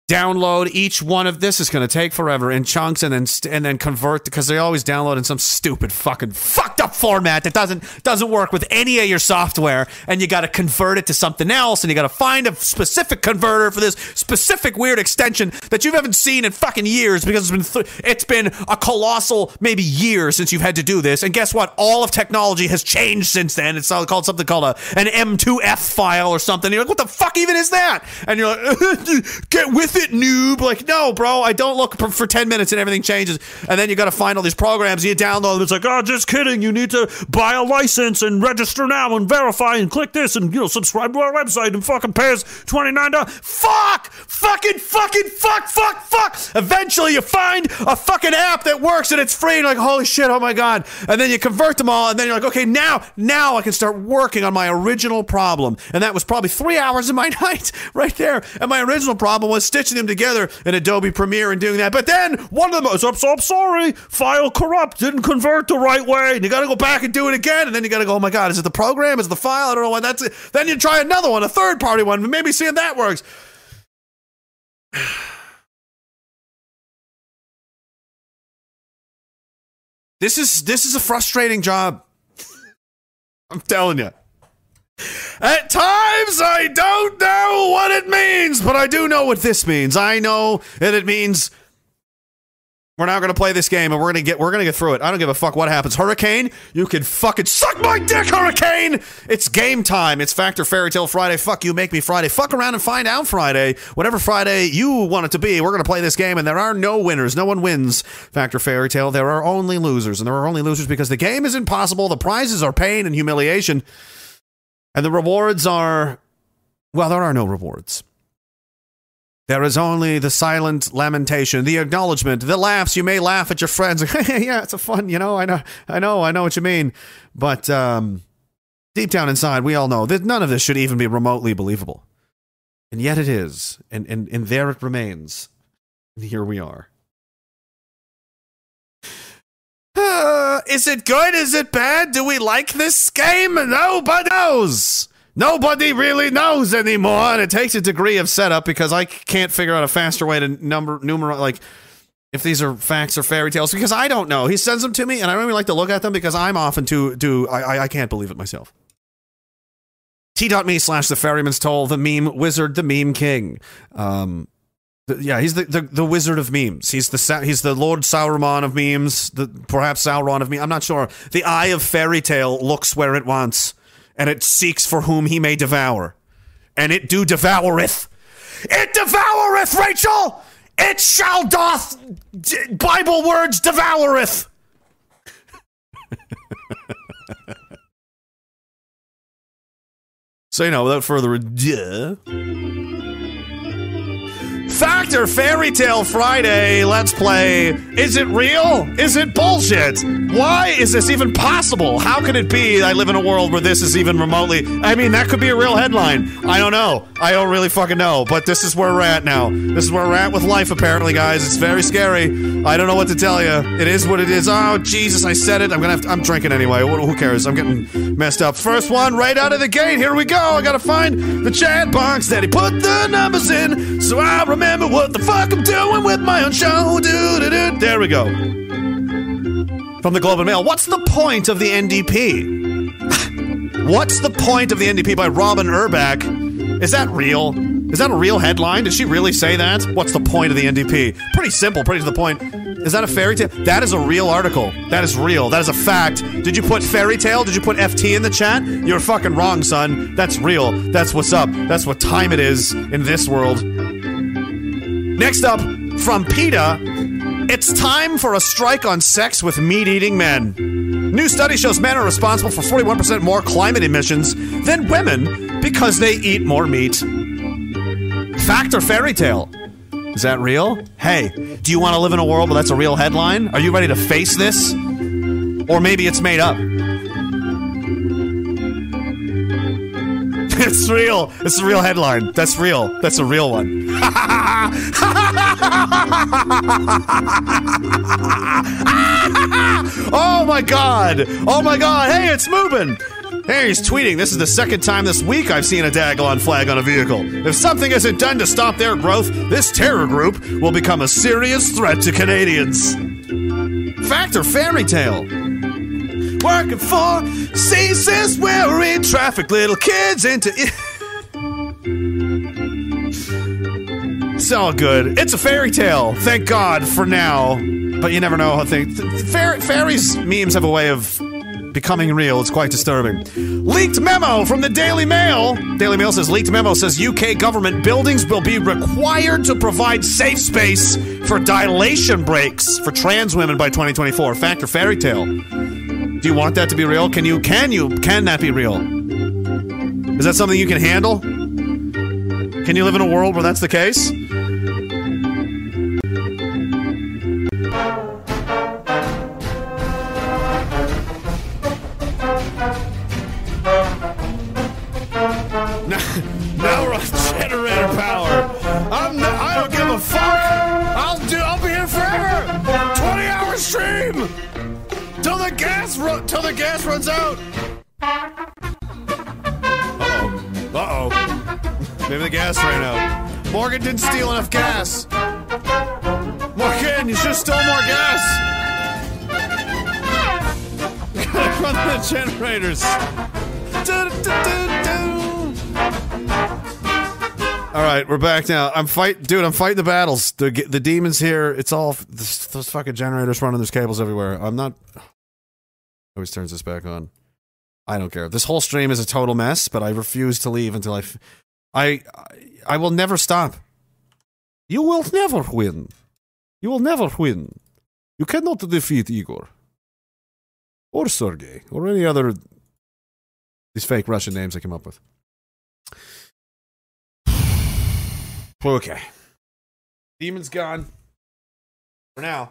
download each one of this is going to take forever in chunks and then st- and then convert because they always download in some stupid fucking fucked up format that doesn't doesn't work with any of your software and you got to convert it to something else and you got to find a specific converter for this specific weird extension that you haven't seen in fucking years because it's been th- it's been a colossal maybe year since you've had to do this and guess what? All of technology has changed since then. It's all called something called a an M2F file or something. You're like what the fuck even is that? And you're like get with noob. Like, no, bro, I don't look for, for 10 minutes and everything changes. And then you got to find all these programs you download them. It's like, oh, just kidding. You need to buy a license and register now and verify and click this and, you know, subscribe to our website and fucking pay us $29. Fuck! Fucking, fucking, fuck, fuck, fuck! Eventually you find a fucking app that works and it's free. And you're like, holy shit, oh my God. And then you convert them all. And then you're like, okay, now, now I can start working on my original problem. And that was probably three hours of my night right there. And my original problem was stitching them together in Adobe Premiere and doing that. But then one of them was, I'm, so, I'm sorry, file corrupt, didn't convert the right way. And you got to go back and do it again. And then you got to go, oh my God, is it the program? Is it the file? I don't know why that's it. Then you try another one, a third party one, maybe see if that works. This is this is a frustrating job. I'm telling you. At times I don't know what it means, but I do know what this means. I know that it means we're now going to play this game and we're going to get we're going to get through it. I don't give a fuck what happens. Hurricane, you can fucking suck my dick, Hurricane. It's game time. It's Factor Fairy Tale Friday. Fuck you, make me Friday. Fuck around and find out Friday. Whatever Friday you want it to be, we're going to play this game and there are no winners. No one wins Factor Fairy Tale. There are only losers and there are only losers because the game is impossible. The prizes are pain and humiliation. And the rewards are well, there are no rewards. There is only the silent lamentation, the acknowledgement, the laughs. You may laugh at your friends. yeah, it's a fun, you know, I know, I know, I know what you mean. But um, deep down inside, we all know that none of this should even be remotely believable. And yet it is. And, and, and there it remains. And here we are. Is it good? Is it bad? Do we like this game? Nobody knows. Nobody really knows anymore, and it takes a degree of setup because I can't figure out a faster way to number numerate like if these are facts or fairy tales because I don't know. He sends them to me, and I don't even like to look at them because I'm often too too I I, can't believe it myself. T.me slash the ferryman's toll, the meme wizard, the meme king. Um, yeah, he's the, the the wizard of memes. He's the he's the Lord Sauron of memes. The perhaps Sauron of memes. I'm not sure. The eye of fairy tale looks where it wants, and it seeks for whom he may devour, and it do devoureth. It devoureth, Rachel. It shall doth d- Bible words devoureth. so you know, without further ado. Factor Fairy Tale Friday. Let's play. Is it real? Is it bullshit? Why is this even possible? How could it be I live in a world where this is even remotely? I mean, that could be a real headline. I don't know. I don't really fucking know. But this is where we're at now. This is where we're at with life, apparently, guys. It's very scary. I don't know what to tell you. It is what it is. Oh, Jesus, I said it. I'm gonna have to, I'm drinking anyway. Who cares? I'm getting messed up. First one right out of the gate. Here we go. I gotta find the chat box that he put the numbers in so I remember what the fuck I'm doing with my own show. Do-do-do. There we go. From the Globe and Mail. What's the point of the NDP? What's the point of the NDP by Robyn Urback? Is that real? Is that a real headline? Did she really say that? What's the point of the NDP? Pretty simple, pretty to the point. Is that a fairy tale? That is a real article. That is real. That is a fact. Did you put fairy tale? Did you put FT in the chat? You're fucking wrong, son. That's real. That's what's up. That's what time it is in this world. Next up, from PETA, it's time for a strike on sex with meat eating men. New study shows men are responsible for 41% more climate emissions than women because they eat more meat. Fact or fairy tale? Is that real? Hey, do you want to live in a world where that's a real headline? Are you ready to face this? Or maybe it's made up. It's real. It's a real headline. That's real. That's a real one. oh my god. Oh my god. Hey, it's moving. Hey, he's tweeting. This is the second time this week I've seen a Diagolon flag on a vehicle. If something isn't done to stop their growth, this terror group will become a serious threat to Canadians. Fact or fairy tale? Working for Caesars, where we traffic little kids into. It. It's all good. It's a fairy tale. Thank God for now. But you never know how things. Fair, fairies memes have a way of becoming real. It's quite disturbing. Leaked memo from the Daily Mail. Daily Mail says leaked memo says UK government buildings will be required to provide safe space for dilation breaks for trans women by 2024. Fact or fairy tale? Do you want that to be real? Can you? Can you? Can that be real? Is that something you can handle? Can you live in a world where that's the case? Out. Uh oh. Uh oh. Maybe the gas ran out. Morgan didn't steal enough gas. Morgan, you should have stole more gas. Gotta run the generators. All right, we're back now. I'm fight, dude. I'm fighting the battles. The the demons here. It's all those fucking generators running. There's cables everywhere. I'm not. Always turns this back on. I don't care. This whole stream is a total mess, but I refuse to leave until I, f- I, I will never stop. You will never win. You will never win. You cannot defeat Igor or Sergey or any other these fake Russian names I came up with. Okay. Demon's gone. For now.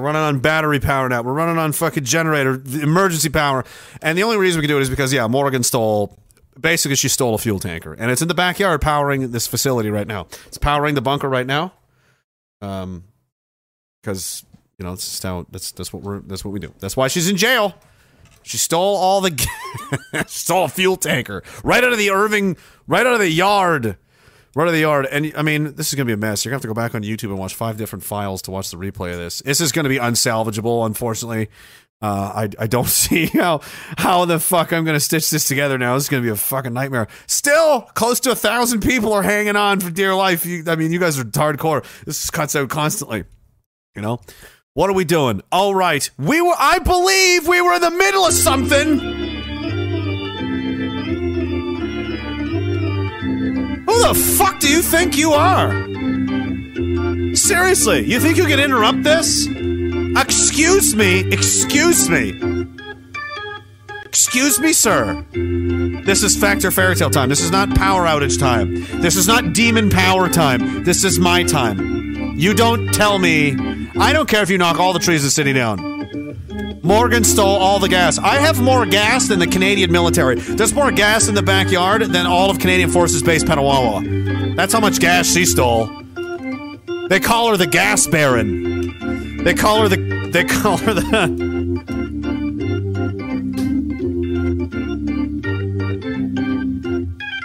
We're running on battery power now. We're running on fucking generator, emergency power. And the only reason we can do it is because, yeah, Morgan stole. Basically, she stole a fuel tanker. And it's in the backyard powering this facility right now. It's powering the bunker right now. Um, because, you know, that's just how, that's, that's what we're, that's what we do. That's why she's in jail. She stole all the, stole a fuel tanker right out of the Irving, right out of the yard. Out of the yard. And I mean, this is going to be a mess. You're going to have to go back on YouTube and watch five different files to watch the replay of this. This is going to be unsalvageable, unfortunately. Uh, I, I don't see how how the fuck I'm going to stitch this together now. This is going to be a fucking nightmare. Still, close to a thousand people are hanging on for dear life. You, I mean, you guys are hardcore. This cuts out constantly. You know? What are we doing? All right. We were, I believe we were in the middle of something. Who the fuck do you think you are? Seriously, you think you can interrupt this? Excuse me, excuse me. Excuse me, sir. This is Factor Fairy Tale time. This is not power outage time. This is not demon power time. This is my time. You don't tell me. I don't care if you knock all the trees in the city down. Morgan stole all the gas. I have more gas than the Canadian military. There's more gas in the backyard than all of Canadian Forces Base Petawawa. That's how much gas she stole. They call her the gas baron. They call her the. They call her the.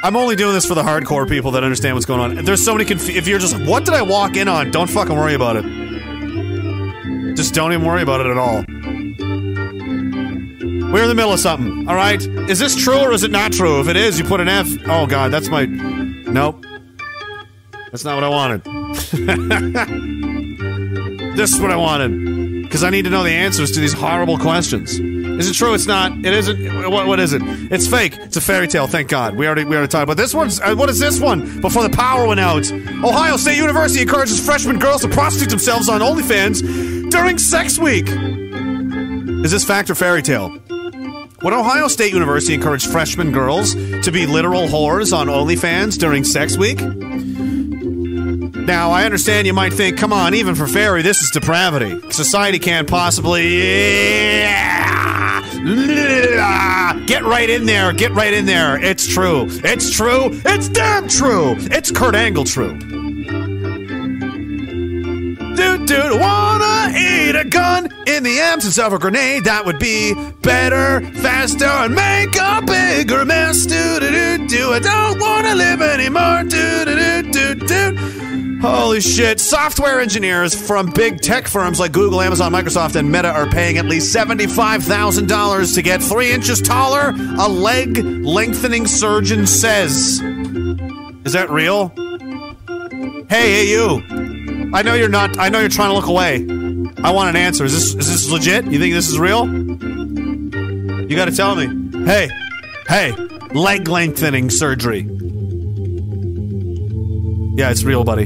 I'm only doing this for the hardcore people that understand what's going on. There's so many conf- if you're just what did I walk in on? Don't fucking worry about it. Just don't even worry about it at all. We're in the middle of something. All right. Is this true or is it not true? If it is, you put an F. Oh god, that's my. Nope. That's not what I wanted. this is what I wanted because I need to know the answers to these horrible questions. Is it true? It's not. It isn't. What, what is it? It's fake. It's a fairy tale. Thank God. We already we already talked about this one's. Uh, what is this one? Before the power went out, Ohio State University encourages freshman girls to prostitute themselves on OnlyFans during Sex Week. Is this fact or fairy tale? Would Ohio State University encourage freshman girls to be literal whores on OnlyFans during Sex Week? Now, I understand you might think, come on, even for fairy, this is depravity. Society can't possibly. Get right in there, get right in there. It's true. It's true. It's damn true. It's Kurt Angle true. Dude, dude, wanna eat a gun in the absence of a grenade? That would be better, faster, and make a bigger mess. Do do do do. I don't wanna live anymore. Do do do do do. Holy shit. Software engineers from big tech firms like Google, Amazon, Microsoft, and Meta are paying at least $75,000 to get three inches taller, a leg lengthening surgeon says. Is that real? Hey, hey, you. I know you're not, I know you're trying to look away. I want an answer. Is this, is this legit? You think this is real? You got to tell me. Hey, hey, leg lengthening surgery. Yeah, it's real, buddy.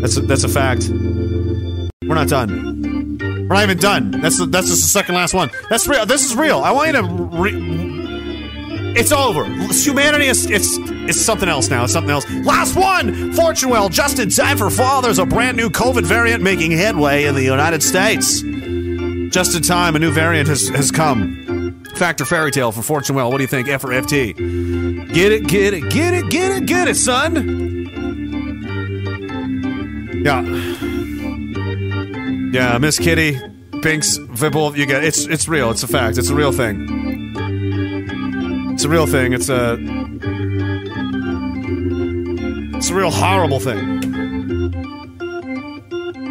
That's a, that's a fact. We're not done. We're not even done. That's the, that's just the second last one. That's real. This is real. I want you to. Re- it's over. Humanity is it's it's something else now. It's something else. Last one. Fortune well, just in time for fall. There's a brand new COVID variant making headway in the United States. Just in time, a new variant has has come. Factor fairy tale for Fortune well. What do you think? F or FT? Get it, get it, get it, get it, get it, son. Yeah. Yeah, Miss Kitty, Binks, Vibble, you get it's it's real. It's a fact. It's a real thing. It's a real thing. It's a it's a real horrible thing.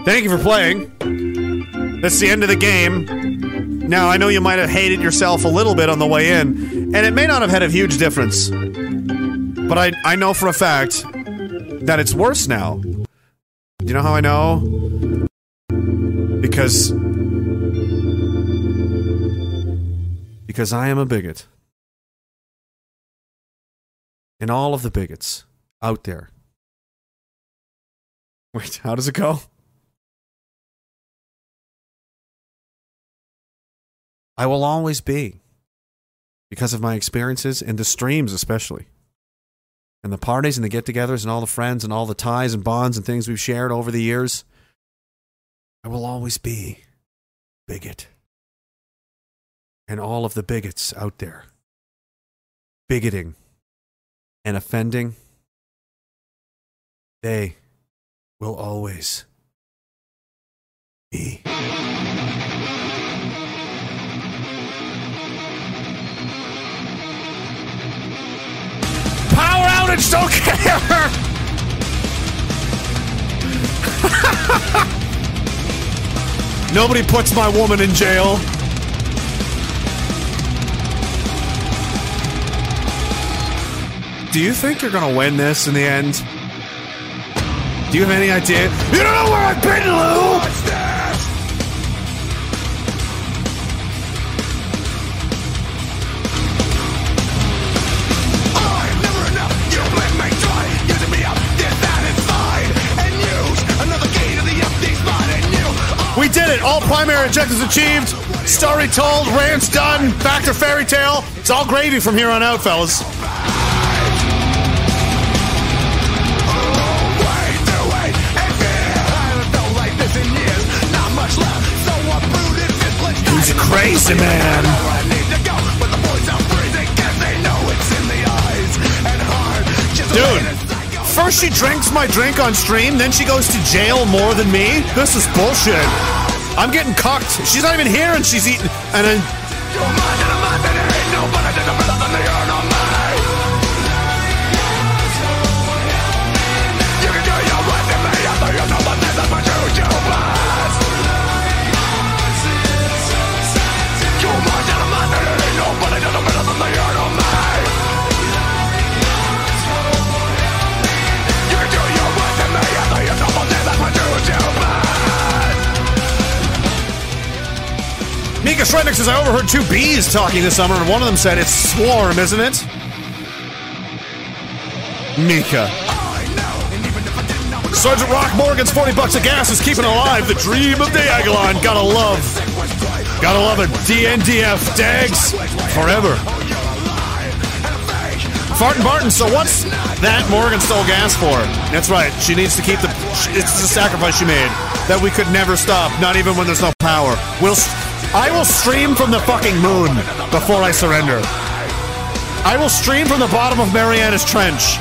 Thank you for playing. That's the end of the game. Now I know you might have hated yourself a little bit on the way in, and it may not have had a huge difference. But I I know for a fact that it's worse now. Do you know how I know? Because because I am a bigot. And all of the bigots out there. Wait, how does it go? I will always be because of my experiences and the streams especially. And the parties and the get-togethers and all the friends and all the ties and bonds and things we've shared over the years. I will always be bigot. And all of the bigots out there bigoting and offending, they will always be. Outage, don't care! Nobody puts my woman in jail. Do you think you're gonna win this in the end? Do you have any idea? You don't know where I've been, Lou! We did it! All primary objectives achieved. Story told, rants done, Back to fairy tale. It's all gravy from here on out, fellas. He's a crazy man. Dude, first she drinks my drink on stream, then she goes to jail more than me? This is bullshit. I'm getting cocked. She's not even here and she's eating. And then. Shrednick says, I overheard two bees talking this summer, and one of them said, It's swarm, isn't it? Mika. Sergeant Rock Morgan's 40 bucks of gas is keeping alive the dream of Diagolon. Gotta love. Gotta love it. DNDF. Dags. Forever. Fartin Barton, so what's that Morgan stole gas for? That's right. She needs to keep the. It's the sacrifice she made that we could never stop, not even when there's no power. We'll. I will stream from the fucking moon before I surrender. I will stream from the bottom of Mariana's Trench.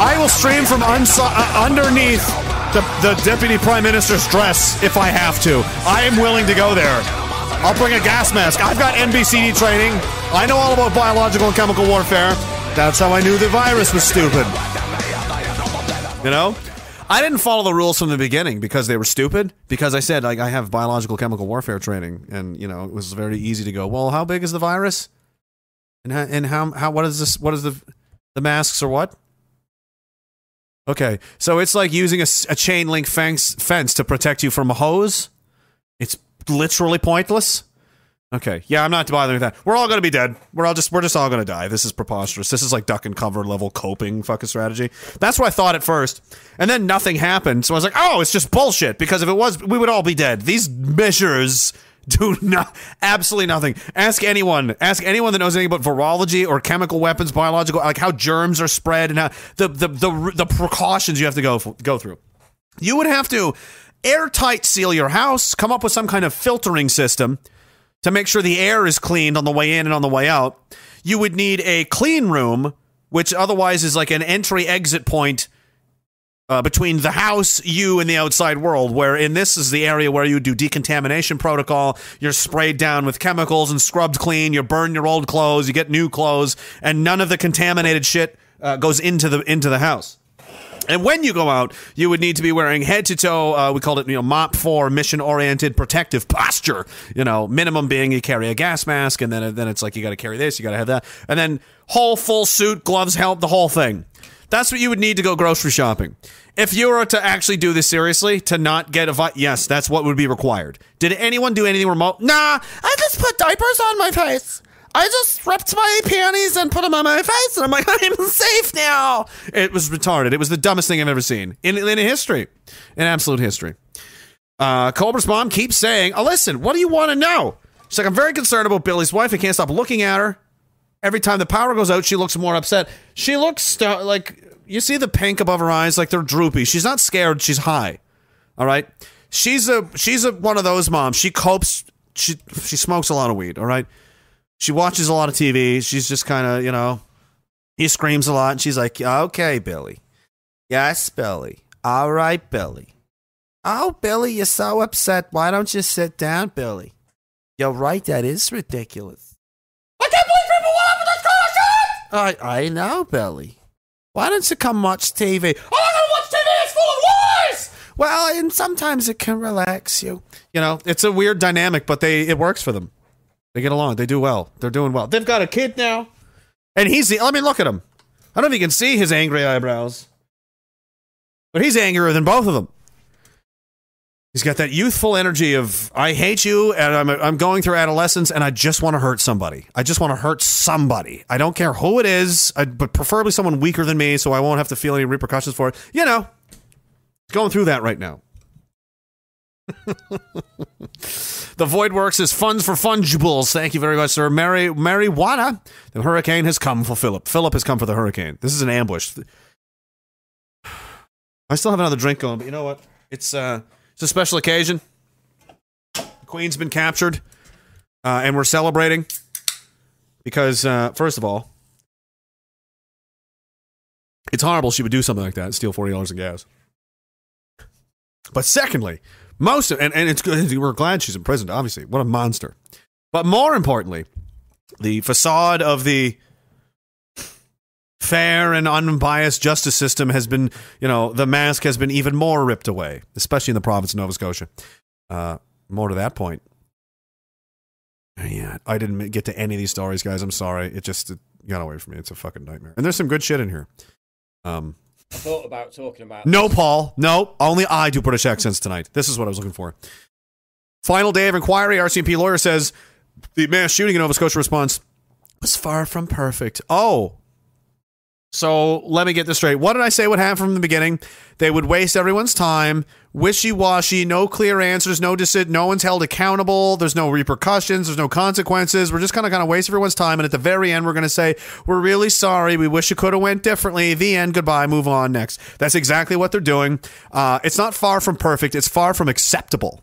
I will stream from uh, underneath the, the deputy prime minister's dress if I have to. I am willing to go there. I'll bring a gas mask. I've got NBCD training. I know all about biological and chemical warfare. That's how I knew the virus was stupid. You know? I didn't follow the rules from the beginning because they were stupid. Because I said like I have biological chemical warfare training, and you know it was very easy to go. Well, how big is the virus? And how, and how how what is this? What is the the masks or what? Okay, so it's like using a chain link fence fence to protect you from a hose. It's literally pointless? Okay, yeah, I'm not bothering with that. We're all gonna be dead. We're all just we're just all gonna die. This is preposterous. This is like duck and cover level coping fucking strategy. That's what I thought at first, and then nothing happened. So I was like, oh, it's just bullshit. Because if it was, we would all be dead. These measures do not absolutely nothing. Ask anyone. Ask anyone that knows anything about virology or chemical weapons, biological, like how germs are spread and how the the the, the precautions you have to go go through. You would have to airtight seal your house, come up with some kind of filtering system to make sure the air is cleaned on the way in and on the way out. You would need a clean room, which otherwise is like an entry exit point uh, between the house, you, and the outside world. Where in this is the area where you do decontamination protocol. You're sprayed down with chemicals and scrubbed clean. You burn your old clothes. You get new clothes, and none of the contaminated shit uh, goes into the into the house. And when you go out, you would need to be wearing head to toe. Uh, we called it, you know, MOPP four, mission oriented protective posture. You know, minimum being you carry a gas mask, and then then it's like you got to carry this, you got to have that, and then whole full suit, gloves, helmet, the whole thing. That's what you would need to go grocery shopping. If you were to actually do this seriously, to not get a vi- yes, that's what would be required. Did anyone do anything remote? Nah, I just put diapers on my face. I just ripped my panties and put them on my face, and I'm like, I'm safe now. It was retarded. It was the dumbest thing I've ever seen in, in history, in absolute history. Uh, Cobra's mom keeps saying, oh, listen, what do you want to know? She's like, I'm very concerned about Billy's wife. I can't stop looking at her. Every time the power goes out, she looks more upset. She looks st- like, you see the pink above her eyes, like they're droopy. She's not scared. She's high. All right. She's a she's a one of those moms. She copes. She she smokes a lot of weed. All right. She watches a lot of TV. She's just kind of you know. He screams a lot, and she's like, "Okay, Billy. Yes, Billy. All right, Billy. Oh, Billy, you're so upset. Why don't you sit down, Billy? You're right. That is ridiculous. I can't believe people want this kind of shit. I I know, Billy. Why don't you come watch TV? Oh, I'm not gonna watch TV. It's full of lies. Well, and sometimes it can relax you. You know, it's a weird dynamic, but they it works for them. They get along. They do well. They're doing well. They've got a kid now, and he's the. Let me look at him. I don't know if you can see his angry eyebrows, but he's angrier than both of them. He's got that youthful energy of I hate you, and I'm I'm going through adolescence, and I just want to hurt somebody. I just want to hurt somebody. I don't care who it is, I, but preferably someone weaker than me, so I won't have to feel any repercussions for it. You know, he's going through that right now. The Void Works is funds for fungibles. Thank you very much, sir. Mary marijuana. The hurricane has come for Phillip. Phillip has come for the hurricane. This is an ambush. I still have another drink going, but you know what? It's uh, it's a special occasion. The Queen's been captured, uh, and we're celebrating because, uh, first of all, it's horrible she would do something like that steal forty dollars in gas. But secondly, most of, and, and it's good. We're glad she's in prison. Obviously, what a monster. But more importantly, the facade of the fair and unbiased justice system has been, you know, the mask has been even more ripped away, especially in the province of Nova Scotia. Uh, more to that point. Yeah, I didn't get to any of these stories, guys. I'm sorry. It just it got away from me. It's a fucking nightmare. And there's some good shit in here. Um, thought about talking about. no, Paul. No, only I do British accents tonight. This is what I was looking for. Final day of inquiry. RCMP lawyer says the mass shooting in Nova Scotia response was far from perfect. Oh. So let me get this straight. What did I say would happen from the beginning? They would waste everyone's time, wishy washy, no clear answers, no deci- no one's held accountable. There's no repercussions, there's no consequences. We're just kind of kind of waste everyone's time, and at the very end, we're going to say we're really sorry. We wish it could have went differently. The end. Goodbye. Move on. Next. That's exactly what they're doing. Uh, it's not far from perfect. It's far from acceptable.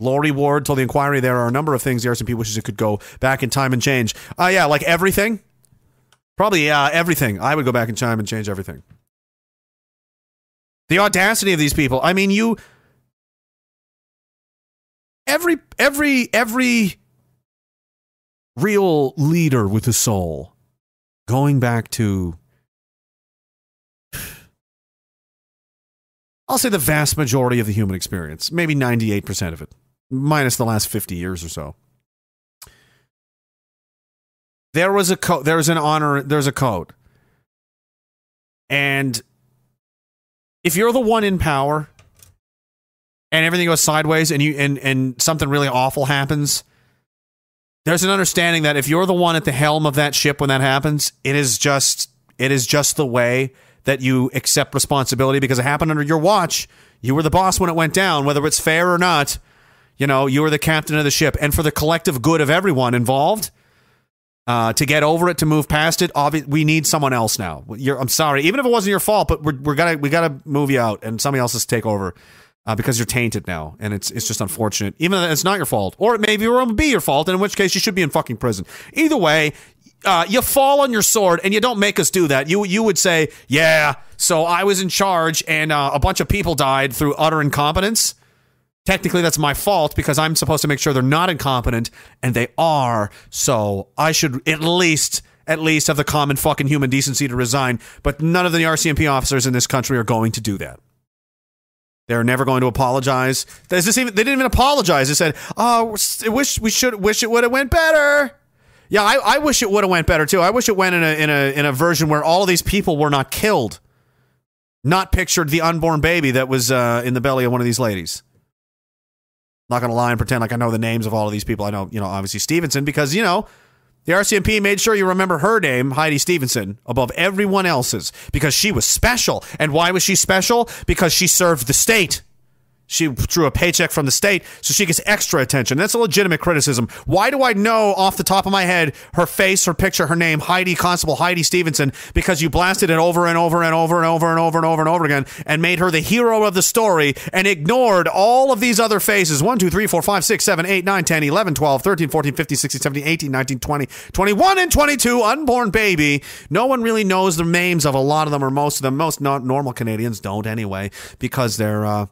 Lori Ward told the inquiry there are a number of things the RCMP wishes it could go back in time and change. Uh, yeah, like everything. Probably, yeah, everything. I would go back in time and change everything. The audacity of these people. I mean, you. Every, every, every real leader with a soul going back to. I'll say the vast majority of the human experience, maybe 98% of it, minus the last 50 years or so. There was a code, there was an honor, there's a code. And if you're the one in power, and everything goes sideways and you and and something really awful happens, there's an understanding that if you're the one at the helm of that ship when that happens, it is just it is just the way that you accept responsibility because it happened under your watch. You were the boss when it went down, whether it's fair or not. You know, you were the captain of the ship, and for the collective good of everyone involved, uh, to get over it, to move past it, obvi- we need someone else now. You're, I'm sorry, even if it wasn't your fault, but we're, we're gonna we gotta move you out, and somebody else has to take over uh, because you're tainted now, and it's it's just unfortunate. Even if it's not your fault, or it maybe it be your fault, and in which case you should be in fucking prison. Either way, uh, you fall on your sword, and you don't make us do that. You you would say, yeah, so I was in charge, and uh, a bunch of people died through utter incompetence. Technically, that's my fault because I'm supposed to make sure they're not incompetent, and they are. So I should at least, at least have the common fucking human decency to resign. But none of the RCMP officers in this country are going to do that. They're never going to apologize. There's this even, they didn't even apologize. They said, "Oh, wish we should wish it would have went better." Yeah, I, I wish it would have went better too. I wish it went in a in a in a version where all of these people were not killed, not pictured the unborn baby that was uh, in the belly of one of these ladies. Not gonna lie and pretend like I know the names of all of these people. I know, you know, obviously Stevenson because you know the RCMP made sure you remember her name, Heidi Stevenson, above everyone else's because she was special. And why was she special? Because she served the state. She drew a paycheck from the state, so she gets extra attention. That's a legitimate criticism. Why do I know off the top of my head her face, her picture, her name, Heidi Constable Heidi Stevenson? Because you blasted it over and over and over and over and over and over and over again and made her the hero of the story and ignored all of these other faces 1, 2, 3, 4, 5, 6, 7, 8, 9, 10, 11, 12, 13, 14, 15, 16, 17, 18, 19, 20, 21, and 22, unborn baby. No one really knows the names of a lot of them or most of them. Most normal Canadians don't anyway because they're. Uh,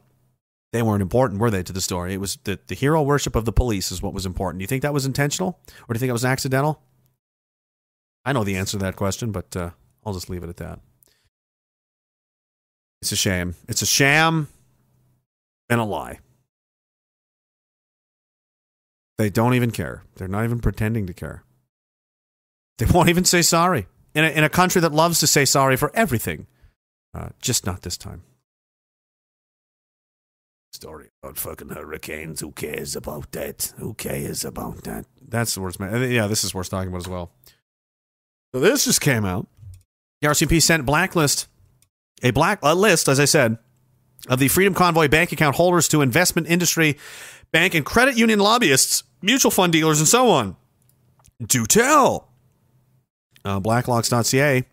they weren't important, were they, to the story? It was the, the hero worship of the police is what was important. Do you think that was intentional? Or do you think it was accidental? I know the answer to that question, but uh, I'll just leave it at that. It's a shame. It's a sham and a lie. They don't even care. They're not even pretending to care. They won't even say sorry. In a, in a country that loves to say sorry for everything. Uh, just not this time story about fucking hurricanes. Who cares about that? Who cares about that? That's the worst, man. Yeah, this is worth talking about as well. So this just came out. The RCMP sent blacklist, a black a list, as I said, of the Freedom Convoy bank account holders to investment industry, bank and credit union lobbyists, mutual fund dealers, and so on. Do tell. Uh, Blacklocks.ca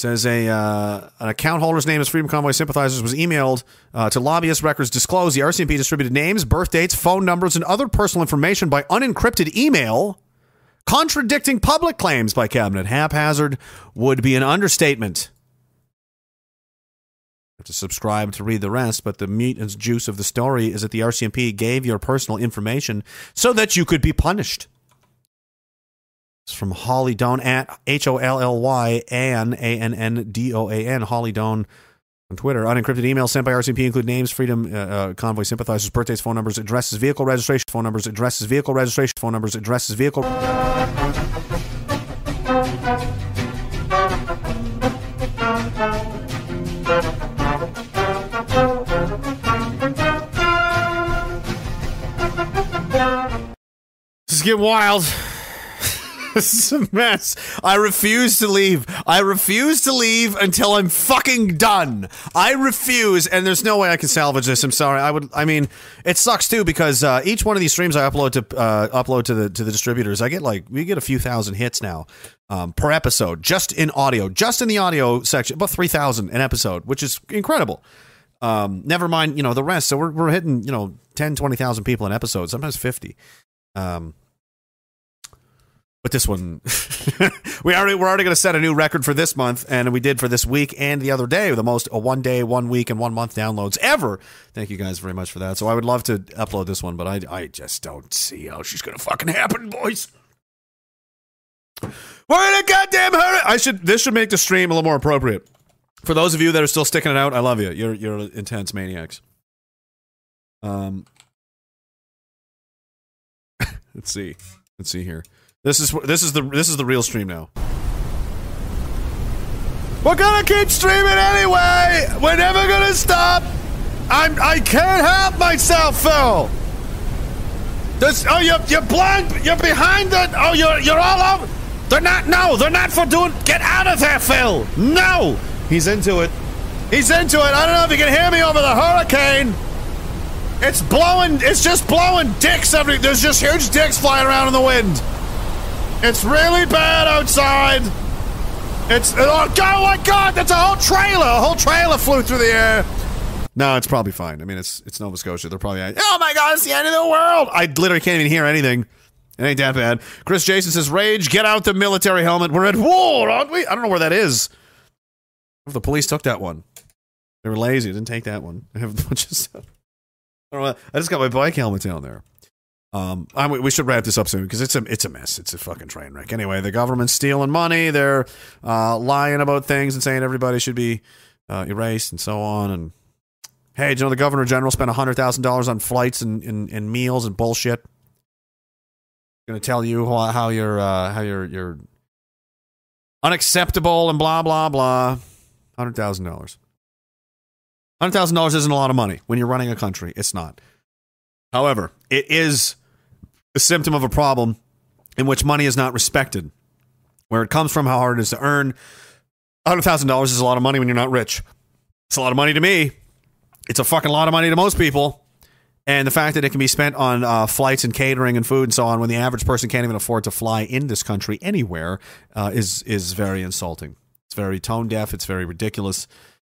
says a uh, an account holder's name as Freedom Convoy sympathizers was emailed uh, to lobbyist records disclosed. The RCMP distributed names, birth dates, phone numbers, and other personal information by unencrypted email, contradicting public claims by cabinet. Haphazard would be an understatement. Have to subscribe to read the rest, but the meat and juice of the story is that the RCMP gave your personal information so that you could be punished. It's from Holly Doan at H O L L Y A N N D O A N Holly Doan on Twitter. Unencrypted emails sent by RCMP include names, Freedom uh, uh, Convoy sympathizers, birthdays, phone numbers, addresses, vehicle registration, phone numbers, addresses, vehicle registration, phone numbers, addresses, vehicle. This wild. Is a mess. I refuse to leave. I refuse to leave until I'm fucking done. I refuse, and there's no way I can salvage this. I'm sorry. I would. I mean, it sucks too because uh, each one of these streams I upload to uh, upload to the to the distributors, I get like we get a few thousand hits now um, per episode, just in audio, just in the audio section, about three thousand an episode, which is incredible. Um, never mind, you know the rest. So we're we're hitting you know 10, 20,000 people an episode, sometimes fifty. Um, but this one, we already we're already going to set a new record for this month, and we did for this week and the other day, the most a one day, one week, and one month downloads ever. Thank you guys very much for that. So I would love to upload this one, but I I just don't see how she's going to fucking happen, boys. We're in a goddamn hurry. I should this should make the stream a little more appropriate. For those of you that are still sticking it out, I love you. You're you're intense maniacs. Um, let's see. Let's see here. This is this is the this is the real stream now. We're gonna keep streaming anyway. We're never gonna stop. I'm I can't help myself, Phil. This oh you're you're blind you're behind it. Oh you're you're all over they're not no, they're not for doing get out of there, Phil. No. He's into it. He's into it. I don't know if you can hear me over the hurricane. It's blowing it's just blowing dicks every there's just huge dicks flying around in the wind. It's really bad outside. It's oh god, oh my god, that's a whole trailer. A whole trailer flew through the air. No, it's probably fine. I mean, it's it's Nova Scotia. They're probably oh my god, it's the end of the world. I literally can't even hear anything. It ain't that bad. Chris Jason says, "Rage, get out the military helmet. We're at war, aren't we? I don't know where that is. If the police took that one, they were lazy. Didn't take that one. I have a bunch of stuff. I. I just got my bike helmet down there. Um, I, we should wrap this up soon because it's a it's a mess. It's a fucking train wreck. Anyway, the government's stealing money. They're uh, lying about things and saying everybody should be uh, erased and so on. And hey, you know the governor general spent hundred thousand dollars on flights and, and, and meals and bullshit? Going to tell you how, how you're uh, how you're you're unacceptable and blah blah blah. Hundred thousand dollars. Hundred thousand dollars isn't a lot of money when you're running a country. It's not. However, it is a symptom of a problem in which money is not respected. Where it comes from, how hard it is to earn. $100,000 is a lot of money when you're not rich. It's a lot of money to me. It's a fucking lot of money to most people. And the fact that it can be spent on uh, flights and catering and food and so on when the average person can't even afford to fly in this country anywhere uh, is is very insulting. It's very tone deaf. It's very ridiculous.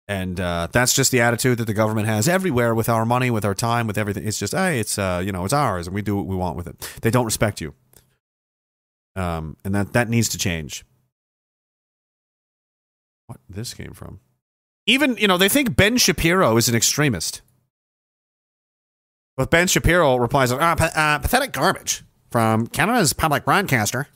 And uh, that's just the attitude that the government has everywhere with our money, with our time, with everything. It's just, hey, it's uh, you know, it's ours, and we do what we want with it. They don't respect you, um, and that that needs to change. What this came from? Even you know, they think Ben Shapiro is an extremist. But Ben Shapiro replies, ah, uh, pathetic garbage from Canada's public broadcaster.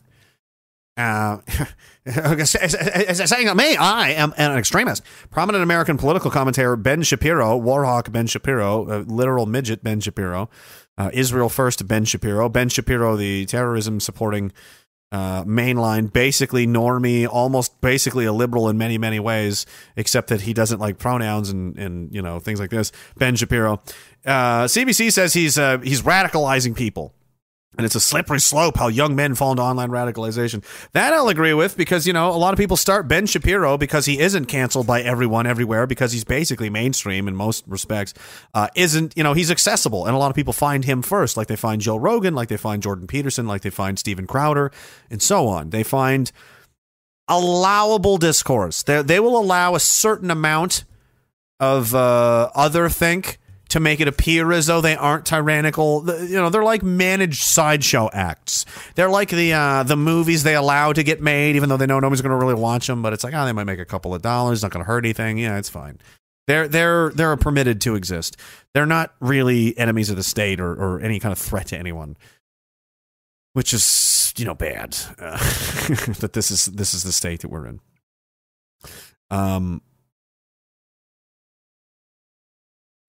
Uh, saying that me, I am an extremist. Prominent American political commentator Ben Shapiro, Warhawk Ben Shapiro, uh, literal midget Ben Shapiro, uh, Israel First Ben Shapiro, Ben Shapiro, the terrorism supporting uh, mainline, basically normie, almost basically a liberal in many many ways, except that he doesn't like pronouns and and you know things like this. Ben Shapiro, uh, CBC says he's uh, he's radicalizing people. And it's a slippery slope how young men fall into online radicalization. That I'll agree with because, you know, a lot of people start Ben Shapiro because he isn't canceled by everyone everywhere because he's basically mainstream in most respects. Uh, isn't, you know, he's accessible. And a lot of people find him first, like they find Joe Rogan, like they find Jordan Peterson, like they find Steven Crowder, and so on. They find allowable discourse. They, they will allow a certain amount of uh, other think to make it appear as though they aren't tyrannical. You know, they're like managed sideshow acts. They're like the uh, the movies they allow to get made, even though they know nobody's going to really watch them. But it's like, oh, they might make a couple of dollars. Not going to hurt anything. Yeah, it's fine. They're they're they're permitted to exist. They're not really enemies of the state or, or any kind of threat to anyone, which is you know bad. That this is this is the state that we're in. Um,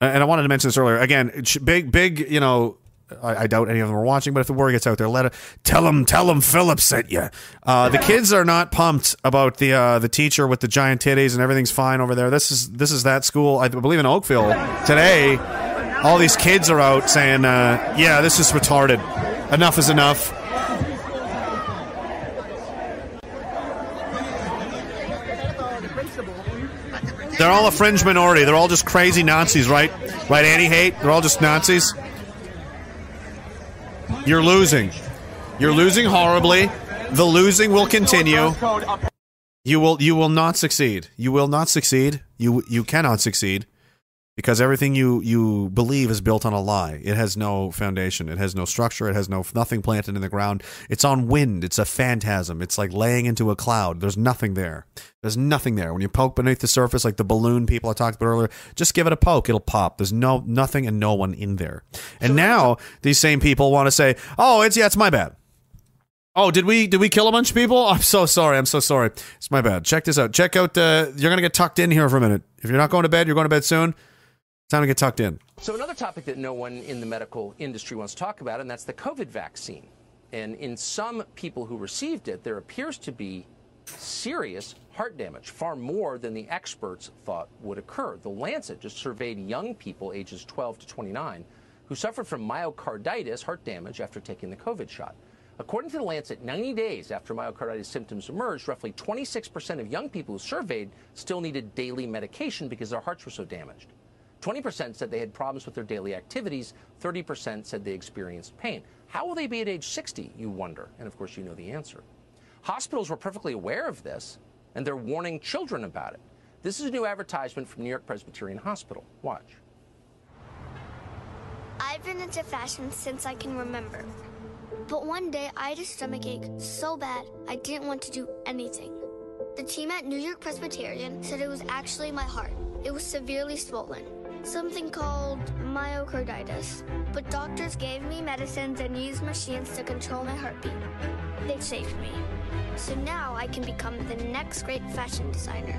and I wanted to mention this earlier. Again, big, big. You know, I, I doubt any of them are watching, but if the word gets out there, let it tell them. Tell them Phillip sent you. Uh, the kids are not pumped about the uh, the teacher with the giant titties and everything's fine over there. This is this is that school. I believe in Oakville today. All these kids are out saying, uh, "Yeah, this is retarded. Enough is enough." They're all a fringe minority. They're all just crazy Nazis, right? Right, anti-hate. They're all just Nazis. You're losing. You're losing horribly. The losing will continue. You will you will not succeed. You will not succeed. You you cannot succeed because everything you you believe is built on a lie. It has no foundation. It has no structure. It has no nothing planted in the ground. It's on wind. It's a phantasm. It's like laying into a cloud. There's nothing there. There's nothing there. When you poke beneath the surface, like the balloon people I talked about earlier, just give it a poke. It'll pop. There's no nothing and no one in there. And now these same people want to say, "Oh, it's yeah, it's my bad." Oh, did we did we kill a bunch of people? I'm so sorry. I'm so sorry. It's my bad. Check this out. Check out. Uh, you're gonna get tucked in here for a minute. If you're not going to bed, you're going to bed soon. Time to get tucked in. So another topic that no one in the medical industry wants to talk about, and that's the COVID vaccine. And in some people who received it, there appears to be serious heart damage, far more than the experts thought would occur. The Lancet just surveyed young people ages 12 to 29 who suffered from myocarditis, heart damage, after taking the COVID shot. According to the Lancet, 90 days after myocarditis symptoms emerged, roughly 26% of young people who surveyed still needed daily medication because their hearts were so damaged. 20% said they had problems with their daily activities. 30% said they experienced pain. How will they be at age 60, you wonder? And of course, you know the answer. Hospitals were perfectly aware of this, and they're warning children about it. This is a new advertisement from New York Presbyterian Hospital. Watch. I've been into fashion since I can remember. But one day I had a stomach ache so bad I didn't want to do anything. The team at New York Presbyterian said it was actually my heart. It was severely swollen, something called myocarditis. But doctors gave me medicines and used machines to control my heartbeat. They saved me. So now I can become the next great fashion designer.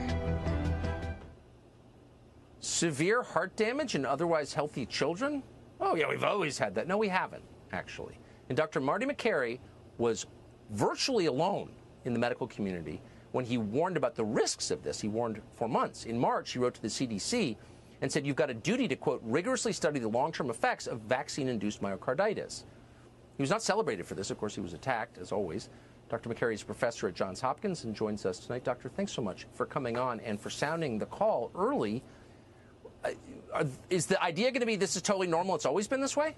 Severe heart damage in otherwise healthy children? Oh, yeah, we've always had that. No, we haven't, actually. And Dr. Marty Makary was virtually alone in the medical community when he warned about the risks of this. He warned for months. In March, he wrote to the CDC and said, You've got a duty to, quote, rigorously study the long term effects of vaccine induced myocarditis. He was not celebrated for this. Of course, he was attacked, as always. Dr. Makary is professor at Johns Hopkins and joins us tonight. Doctor, thanks so much for coming on and for sounding the call early. Uh, is the idea going to be this is totally normal? It's always been this way?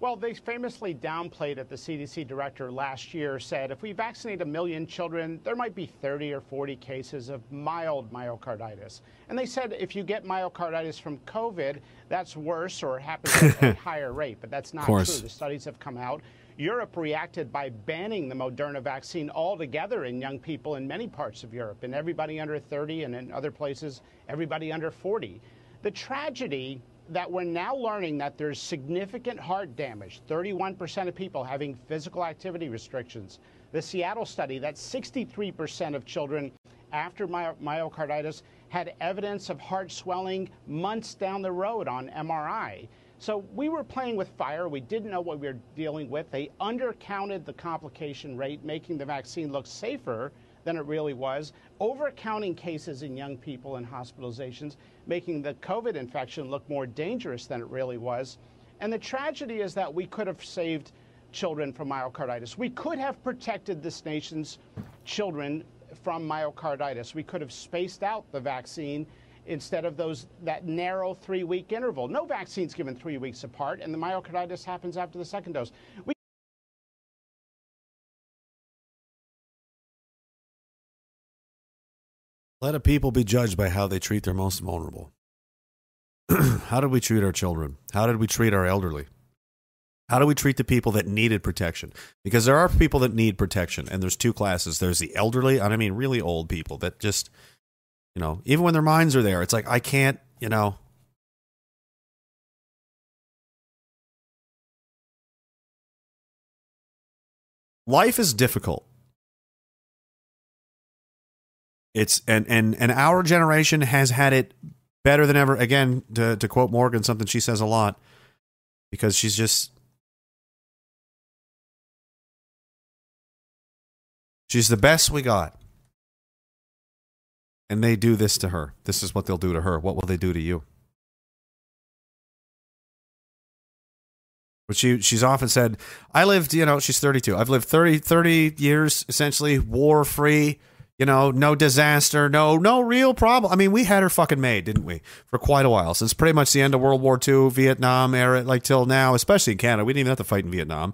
Well, they famously downplayed it. The CDC director last year said if we vaccinate a million children, there might be 30 or 40 cases of mild myocarditis. And they said if you get myocarditis from COVID, that's worse or happens at a higher rate. But that's not true. The studies have come out. Europe reacted by banning the Moderna vaccine altogether in young people in many parts of Europe, and everybody under 30, and in other places, everybody under 40. The tragedy that we're now learning that there's significant heart damage, 31% of people having physical activity restrictions. The Seattle study that 63% of children after my- myocarditis had evidence of heart swelling months down the road on MRI. So we were playing with fire. We didn't know what we were dealing with. They undercounted the complication rate, making the vaccine look safer than it really was, overcounting cases in young people and hospitalizations, making the COVID infection look more dangerous than it really was. And the tragedy is that we could have saved children from myocarditis. We could have protected this nation's children from myocarditis. We could have spaced out the vaccine instead of those that narrow three-week interval. No vaccine's given three weeks apart, and the myocarditis happens after the second dose. We Let a people be judged by how they treat their most vulnerable. how did we treat our children? How did we treat our elderly? How do we treat the people that needed protection? Because there are people that need protection, and there's two classes. There's the elderly, and I mean really old people that just, you know, even when their minds are there, it's like, I can't, you know. Life is difficult. It's and and and our generation has had it better than ever. Again, to to quote Morgan, something she says a lot, because she's just she's the best we got. And they do this to her. This is what they'll do to her. What will they do to you? But she she's often said, I lived, you know, she's 32. I've lived 30 30 years essentially war free you know, no disaster, no no real problem. I mean, we had her fucking made, didn't we? For quite a while, since pretty much the end of World War II, Vietnam era, like till now, especially in Canada. We didn't even have to fight in Vietnam.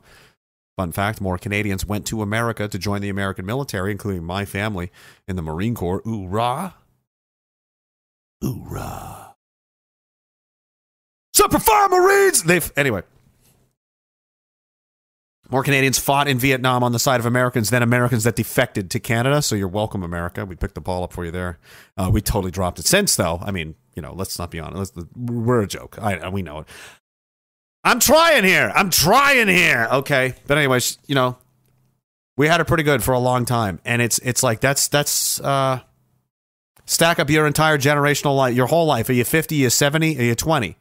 Fun fact: more Canadians went to America to join the American military, including my family in the Marine Corps. Ooh rah, ooh rah. Semper Fi Marines. They've anyway. More Canadians fought in Vietnam on the side of Americans than Americans that defected to Canada. So you're welcome, America. We picked the ball up for you there. Uh, we totally dropped it since, though. I mean, you know, let's not be honest. Let's, we're a joke. I, we know it. I'm trying here. I'm trying here. Okay, but anyways, you know, we had it pretty good for a long time, and it's it's like that's that's uh, stack up your entire generational life, your whole life. Are you 50? Are you 70? Are you 20?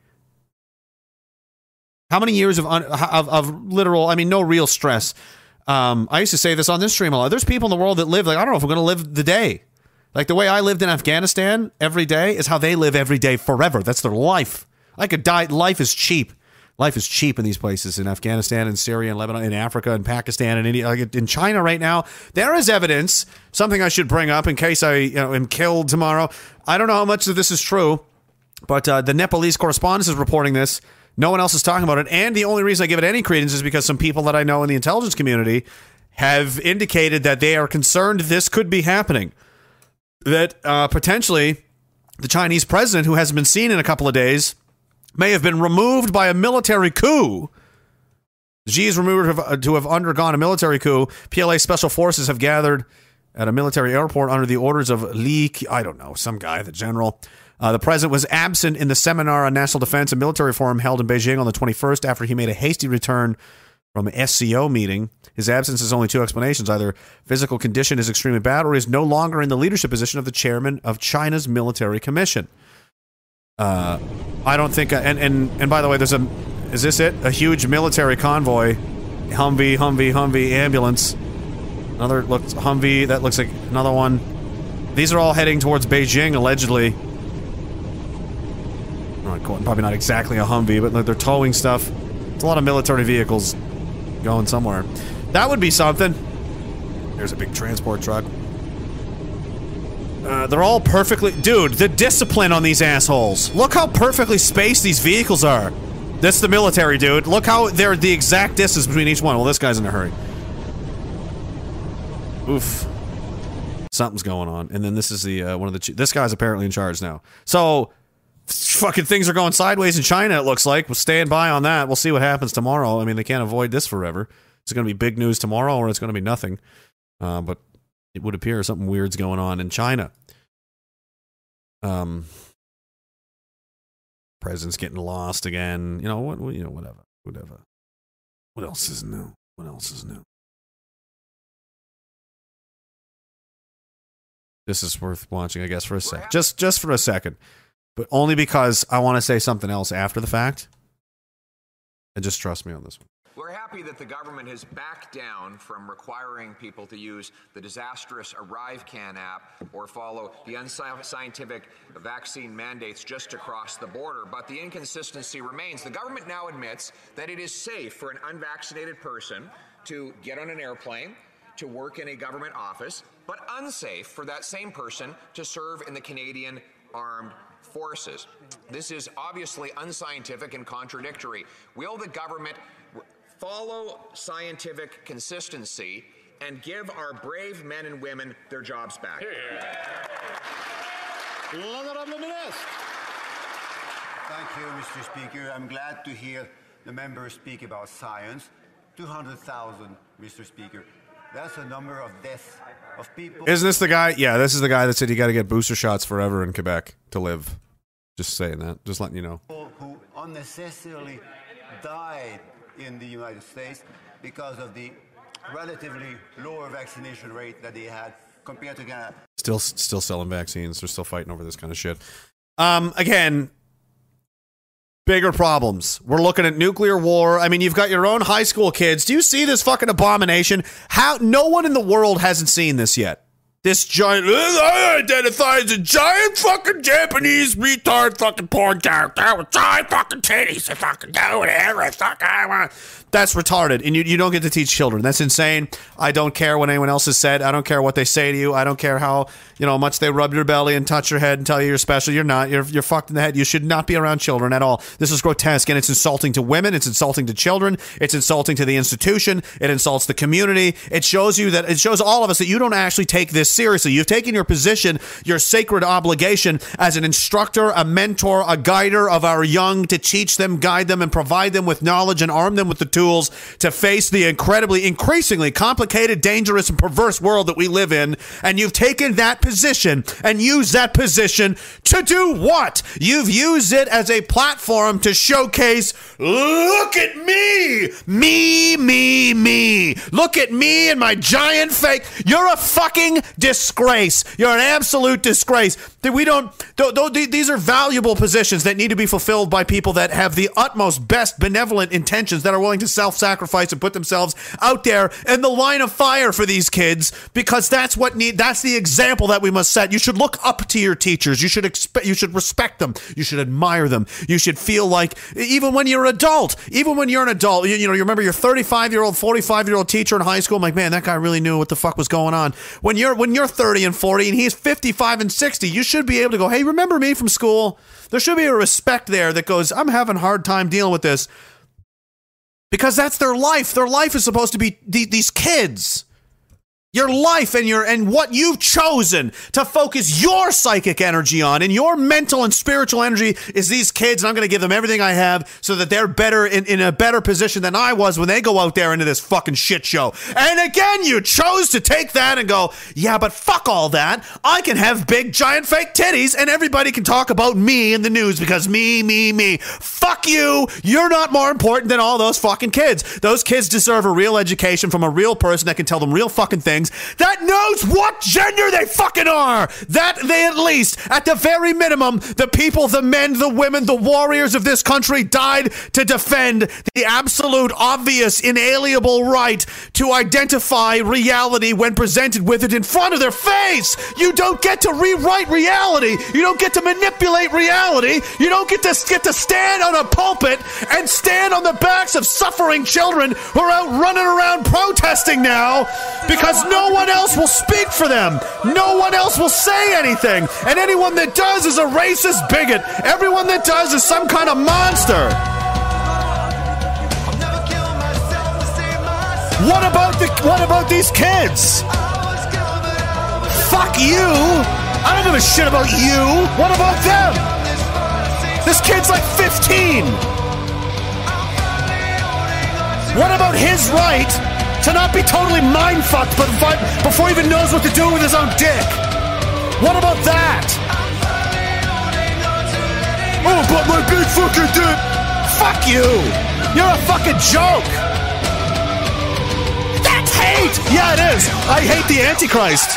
How many years of, un, of of literal? I mean, no real stress. Um, I used to say this on this stream a lot. There's people in the world that live like I don't know if we're going to live the day. Like the way I lived in Afghanistan every day is how they live every day forever. That's their life. I could die. Life is cheap. Life is cheap in these places in Afghanistan and Syria and Lebanon, in Africa and Pakistan and India. Like in China right now, there is evidence. Something I should bring up in case I you know, am killed tomorrow. I don't know how much of this is true, but uh, the Nepalese correspondent is reporting this. No one else is talking about it. And the only reason I give it any credence is because some people that I know in the intelligence community have indicated that they are concerned this could be happening. That uh, potentially the Chinese president, who hasn't been seen in a couple of days, may have been removed by a military coup. Xi is rumored to have- undergone a military coup. PLA special forces have gathered at a military airport under the orders of Li, I don't know, some guy, the general. Uh, the president was absent in the seminar on national defense and military forum held in Beijing on the 21st after he made a hasty return from an SCO meeting. His absence has only two explanations. Either physical condition is extremely bad or he is no longer in the leadership position of the chairman of China's military commission. Uh, I don't think. And and and by the way, there's a. Is this it? A huge military convoy, Humvee, Humvee, Humvee ambulance. Another looks Humvee. That looks like another one. These are all heading towards Beijing, allegedly. Not quite- Probably not exactly a Humvee, but like, they're towing stuff. It's a lot of military vehicles going somewhere. That would be something. There's a big transport truck. Uh, they're all perfectly. Dude, the discipline on these assholes. Look how perfectly spaced these vehicles are. That's the military, dude. Look how they're the exact distance between each one. Well, this guy's in a hurry. Oof. Something's going on. And then this is the uh, one of the. This guy's apparently in charge now. So, fucking things are going sideways in China. It looks like. We'll stand by on that. We'll see what happens tomorrow. I mean, they can't avoid this forever. It's going to be big news tomorrow, or it's going to be nothing. Uh, but it would appear something weird's going on in China. Um, president's getting lost again. You know what? You know whatever, whatever. What else is new? What else is new? This is worth watching, I guess, for a sec. Just, just for a second, but only because I want to say something else after the fact. And just trust me on this one. We're happy that the government has backed down from requiring people to use the disastrous ArriveCAN app or follow the unscientific vaccine mandates just across the border. But the inconsistency remains. The government now admits that it is safe for an unvaccinated person to get on an airplane, to work in a government office, but unsafe for that same person to serve in the Canadian Armed Forces. This is obviously unscientific and contradictory. Will the government r- follow scientific consistency and give our brave men and women their jobs back? L'honorable ministre. Thank you, Mr. Speaker. I'm glad to hear the members speak about science. 200,000, Mr. Speaker. That's a number of deaths of people. Isn't this the guy? Yeah, this is the guy that said you got to get booster shots forever in Quebec to live. Just saying that. Just letting you know. who unnecessarily died in the United States because of the relatively lower vaccination rate that they had compared to Canada. Still, still selling vaccines. They're still fighting over this kind of shit. Um, again, bigger problems. We're looking at nuclear war. I mean, you've got your own high school kids. Do you see this fucking abomination? How? No one in the world hasn't seen this yet. This giant, I identify as a giant fucking Japanese retard fucking porn character with giant fucking titties. I fucking do whatever I fuck I want. That's retarded, and you, you don't get to teach children. That's insane. I don't care what anyone else has said. I don't care what they say to you. I don't care how you know much they rub your belly and touch your head and tell you you're special. You're not. You're you're fucked in the head. You should not be around children at all. This is grotesque, and it's insulting to women. It's insulting to children. It's insulting to the institution. It insults the community. It shows you that it shows all of us that you don't actually take this seriously. You've taken your position, your sacred obligation as an instructor, a mentor, a guider of our young to teach them, guide them, and provide them with knowledge and arm them with the tools to face the incredibly, increasingly complicated, dangerous, and perverse world that we live in. And you've taken that position and used that position to do what? You've used it as a platform to showcase, look at me, me, me, me. Look at me and my giant fake. You're a fucking disgrace. You're an absolute disgrace. We don't. th- th- these are valuable positions that need to be fulfilled by people that have the utmost best benevolent intentions that are willing to to self sacrifice and put themselves out there in the line of fire for these kids because that's what need that's the example that we must set. You should look up to your teachers. You should expect you should respect them. You should admire them. You should feel like even when you're an adult, even when you're an adult, you, you know, you remember your 35 year old, 45 year old teacher in high school. I'm like, man, that guy really knew what the fuck was going on. When you're when you're 30 and 40 and he's 55 and 60, you should be able to go, hey, remember me from school? There should be a respect there that goes, I'm having a hard time dealing with this because that's their life. Their life is supposed to be the, these kids. Your life and your and what you've chosen to focus your psychic energy on and your mental and spiritual energy is these kids, and I'm going to give them everything I have so that they're better in, in a better position than I was when they go out there into this fucking shit show. And again, you chose to take that and go, yeah, but fuck all that. I can have big giant fake titties and everybody can talk about me in the news because me, me, me. Fuck you. You're not more important than all those fucking kids. Those kids deserve a real education from a real person that can tell them real fucking things that knows what gender they fucking are. That they at least, at the very minimum, the people, the men, the women, the warriors of this country died to defend the absolute, obvious, inalienable right to identify reality when presented with it in front of their face. You don't get to rewrite reality. You don't get to manipulate reality. You don't get to get to stand on a pulpit and stand on the backs of suffering children who are out running around protesting now because no one else will speak for them. No one else will say anything. And anyone that does is a racist bigot. Everyone that does is some kind of monster. What about the what about these kids? Fuck you. I don't give a shit about you. What about them? This kid's like 15. What about his right to not be totally mind fucked but before he even knows what to do with his own dick? What about that? Oh, but my big fucking dick. Fuck you. You're a fucking joke. That's hate. Yeah, it is. I hate the Antichrist.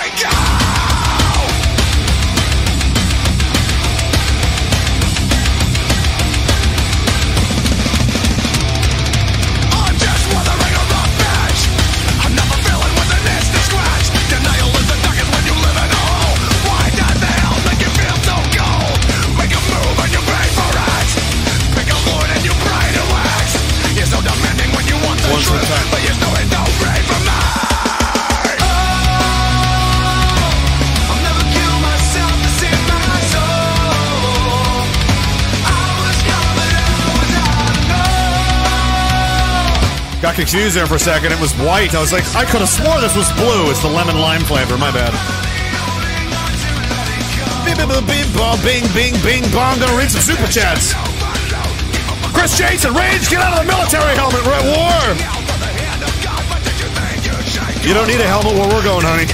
Got confused there for a second. It was white. I was like, I could have swore this was blue. It's the lemon lime flavor. My bad. Bing, bing, bing, bong. Gonna read some super chats. Chris Jason, Rage, get out of the military helmet. We're at war. You don't need a helmet where we're going, honey.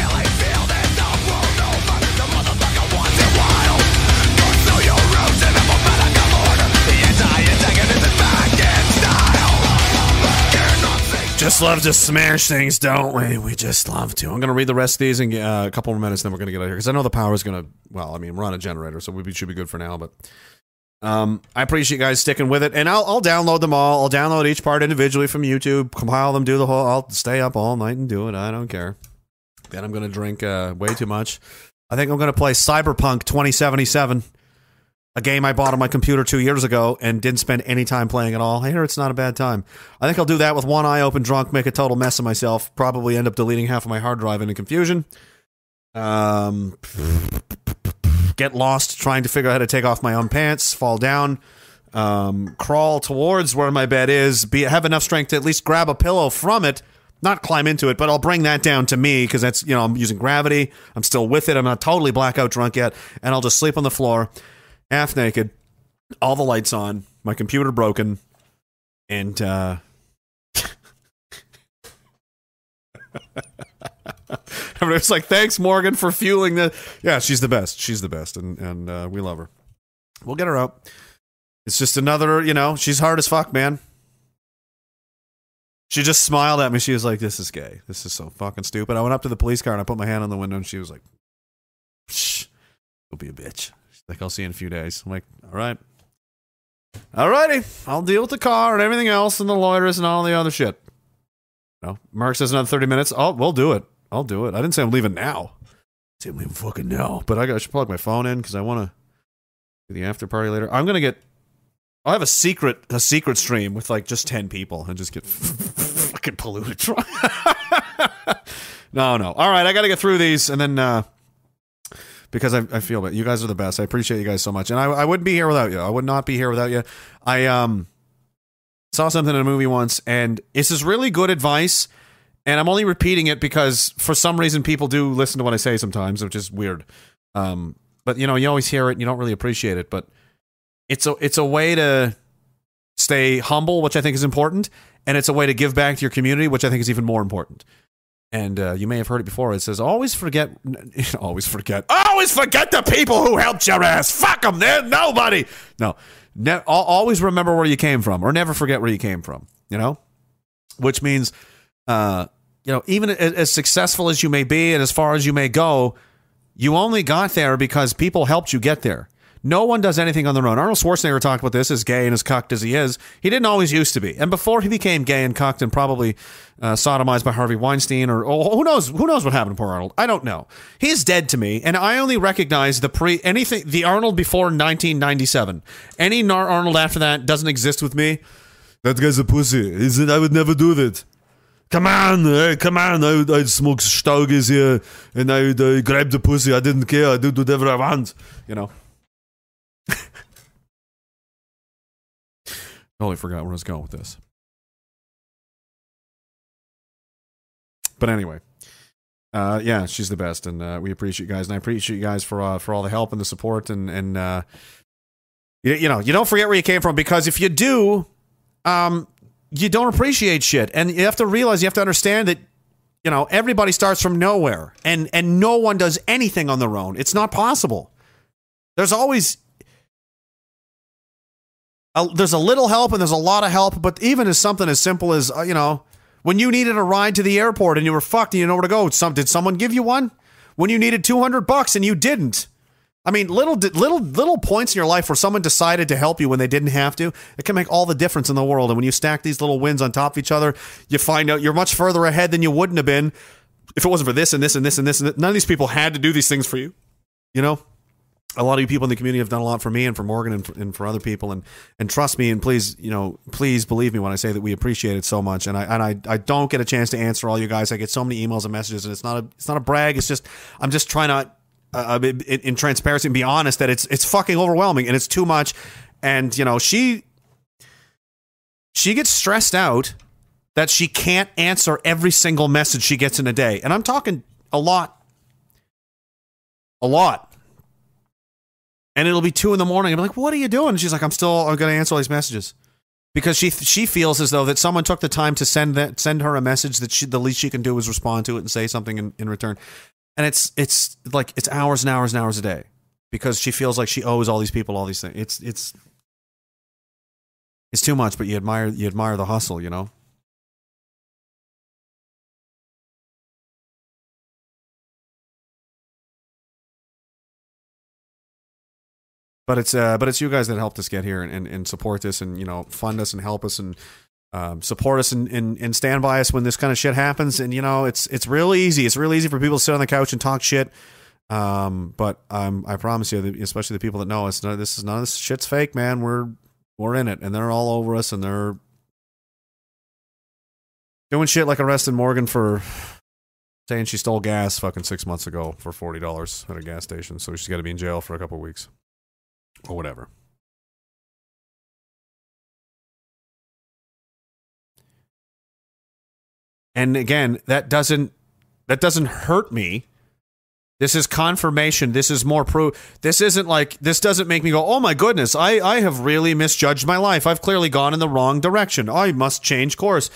Just love to smash things, don't we? We just love to. I'm going to read the rest of these in uh, a couple more minutes, then we're going to get out of here because I know the power is going to. Well, I mean, we're on a generator, so we should be good for now. But um, I appreciate you guys sticking with it, and I'll, I'll download them all. I'll download each part individually from YouTube, compile them, do the whole. I'll stay up all night and do it. I don't care. Then I'm to drink uh, way too much. I think I'm to play Cyberpunk 2077 a game I bought on my computer two years ago and didn't spend any time playing at all. I hear it's not a bad time. I think I'll do that with one eye open, drunk, make a total mess of myself. Probably end up deleting half of my hard drive into confusion. Um, get lost trying to figure out how to take off my own pants, fall down, um, crawl towards where my bed is, be have enough strength to at least grab a pillow from it. Not climb into it, but I'll bring that down to me because that's you know I'm using gravity. I'm still with it. I'm not totally blackout drunk yet, and I'll just sleep on the floor half naked, all the lights on, my computer broken, and uh everybody's like, "Thanks, Morgan, for fueling the." Yeah, she's the best. She's the best, and and uh, we love her. We'll get her out. It's just another, you know, she's hard as fuck, man. She just smiled at me. She was like, "This is gay. This is so fucking stupid." I went up to the police car and I put my hand on the window, and she was like, "Shh, you'll be a bitch." She's like, "I'll see you in a few days." I'm like, "All right." Alrighty, I'll deal with the car and everything else and the lawyers and all the other shit. No, Mark says another thirty minutes. Oh, we'll do it. I'll do it. I didn't say I'm leaving now. I I'm leaving fucking now. But I, got, I should plug my phone in because I want to do the after party later. I'm gonna get. I'll have a secret a secret stream with like just ten people and just get fucking polluted. no, no. All right, I got to get through these and then. uh because I, I feel that you guys are the best. I appreciate you guys so much, and I, I wouldn't be here without you. I would not be here without you. I um saw something in a movie once, and this is really good advice. And I'm only repeating it because for some reason people do listen to what I say sometimes, which is weird. Um, but you know, you always hear it, and you don't really appreciate it. But it's a it's a way to stay humble, which I think is important, and it's a way to give back to your community, which I think is even more important. And uh, you may have heard it before. It says, "Always forget, always forget, always forget the people who helped your ass. Fuck them. They're nobody. No, ne- always remember where you came from, or never forget where you came from. You know, which means, uh, you know, even as, as successful as you may be and as far as you may go, you only got there because people helped you get there. No one does anything on their own. Arnold Schwarzenegger talked about this, as gay and as cucked as he is. He didn't always used to be, and before he became gay and cucked and probably uh, sodomized by Harvey Weinstein, or oh, who knows, who knows what happened to poor Arnold? I don't know. He's dead to me, and I only recognize the pre anything the Arnold before 1997. Any Arnold after that doesn't exist with me. That guy's a pussy. Is it? I would never do that. Come on, eh, come on. I I'd smoke stogies here and I would uh, grab the pussy. I didn't care. I did whatever I want. You know. totally forgot where I was going with this. But anyway, uh, yeah, she's the best, and uh, we appreciate you guys, and I appreciate you guys for uh, for all the help and the support, and and uh, you, you know, you don't forget where you came from because if you do, um, you don't appreciate shit, and you have to realize, you have to understand that you know everybody starts from nowhere, and and no one does anything on their own. It's not possible. There's always a, there's a little help and there's a lot of help, but even as something as simple as uh, you know, when you needed a ride to the airport and you were fucked and you know where to go, some did someone give you one? When you needed 200 bucks and you didn't. I mean, little little little points in your life where someone decided to help you when they didn't have to, it can make all the difference in the world. And when you stack these little wins on top of each other, you find out you're much further ahead than you wouldn't have been if it wasn't for this and this and this and this. And that. None of these people had to do these things for you. You know, a lot of you people in the community have done a lot for me and for Morgan and for, and for other people. And and trust me and please, you know, please believe me when I say that we appreciate it so much. And I and I, I don't get a chance to answer all you guys. I get so many emails and messages, and it's not a it's not a brag. It's just I'm just trying to uh, in, in transparency and be honest that it's it's fucking overwhelming and it's too much. And you know she she gets stressed out that she can't answer every single message she gets in a day, and I'm talking a lot, a lot. And it'll be two in the morning. I'm like, "What are you doing?" And she's like, "I'm still I'm to answer all these messages." Because she she feels as though that someone took the time to send that send her a message that she the least she can do is respond to it and say something in, in return and it's it's like it's hours and hours and hours a day because she feels like she owes all these people all these things. It's it's it's too much, but you admire you admire the hustle, you know. But it's uh, but it's you guys that helped us get here and, and, and support this and you know fund us and help us and um, support us and, and, and stand by us when this kind of shit happens. And you know, it's it's real easy. It's real easy for people to sit on the couch and talk shit. Um, but I promise you, especially the people that know us, none this is none of this shit's fake, man. We're we're in it, and they're all over us, and they're doing shit like arresting Morgan for saying she stole gas fucking six months ago for forty dollars at a gas station. So she's got to be in jail for a couple weeks or whatever. And again, that doesn't that doesn't hurt me. This is confirmation. This is more proof. This isn't like this doesn't make me go, "Oh my goodness, I I have really misjudged my life. I've clearly gone in the wrong direction. I must change course."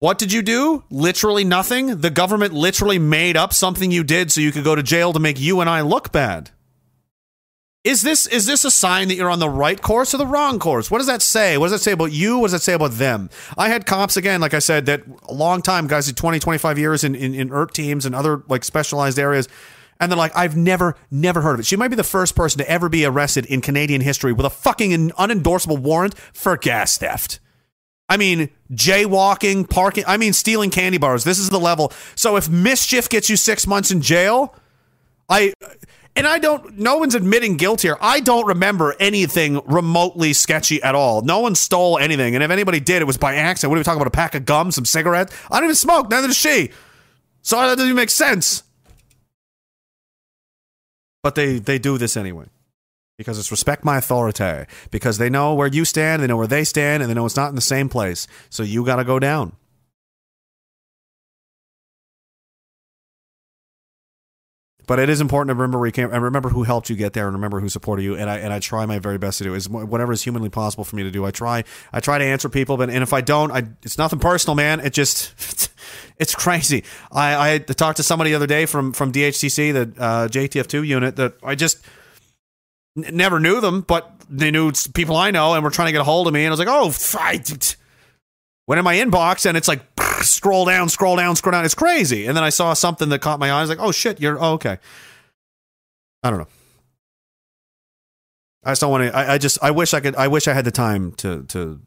What did you do? Literally nothing. The government literally made up something you did so you could go to jail to make you and I look bad. Is this is this a sign that you're on the right course or the wrong course? What does that say? What does that say about you? What does that say about them? I had cops again, like I said, that a long time guys, did 20, 25 years in, in, in ERT teams and other like specialized areas. And they're like, I've never, never heard of it. She might be the first person to ever be arrested in Canadian history with a fucking unendorsable warrant for gas theft. I mean, jaywalking, parking, I mean, stealing candy bars. This is the level. So if mischief gets you six months in jail, I, and I don't, no one's admitting guilt here. I don't remember anything remotely sketchy at all. No one stole anything. And if anybody did, it was by accident. What are we talking about? A pack of gum, some cigarettes? I don't even smoke, neither does she. So that doesn't even make sense. But they, they do this anyway because it's respect my authority because they know where you stand they know where they stand and they know it's not in the same place so you got to go down but it is important to remember where you came and remember who helped you get there and remember who supported you and I and I try my very best to do is whatever is humanly possible for me to do. I try I try to answer people but and if I don't I it's nothing personal man. It just it's crazy. I I talked to somebody the other day from from DHCC the uh, JTF2 unit that I just N- never knew them, but they knew people I know and were trying to get a hold of me. And I was like, oh, I went in my inbox and it's like, scroll down, scroll down, scroll down. It's crazy. And then I saw something that caught my eye. I was like, oh shit, you're, oh, okay. I don't know. I just don't want to, I, I just, I wish I could, I wish I had the time to, to,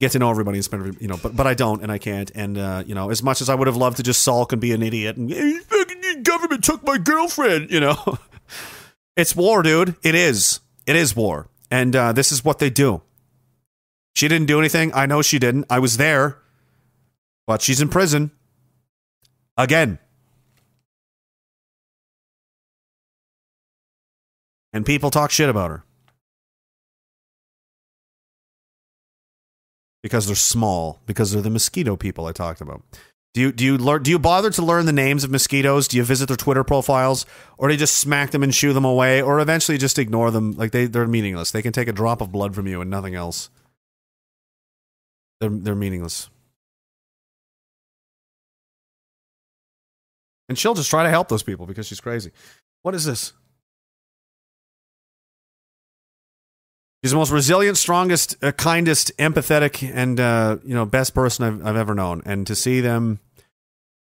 Get to know everybody and spend, you know, but but I don't and I can't. And uh, you know, as much as I would have loved to just sulk and be an idiot and "Eh, fucking government took my girlfriend, you know, It's war, dude. It is. It is war. And uh, this is what they do. She didn't do anything. I know she didn't. I was there. But she's in prison. Again. And people talk shit about her. Because they're small. Because they're the mosquito people I talked about. Do you do you learn do you bother to learn the names of mosquitoes? Do you visit their Twitter profiles, or do you just smack them and shoo them away, or eventually just ignore them? Like they they're meaningless. They can take a drop of blood from you and nothing else. They're they're meaningless. And she'll just try to help those people because she's crazy. What is this? She's the most resilient, strongest, uh, kindest, empathetic, and uh, you know best person I've, I've ever known. And to see them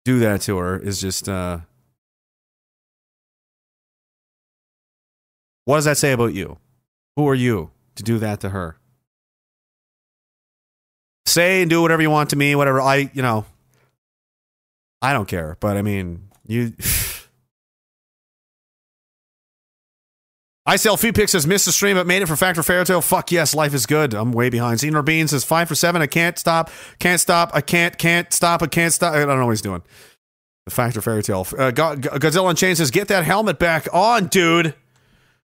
do that to her is just. Uh, what does that say about you? Who are you to do that to her? Say and do whatever you want to me, whatever. I, you know, I don't care. But I mean, you. I sell ICL Picks says missed the stream but made it for Factor Fairytale. Fuck yes, life is good. I'm way behind. Senior Bean says five for seven. I can't stop. Can't stop. I can't. Can't stop. I can't stop. I don't know what he's doing. The Factor Fairytale. Uh, Go- Go- Godzilla Unchained says get that helmet back on, dude.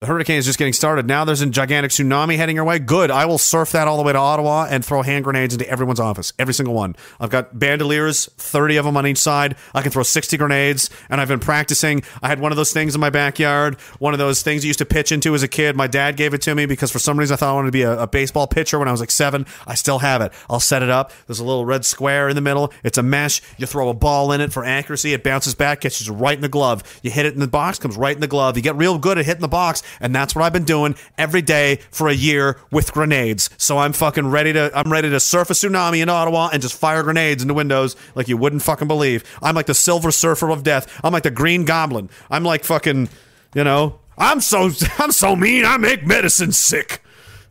The hurricane is just getting started. Now there's a gigantic tsunami heading our way. Good. I will surf that all the way to Ottawa and throw hand grenades into everyone's office. Every single one. I've got bandoliers, 30 of them on each side. I can throw 60 grenades, and I've been practicing. I had one of those things in my backyard, one of those things you used to pitch into as a kid. My dad gave it to me because for some reason I thought I wanted to be a, a baseball pitcher when I was like seven. I still have it. I'll set it up. There's a little red square in the middle. It's a mesh. You throw a ball in it for accuracy. It bounces back, catches right in the glove. You hit it in the box, comes right in the glove. You get real good at hitting the box, and that's what I've been doing every day for a year with grenades. So I'm fucking ready to I'm ready to surf a tsunami in Ottawa and just fire grenades into windows like you wouldn't fucking believe. I'm like the silver surfer of death. I'm like the green goblin. I'm like fucking, you know, I'm so I'm so mean. I make medicine sick.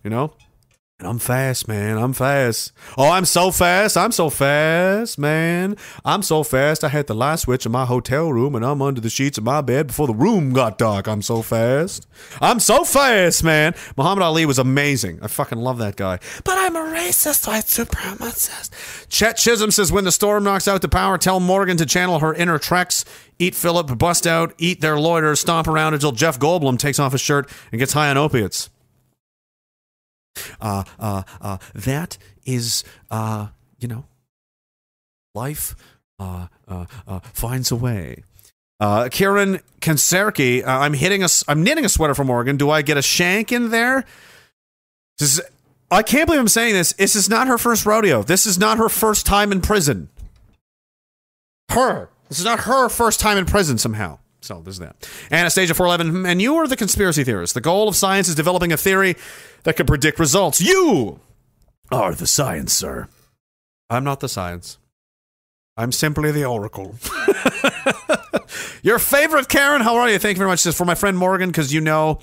You know? And I'm fast, man. I'm fast. Oh, I'm so fast. I'm so fast, man. I'm so fast. I had the light switch in my hotel room and I'm under the sheets of my bed before the room got dark. I'm so fast. I'm so fast, man. Muhammad Ali was amazing. I fucking love that guy. But I'm a racist, white supremacist. Chet Chisholm says when the storm knocks out the power, tell Morgan to channel her inner Trex. Eat Philip, bust out, eat their loiter, stomp around until Jeff Goldblum takes off his shirt and gets high on opiates. Uh, uh, uh, that is, uh, you know, life uh, uh, uh, finds a way. Uh, Kieran Kanserki, uh, I'm hitting a, I'm knitting a sweater from Oregon. Do I get a shank in there? Is, I can't believe I'm saying this. This is not her first rodeo. This is not her first time in prison. Her. This is not her first time in prison somehow. So there's that. Anastasia 411, and you are the conspiracy theorist. The goal of science is developing a theory that can predict results. You are the science, sir. I'm not the science. I'm simply the Oracle. Your favorite Karen, how are you? Thank you very much. Is for my friend Morgan, because you know,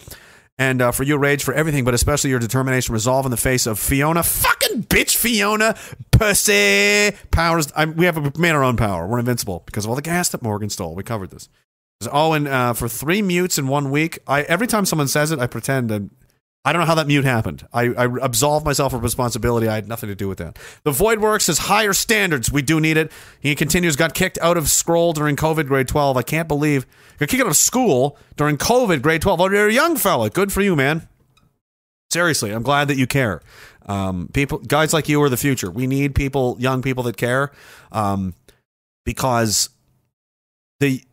and uh, for you, Rage, for everything, but especially your determination, resolve in the face of Fiona, fucking bitch, Fiona, pussy powers. I'm, we have we made our own power. We're invincible because of all the gas that Morgan stole. We covered this. Oh, and uh, for three mutes in one week, I every time someone says it, I pretend that I don't know how that mute happened. I, I absolve myself of responsibility. I had nothing to do with that. The Void Works has higher standards. We do need it. He continues, got kicked out of scroll during COVID grade 12. I can't believe. Got kicked out of school during COVID grade 12. Oh, you're a young fella. Good for you, man. Seriously, I'm glad that you care. Um, people, guys like you are the future. We need people, young people that care, um, because the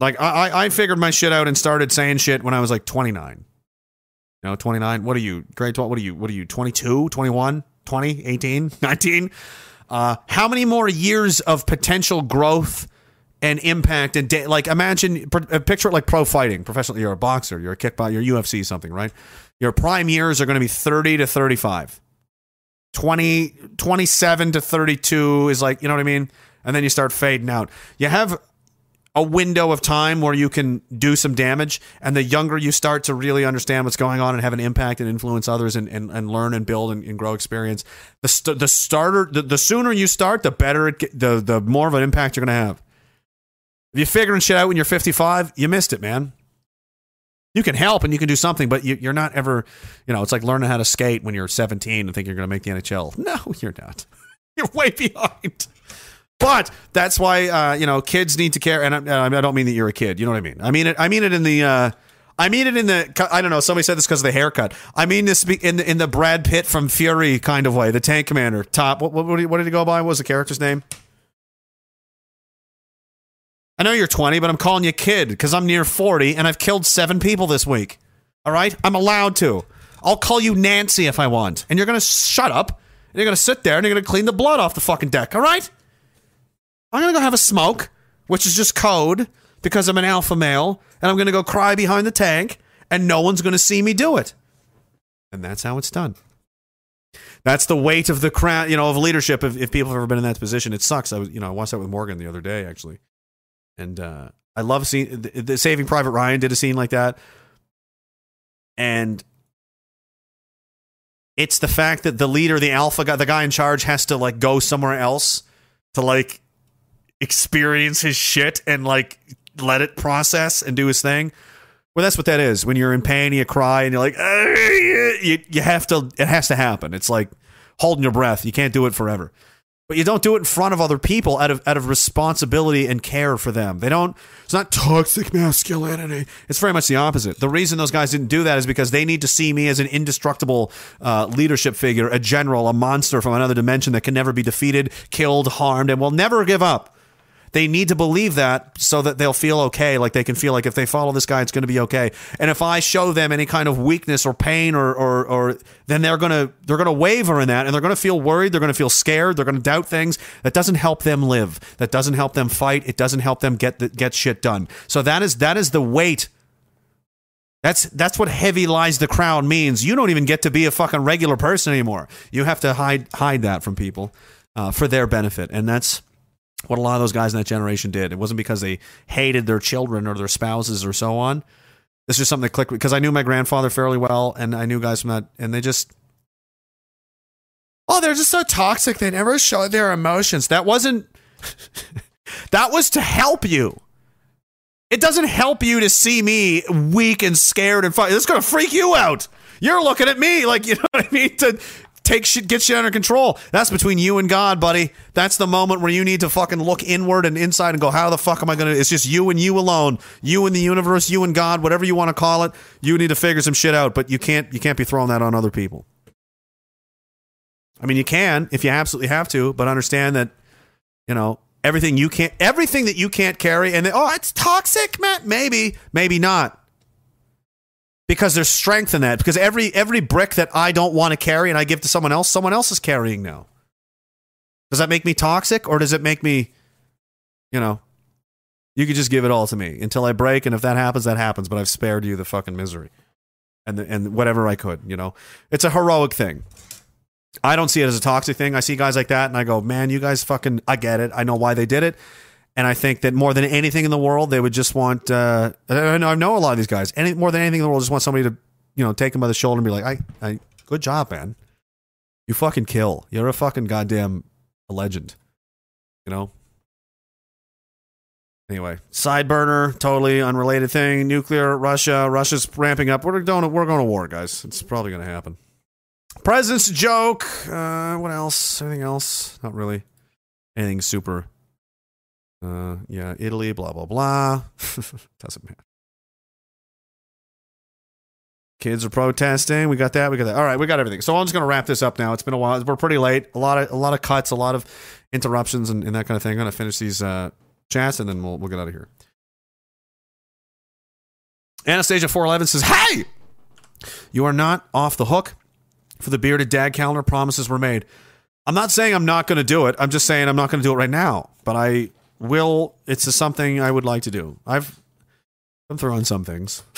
like I, I- figured my shit out and started saying shit when I was like 29. You know, 29. What are you? Grade 12. What are you? What are you? 22, 21, 20, 18, 19? Uh, how many more years of potential growth and impact and da- like imagine uh, picture it like pro fighting professional you're a boxer you're a kickboxer you're UFC something right your prime years are going to be 30 to 35 20 27 to 32 is like you know what I mean and then you start fading out you have a window of time where you can do some damage and the younger you start to really understand what's going on and have an impact and influence others and, and, and learn and build and, and grow experience the, st- the starter the, the sooner you start the better it get, the, the more of an impact you're going to have. If you're figuring shit out when you're 55 you missed it man. You can help and you can do something but you, you're not ever you know it's like learning how to skate when you're 17 and think you're going to make the nhl no you're not. You're way behind but that's why uh, you know kids need to care, and I, I don't mean that you're a kid. You know what I mean? I mean it. I mean it in the. Uh, I mean it in the. I don't know. Somebody said this because of the haircut. I mean this in the in the Brad Pitt from Fury kind of way. The tank commander, top. What what, what, did, he, go by? What was the character's name? I know you're 20, but I'm calling you kid because I'm near 40 and I've killed seven people this week. All right, I'm allowed to. I'll call you Nancy if I want, and you're gonna shut up. And you're gonna sit there and you're gonna clean the blood off the fucking deck. All right. I'm gonna go have a smoke, which is just code because I'm an alpha male, and I'm gonna go cry behind the tank, and no one's gonna see me do it. And that's how it's done. That's the weight of the crown, you know, of leadership. If, if people have ever been in that position, it sucks. I was, you know, I watched that with Morgan the other day actually, and uh, I love seeing the, the Saving Private Ryan did a scene like that, and it's the fact that the leader, the alpha guy, the guy in charge, has to like go somewhere else to like experience his shit and like let it process and do his thing. Well, that's what that is. When you're in pain, you cry and you're like, you, you have to, it has to happen. It's like holding your breath. You can't do it forever. But you don't do it in front of other people out of out of responsibility and care for them. They don't. It's not toxic masculinity. It's very much the opposite. The reason those guys didn't do that is because they need to see me as an indestructible uh, leadership figure, a general, a monster from another dimension that can never be defeated, killed, harmed, and will never give up. They need to believe that so that they'll feel okay. Like they can feel like if they follow this guy, it's going to be okay. And if I show them any kind of weakness or pain or or, or then they're gonna they're gonna waver in that, and they're gonna feel worried. They're gonna feel scared. They're gonna doubt things. That doesn't help them live. That doesn't help them fight. It doesn't help them get the, get shit done. So that is that is the weight. That's that's what heavy lies the crown means. You don't even get to be a fucking regular person anymore. You have to hide hide that from people uh, for their benefit, and that's what a lot of those guys in that generation did. It wasn't because they hated their children or their spouses or so on. This is something that clicked because I knew my grandfather fairly well, and I knew guys from that, and they just, oh, they're just so toxic. They never show their emotions. That wasn't. that was to help you. It doesn't help you to see me weak and scared and fight. It's going to freak you out. You're looking at me like you know what I mean to take shit, get shit under control. That's between you and God, buddy. That's the moment where you need to fucking look inward and inside and go, how the fuck am I gonna? It's just you and you alone, you and the universe, you and God, whatever you want to call it. You need to figure some shit out, but you can't. You can't be throwing that on other people. I mean, you can if you absolutely have to, but understand that you know everything you can't, everything that you can't carry, and oh, it's toxic, man. Maybe, maybe not because there's strength in that because every every brick that I don't want to carry and I give to someone else, someone else is carrying now. Does that make me toxic or does it make me you know you could just give it all to me until I break and if that happens that happens but I've spared you the fucking misery and the, and whatever I could, you know. It's a heroic thing. I don't see it as a toxic thing. I see guys like that and I go, man, you guys fucking, I get it. I know why they did it. And I think that more than anything in the world, they would just want, uh, I know, I know a lot of these guys, any, more than anything in the world, just want somebody to, you know, take them by the shoulder and be like, I, I, good job, man. You fucking kill. You're a fucking goddamn legend. You know? Anyway, side burner, totally unrelated thing. Nuclear, Russia, Russia's ramping up. We're going to, we're going to war, guys. It's probably going to happen. President's joke. Uh, what else? Anything else? Not really. Anything super. Uh, yeah, Italy, blah, blah, blah. Doesn't matter. Kids are protesting. We got that. We got that. All right, we got everything. So I'm just gonna wrap this up now. It's been a while. We're pretty late. A lot of a lot of cuts, a lot of interruptions, and, and that kind of thing. I'm gonna finish these uh, chats, and then we'll we'll get out of here. Anastasia four eleven says, "Hey, you are not off the hook for the bearded dad calendar. Promises were made. I'm not saying I'm not going to do it. I'm just saying I'm not going to do it right now. But I will. It's a, something I would like to do. I've I'm throwing some things."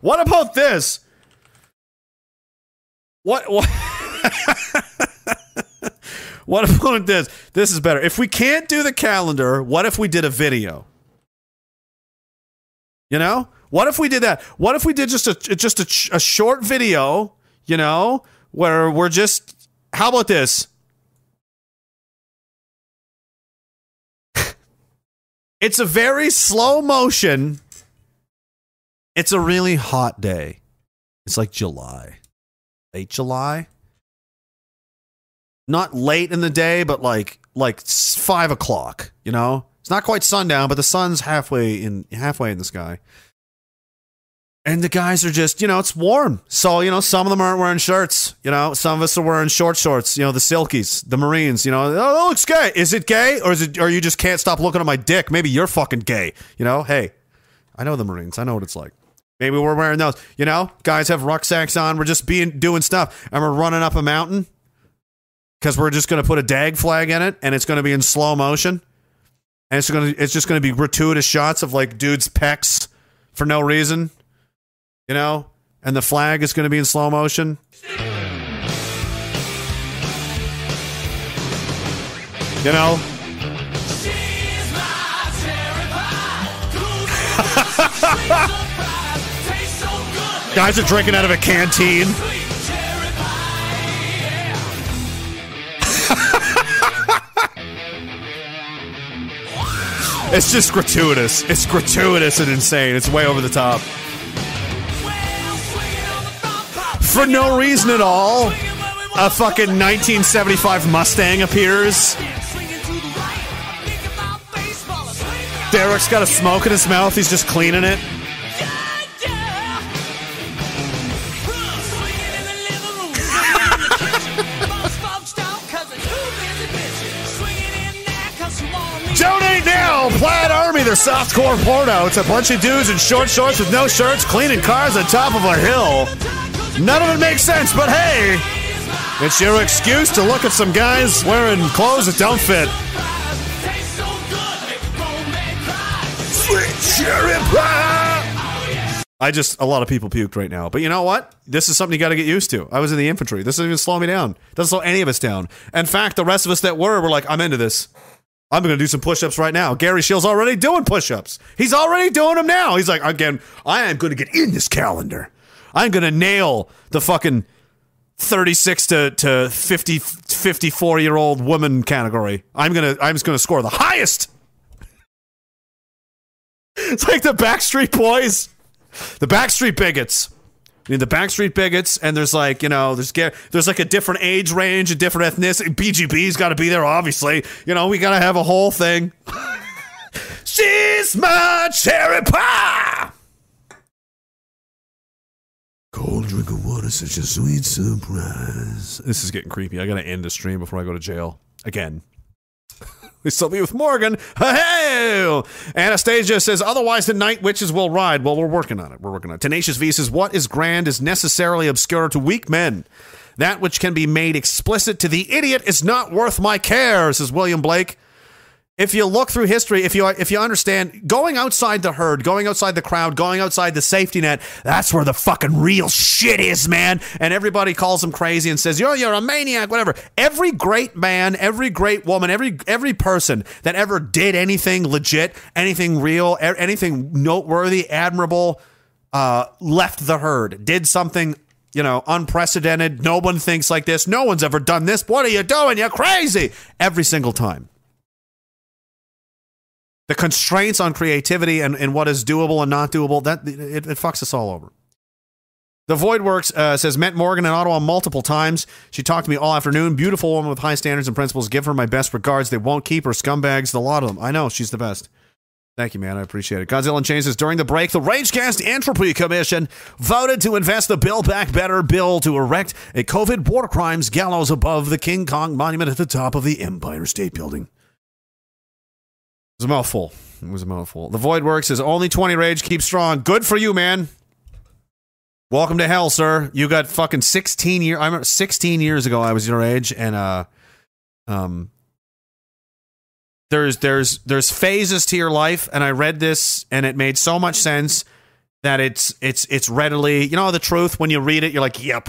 what about this? What what What about this? This is better. If we can't do the calendar, what if we did a video? You know? What if we did that? What if we did just a just a, a short video, you know, where we're just How about this? It's a very slow motion. It's a really hot day. It's like July, late July. Not late in the day, but like like five o'clock. You know, it's not quite sundown, but the sun's halfway in halfway in the sky. And the guys are just, you know, it's warm. So, you know, some of them aren't wearing shirts. You know, some of us are wearing short shorts, you know, the silkies, the Marines, you know, oh, that looks gay. Is it gay? Or is it, or you just can't stop looking at my dick? Maybe you're fucking gay. You know, hey, I know the Marines. I know what it's like. Maybe we're wearing those. You know, guys have rucksacks on. We're just being, doing stuff. And we're running up a mountain because we're just going to put a dag flag in it and it's going to be in slow motion. And it's going to, it's just going to be gratuitous shots of like dudes' pecs for no reason you know, and the flag is going to be in slow motion. You know, guys are drinking out of a canteen. it's just gratuitous. It's gratuitous and insane. It's way over the top. For no reason at all, a fucking 1975 Mustang appears. Derek's got a smoke in his mouth. He's just cleaning it. Donate now! Plaid Army, their softcore porno. It's a bunch of dudes in short shorts with no shirts cleaning cars on top of a hill. None of it makes sense, but hey, it's your excuse to look at some guys wearing clothes that don't fit. Sweet cherry pie. I just, a lot of people puked right now. But you know what? This is something you got to get used to. I was in the infantry. This doesn't even slow me down. Doesn't slow any of us down. In fact, the rest of us that were, were like, I'm into this. I'm going to do some push ups right now. Gary Shields already doing push ups. He's already doing them now. He's like, again, I am going to get in this calendar. I'm going to nail the fucking 36 to, to 50, 54 year old woman category. I'm going to, I'm just going to score the highest. It's like the Backstreet Boys, the Backstreet Bigots. I mean, the Backstreet Bigots, and there's like, you know, there's there's like a different age range, a different ethnicity. BGB's got to be there, obviously. You know, we got to have a whole thing. She's my cherry pie. Cold drink of water, such a sweet surprise. This is getting creepy. I gotta end the stream before I go to jail again. We still be with Morgan. Hey! Anastasia says, otherwise the night witches will ride. Well, we're working on it. We're working on it. Tenacious V says, what is grand is necessarily obscure to weak men. That which can be made explicit to the idiot is not worth my care, says William Blake. If you look through history, if you if you understand going outside the herd, going outside the crowd, going outside the safety net, that's where the fucking real shit is, man. And everybody calls him crazy and says, "You're you're a maniac," whatever. Every great man, every great woman, every every person that ever did anything legit, anything real, anything noteworthy, admirable, uh, left the herd, did something. You know, unprecedented. No one thinks like this. No one's ever done this. What are you doing? You're crazy. Every single time the constraints on creativity and, and what is doable and not doable that it, it fucks us all over. The void works uh, says met morgan in ottawa multiple times. She talked to me all afternoon. Beautiful woman with high standards and principles. Give her my best regards. They won't keep her. Scumbags the lot of them. I know. She's the best. Thank you, man. I appreciate it. Godzilla Unchained says during the break, the Ragecast Entropy Commission voted to invest the Bill Back Better bill to erect a COVID war crimes gallows above the King Kong monument at the top of the Empire State Building. It was a mouthful. It was a mouthful. The Void Works is only 20 rage, keep strong. Good for you, man. Welcome to hell, sir. You got fucking 16 years. I remember 16 years ago, I was your age, and uh, um, there's there's there's phases to your life, and I read this, and it made so much sense that it's it's it's readily, you know, the truth. When you read it, you're like, yep.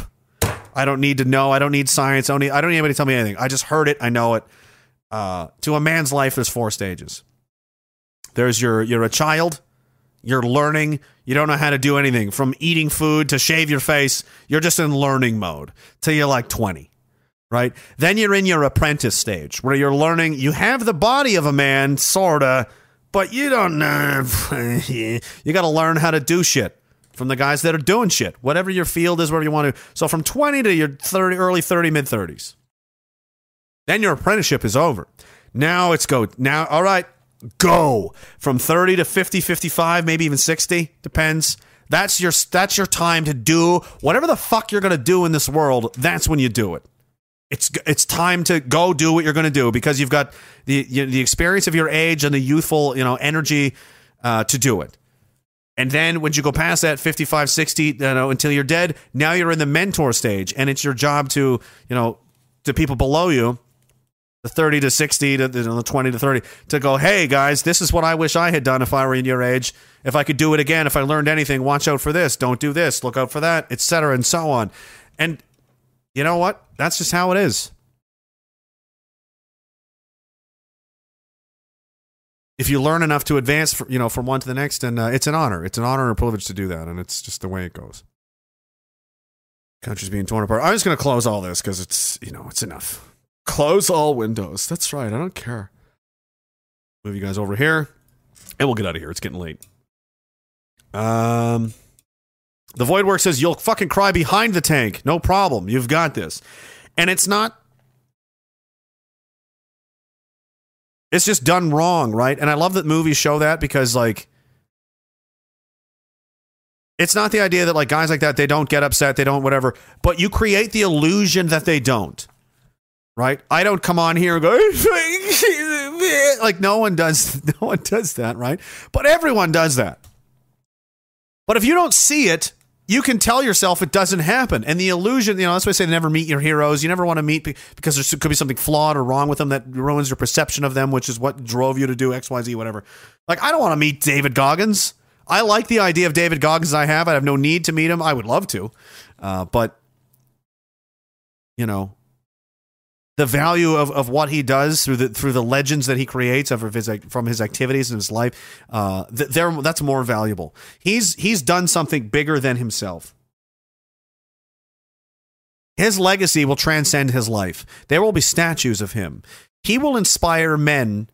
I don't need to know. I don't need science. I don't need, I don't need anybody to tell me anything. I just heard it. I know it. Uh, to a man's life, there's four stages. There's your you're a child, you're learning, you don't know how to do anything from eating food to shave your face. You're just in learning mode till you're like 20. Right? Then you're in your apprentice stage where you're learning, you have the body of a man sorta, but you don't know. you got to learn how to do shit from the guys that are doing shit. Whatever your field is, wherever you want to. So from 20 to your 30 early 30 mid 30s. Then your apprenticeship is over. Now it's go. Now, all right, go from 30 to 50, 55, maybe even 60, depends. That's your that's your time to do whatever the fuck you're going to do in this world. That's when you do it. It's it's time to go do what you're going to do because you've got the you the experience of your age and the youthful, you know, energy uh, to do it. And then when you go past that 55, 60, you know, until you're dead, now you're in the mentor stage and it's your job to, you know, to people below you the 30 to 60 to the 20 to 30 to go hey guys this is what i wish i had done if i were in your age. If i could do it again if i learned anything watch out for this. Don't do this. Look out for that etc and so on. And you know what? That's just how it is. If you learn enough to advance fr- you know from one to the next and uh, it's an honor. It's an honor and a privilege to do that and it's just the way it goes. Country's being torn apart. I'm just going to close all this because it's you know it's enough Close all windows. That's right. I don't care. Move you guys over here, and we'll get out of here. It's getting late. Um, the Void Work says you'll fucking cry behind the tank. No problem. You've got this, and it's not. It's just done wrong, right? And I love that movies show that because, like, it's not the idea that like guys like that they don't get upset, they don't whatever, but you create the illusion that they don't right? I don't come on here and go like no one does no one does that, right? But everyone does that. But if you don't see it, you can tell yourself it doesn't happen. And the illusion, you know, that's why I say never meet your heroes. You never want to meet because there could be something flawed or wrong with them that ruins your perception of them, which is what drove you to do XYZ, whatever. Like, I don't want to meet David Goggins. I like the idea of David Goggins I have. I have no need to meet him. I would love to. Uh, but, you know, the value of, of what he does through the through the legends that he creates of his from his activities in his life, uh, that's more valuable. He's he's done something bigger than himself. His legacy will transcend his life. There will be statues of him. He will inspire men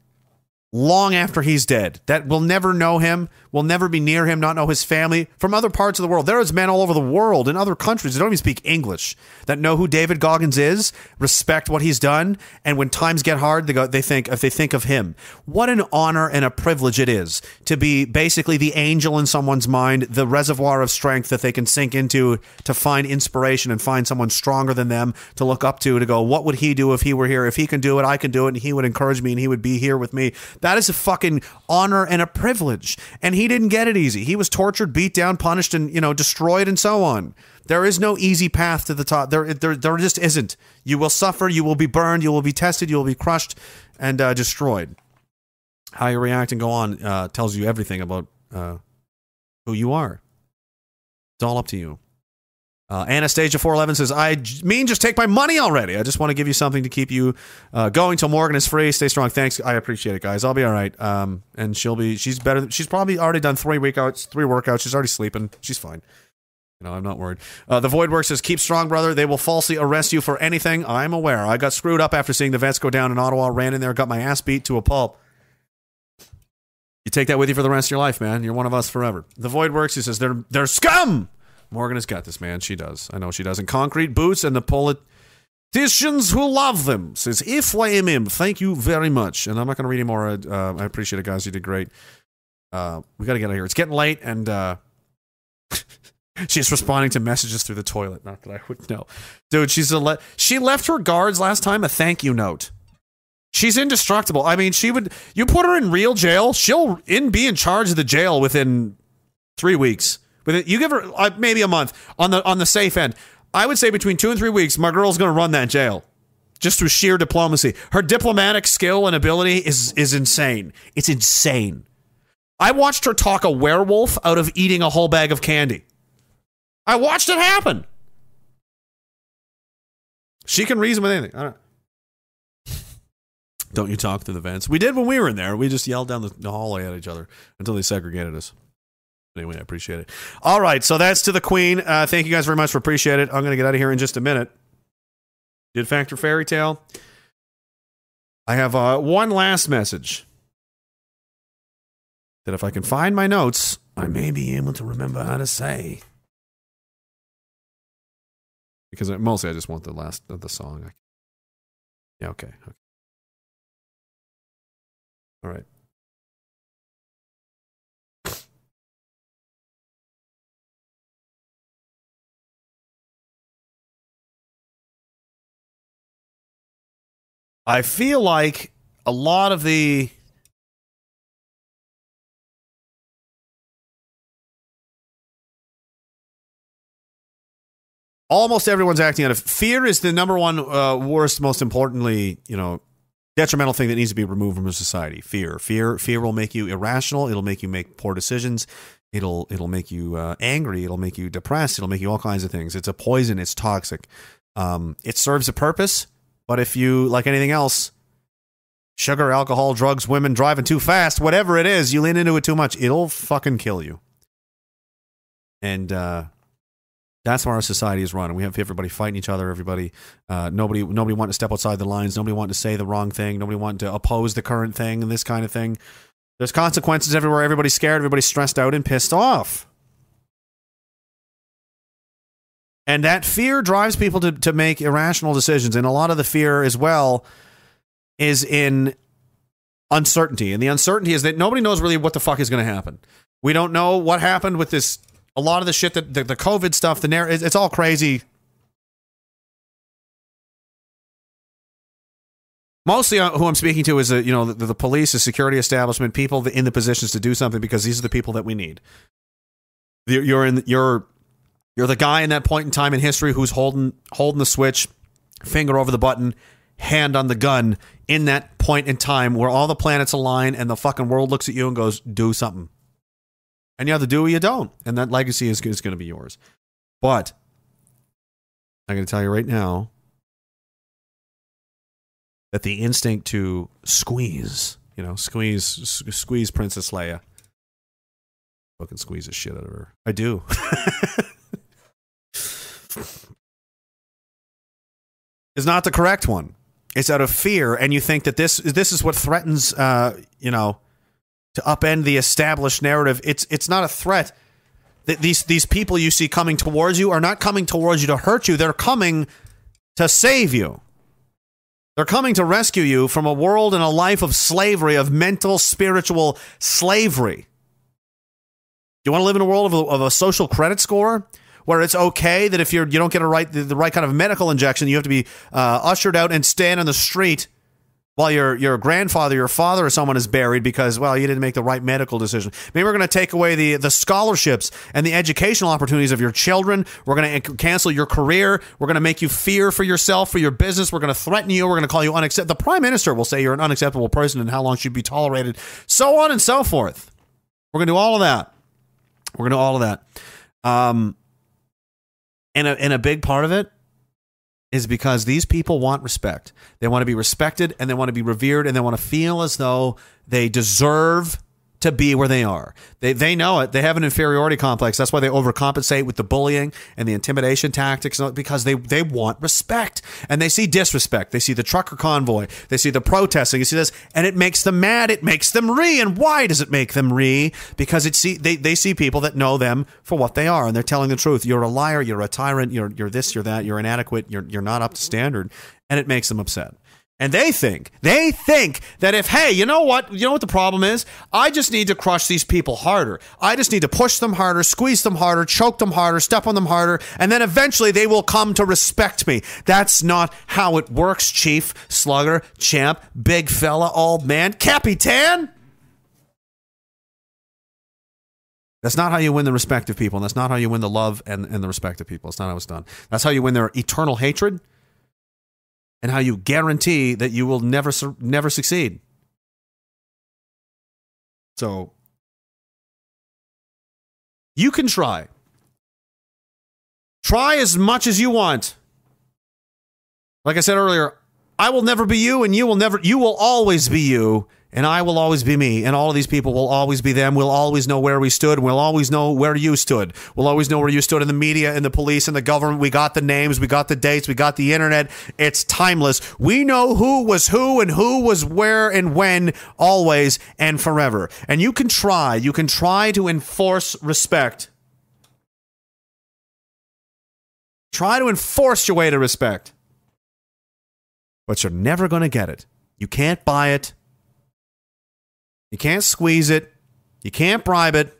long after he's dead that will never know him, will never be near him, not know his family from other parts of the world. There is men all over the world in other countries that don't even speak English that know who David Goggins is, respect what he's done, and when times get hard, they go they think if they think of him. What an honor and a privilege it is to be basically the angel in someone's mind, the reservoir of strength that they can sink into to find inspiration and find someone stronger than them to look up to to go, what would he do if he were here? If he can do it, I can do it, and he would encourage me and he would be here with me. Is a fucking honor and a privilege. And he didn't get it easy. He was tortured, beat down, punished, and you know, destroyed and so on. There is no easy path to the top. There, there, there just isn't. You will suffer. You will be burned. You will be tested. You will be crushed and uh, destroyed. How you react and go on uh, tells you everything about uh, who you are. It's all up to you. Uh, Anastasia four eleven says, "I mean, just take my money already. I just want to give you something to keep you uh, going till Morgan is free. Stay strong. Thanks. I appreciate it, guys. I'll be all right. Um, and she'll be. She's better. She's probably already done three workouts. Three workouts. She's already sleeping. She's fine. You know, I'm not worried. Uh, the Void Works says, "Keep strong, brother. They will falsely arrest you for anything. I'm aware. I got screwed up after seeing the vets go down in Ottawa. Ran in there, got my ass beat to a pulp." You take that with you for the rest of your life, man. You're one of us forever. The Void Works. He says they're they're scum. Morgan has got this, man. She does. I know she does. And concrete boots and the politicians who love them says if I am. Thank you very much. And I'm not going to read any more. Uh, I appreciate it, guys. You did great. Uh, we got to get out of here. It's getting late, and uh, she's responding to messages through the toilet. Not that I would know, dude. She's a le- she left her guards last time a thank you note. She's indestructible. I mean, she would. You put her in real jail, she'll in be in charge of the jail within three weeks. Within, you give her uh, maybe a month on the on the safe end. I would say between two and three weeks, my girl's going to run that jail just through sheer diplomacy. Her diplomatic skill and ability is is insane. It's insane. I watched her talk a werewolf out of eating a whole bag of candy. I watched it happen. She can reason with anything. Don't. Don't you talk through the vents? We did when we were in there. We just yelled down the hallway at each other until they segregated us. Anyway, I appreciate it. All right, so that's to the Queen. Uh, thank you guys very much for appreciate it. I'm going to get out of here in just a minute. Did Factor Fairy Tale? I have uh, one last message that if I can find my notes, I may be able to remember how to say. Because mostly I just want the last of the song. Yeah, okay. okay. All right. I feel like a lot of the almost everyone's acting out of fear is the number one uh, worst most importantly you know detrimental thing that needs to be removed from society. Fear. Fear fear will make you irrational. It'll make you make poor decisions. It'll it'll make you uh, angry. It'll make you depressed. It'll make you all kinds of things. It's a poison. It's toxic. Um, it serves a purpose but if you like anything else sugar alcohol drugs women driving too fast whatever it is you lean into it too much it'll fucking kill you and uh that's how our society is run. We have everybody fighting each other. Everybody, uh, nobody, nobody wanting to step outside the lines. Nobody wanting to say the wrong thing. Nobody wanting to oppose the current thing and this kind of thing. There's consequences everywhere. Everybody's scared. Everybody's stressed out and pissed off. And that fear drives people to, to make irrational decisions. And a lot of the fear as well is in uncertainty. And the uncertainty is that nobody knows really what the fuck is going to happen. We don't know what happened with this a lot of the shit that the, the COVID stuff, the narr- it's, all crazy. Mostly, uh, who I'm speaking to is, uh, you know, the, the police, the security establishment, people in the positions to do something because these are the people that we need. You're in you're you're the guy in that point in time in history who's holding holding the switch, finger over the button, hand on the gun in that point in time where all the planets align and the fucking world looks at you and goes, "Do something." And you either do or you don't. And that legacy is, is going to be yours. But I'm going to tell you right now that the instinct to squeeze, you know, squeeze, squeeze Princess Leia, fucking squeeze the shit out of her. I do. is not the correct one. It's out of fear, and you think that this this is what threatens, uh, you know, to upend the established narrative. It's it's not a threat. That These these people you see coming towards you are not coming towards you to hurt you. They're coming to save you. They're coming to rescue you from a world and a life of slavery, of mental, spiritual slavery. You want to live in a world of a, of a social credit score where it's okay that if you're you don't get a right the, the right kind of medical injection, you have to be uh, ushered out and stand on the street while your your grandfather, your father, or someone is buried because well, you didn't make the right medical decision. Maybe we're going to take away the the scholarships and the educational opportunities of your children. We're going to cancel your career. We're going to make you fear for yourself, for your business. We're going to threaten you. We're going to call you unacceptable. The prime minister will say you're an unacceptable person and how long should be tolerated, so on and so forth. We're going to do all of that. We're going to do all of that. Um, and a, and a big part of it is because these people want respect. They want to be respected and they want to be revered and they want to feel as though they deserve to be where they are. They, they know it. They have an inferiority complex. That's why they overcompensate with the bullying and the intimidation tactics because they, they want respect and they see disrespect. They see the trucker convoy. They see the protesting. You see this and it makes them mad. It makes them re. And why does it make them re? Because it see, they, they see people that know them for what they are and they're telling the truth. You're a liar. You're a tyrant. You're, you're this, you're that. You're inadequate. You're, you're not up to standard. And it makes them upset. And they think, they think that if, hey, you know what? You know what the problem is? I just need to crush these people harder. I just need to push them harder, squeeze them harder, choke them harder, step on them harder, and then eventually they will come to respect me. That's not how it works, Chief, Slugger, Champ, Big Fella, Old Man, Capitan. That's not how you win the respect of people, and that's not how you win the love and, and the respect of people. It's not how it's done. That's how you win their eternal hatred and how you guarantee that you will never never succeed. So you can try. Try as much as you want. Like I said earlier, I will never be you and you will never you will always be you and I will always be me and all of these people will always be them. We'll always know where we stood. And we'll always know where you stood. We'll always know where you stood in the media and the police and the government. We got the names, we got the dates, we got the internet. It's timeless. We know who was who and who was where and when always and forever. And you can try, you can try to enforce respect. Try to enforce your way to respect. But you're never going to get it. You can't buy it. You can't squeeze it. You can't bribe it.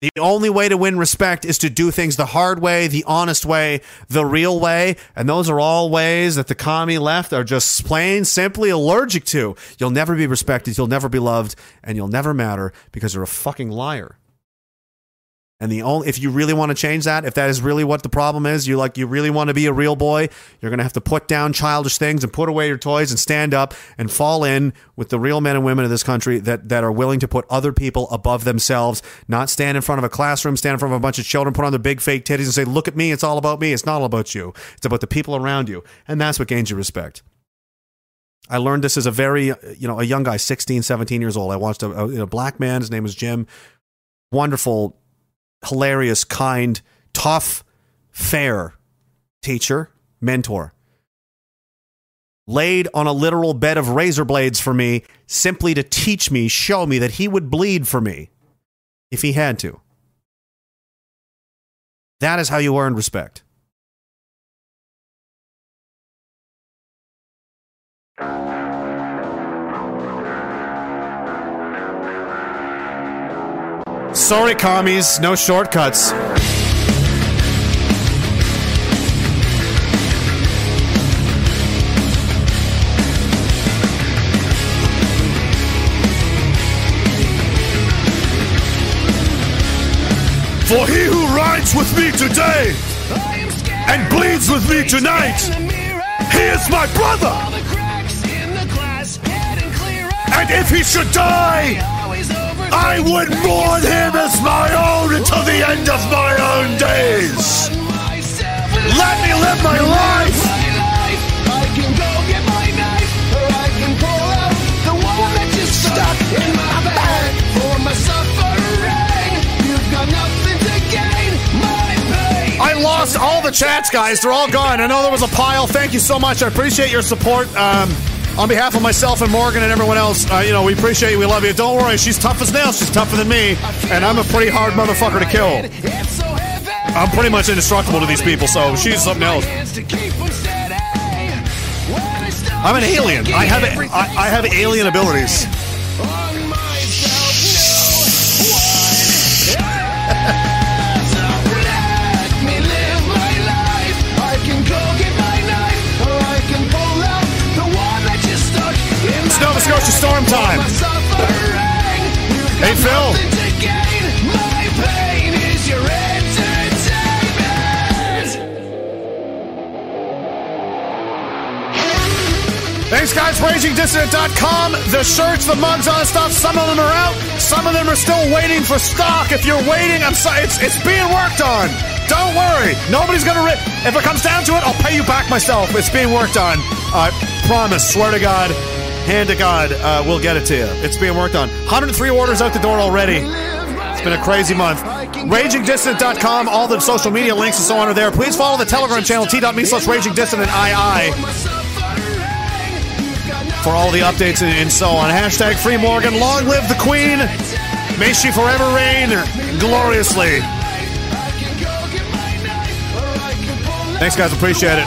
The only way to win respect is to do things the hard way, the honest way, the real way. And those are all ways that the commie left are just plain simply allergic to. You'll never be respected, you'll never be loved, and you'll never matter because you're a fucking liar. And the only if you really want to change that, if that is really what the problem is, you like you really want to be a real boy, you're going to have to put down childish things and put away your toys and stand up and fall in with the real men and women of this country that that are willing to put other people above themselves, not stand in front of a classroom, stand in front of a bunch of children, put on their big fake titties and say, "Look at me, it's all about me. It's not all about you. It's about the people around you." And that's what gains you respect. I learned this as a very, you know, a young guy, 16, 17 years old. I watched a, a, a black man. His name was Jim. Wonderful, hilarious, kind, tough, fair teacher, mentor. Laid on a literal bed of razor blades for me simply to teach me, show me that he would bleed for me if he had to. That is how you earn respect. Sorry, commies, no shortcuts. For he who rides with me today and bleeds with me tonight, he is my brother. And if he should die, I would mourn him as my own until the end of my own days. Let me live my life. I can go get my knife, I can pull out the one that you stuck in my for my suffering. You've got nothing to gain, my pain. I lost all the chats, guys. They're all gone. I know there was a pile. Thank you so much. I appreciate your support. Um, on behalf of myself and Morgan and everyone else, uh, you know, we appreciate you. We love you. Don't worry. She's tough as nails. She's tougher than me. And I'm a pretty hard motherfucker to kill. I'm pretty much indestructible to these people, so she's something else. I'm an alien. I have I, I have alien abilities. Hey, Phil. Pain is your entertainment. Thanks, guys. RagingDissident.com. The shirts, the mugs, all that stuff. Some of them are out. Some of them are still waiting for stock. If you're waiting, I'm sorry. It's, it's being worked on. Don't worry. Nobody's going to rip. If it comes down to it, I'll pay you back myself. It's being worked on. I promise. Swear to God. Hand to God. Uh, we'll get it to you. It's being worked on. 103 orders out the door already. It's been a crazy month. RagingDissident.com. All the social media links and so on are there. Please follow the Telegram channel, t.me slash RagingDissidentII for all the updates and, and so on. Hashtag Free Morgan. Long live the Queen. May she forever reign gloriously. Thanks, guys. Appreciate it.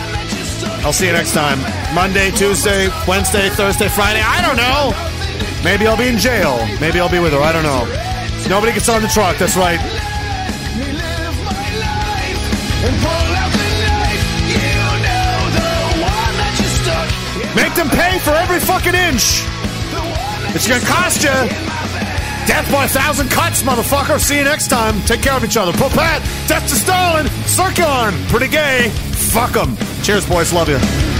I'll see you next time. Monday, Tuesday, Wednesday, Thursday, Friday. I don't know. Maybe I'll be in jail. Maybe I'll be with her. I don't know. Nobody gets on the truck. That's right. Make them pay for every fucking inch. It's gonna cost you. Death by a thousand cuts, motherfucker. See you next time. Take care of each other. Popat, death to Stalin, Circon, pretty gay. Fuck them. Cheers, boys. Love you.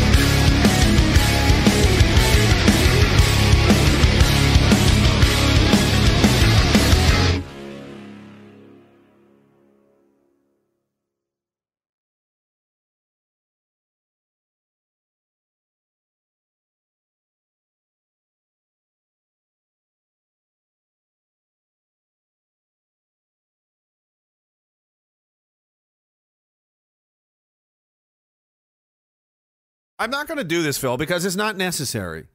I'm not going to do this, Phil, because it's not necessary.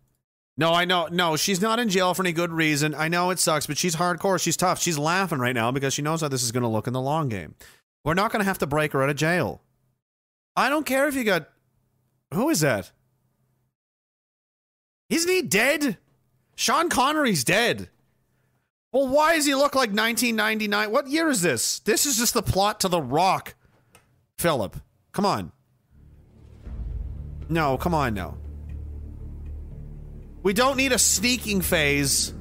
No, I know. No, she's not in jail for any good reason. I know it sucks, but she's hardcore. She's tough. She's laughing right now because she knows how this is going to look in the long game. We're not going to have to break her out of jail. I don't care if you got. Who is that? Isn't he dead? Sean Connery's dead. Well, why does he look like 1999? What year is this? This is just the plot to The Rock. Phillip, come on. No, come on no. We don't need a sneaking phase.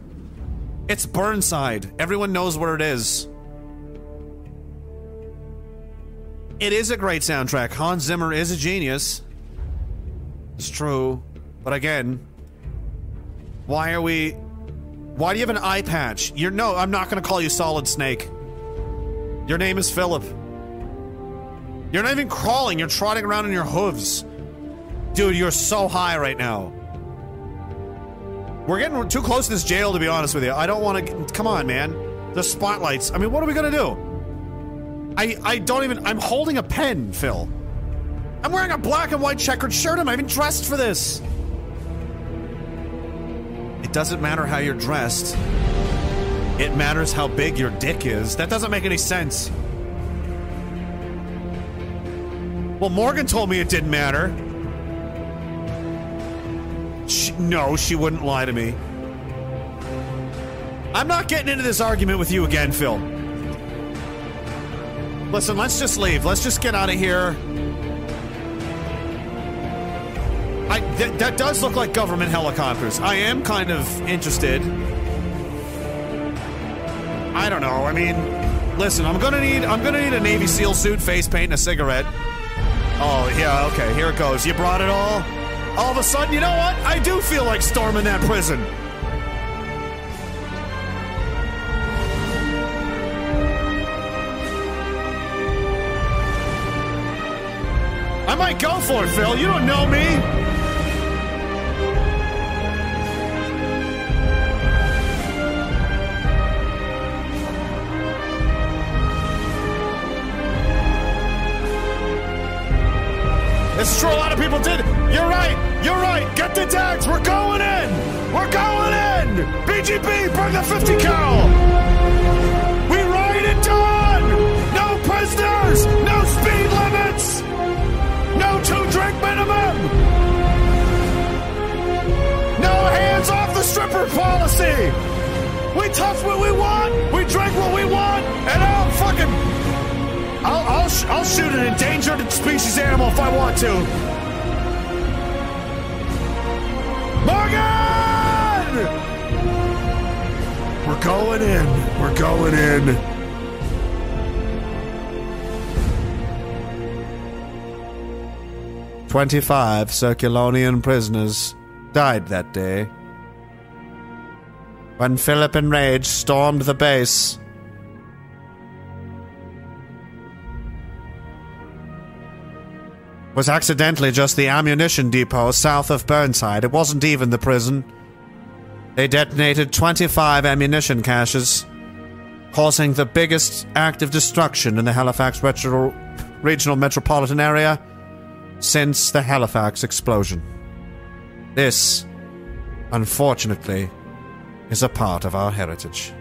It's Burnside. Everyone knows where it is. It is a great soundtrack. Hans Zimmer is a genius. It's true. But again, why are we. Why do you have an eye patch? You're. No, I'm not going to call you Solid Snake. Your name is Phillip. You're not even crawling, you're trotting around in your hooves. Dude, you're so high right now. We're getting too close to this jail, to be honest with you. I don't want to. Come on, man. The spotlights. I mean, what are we gonna do? I I don't even. I'm holding a pen, Phil. I'm wearing a black and white checkered shirt. I'm even dressed for this. It doesn't matter how you're dressed. It matters how big your dick is. That doesn't make any sense. Well, Morgan told me it didn't matter. She, no, she wouldn't lie to me. I'm not getting into this argument with you again, Phil. Listen, let's just leave. Let's just get out of here. I, th- that does look like government helicopters. I am kind of interested. I don't know. I mean, listen, I'm gonna need I'm gonna need a Navy SEAL suit, face paint, and a cigarette. Oh yeah, okay. Here it goes. You brought it all. All of a sudden, you know what? I do feel like storming that prison. I might go for it, Phil. You don't know me. It's true. A lot of people did. You're right. You're right. Get the tags. We're going in. We're going in. BGB, bring the 50 cal. We ride it done. No prisoners. No speed limits. No two drink minimum. No hands off the stripper policy. We touch what we want. We drink what we want. And I'll fucking. I'll, I'll, I'll shoot an endangered species animal if I want to. Morgan! We're going in. We're going in. Twenty-five Circulonian prisoners died that day. When Phillip enraged stormed the base. Was accidentally just the ammunition depot south of Burnside. It wasn't even the prison. They detonated 25 ammunition caches, causing the biggest act of destruction in the Halifax retro- regional metropolitan area since the Halifax explosion. This, unfortunately, is a part of our heritage.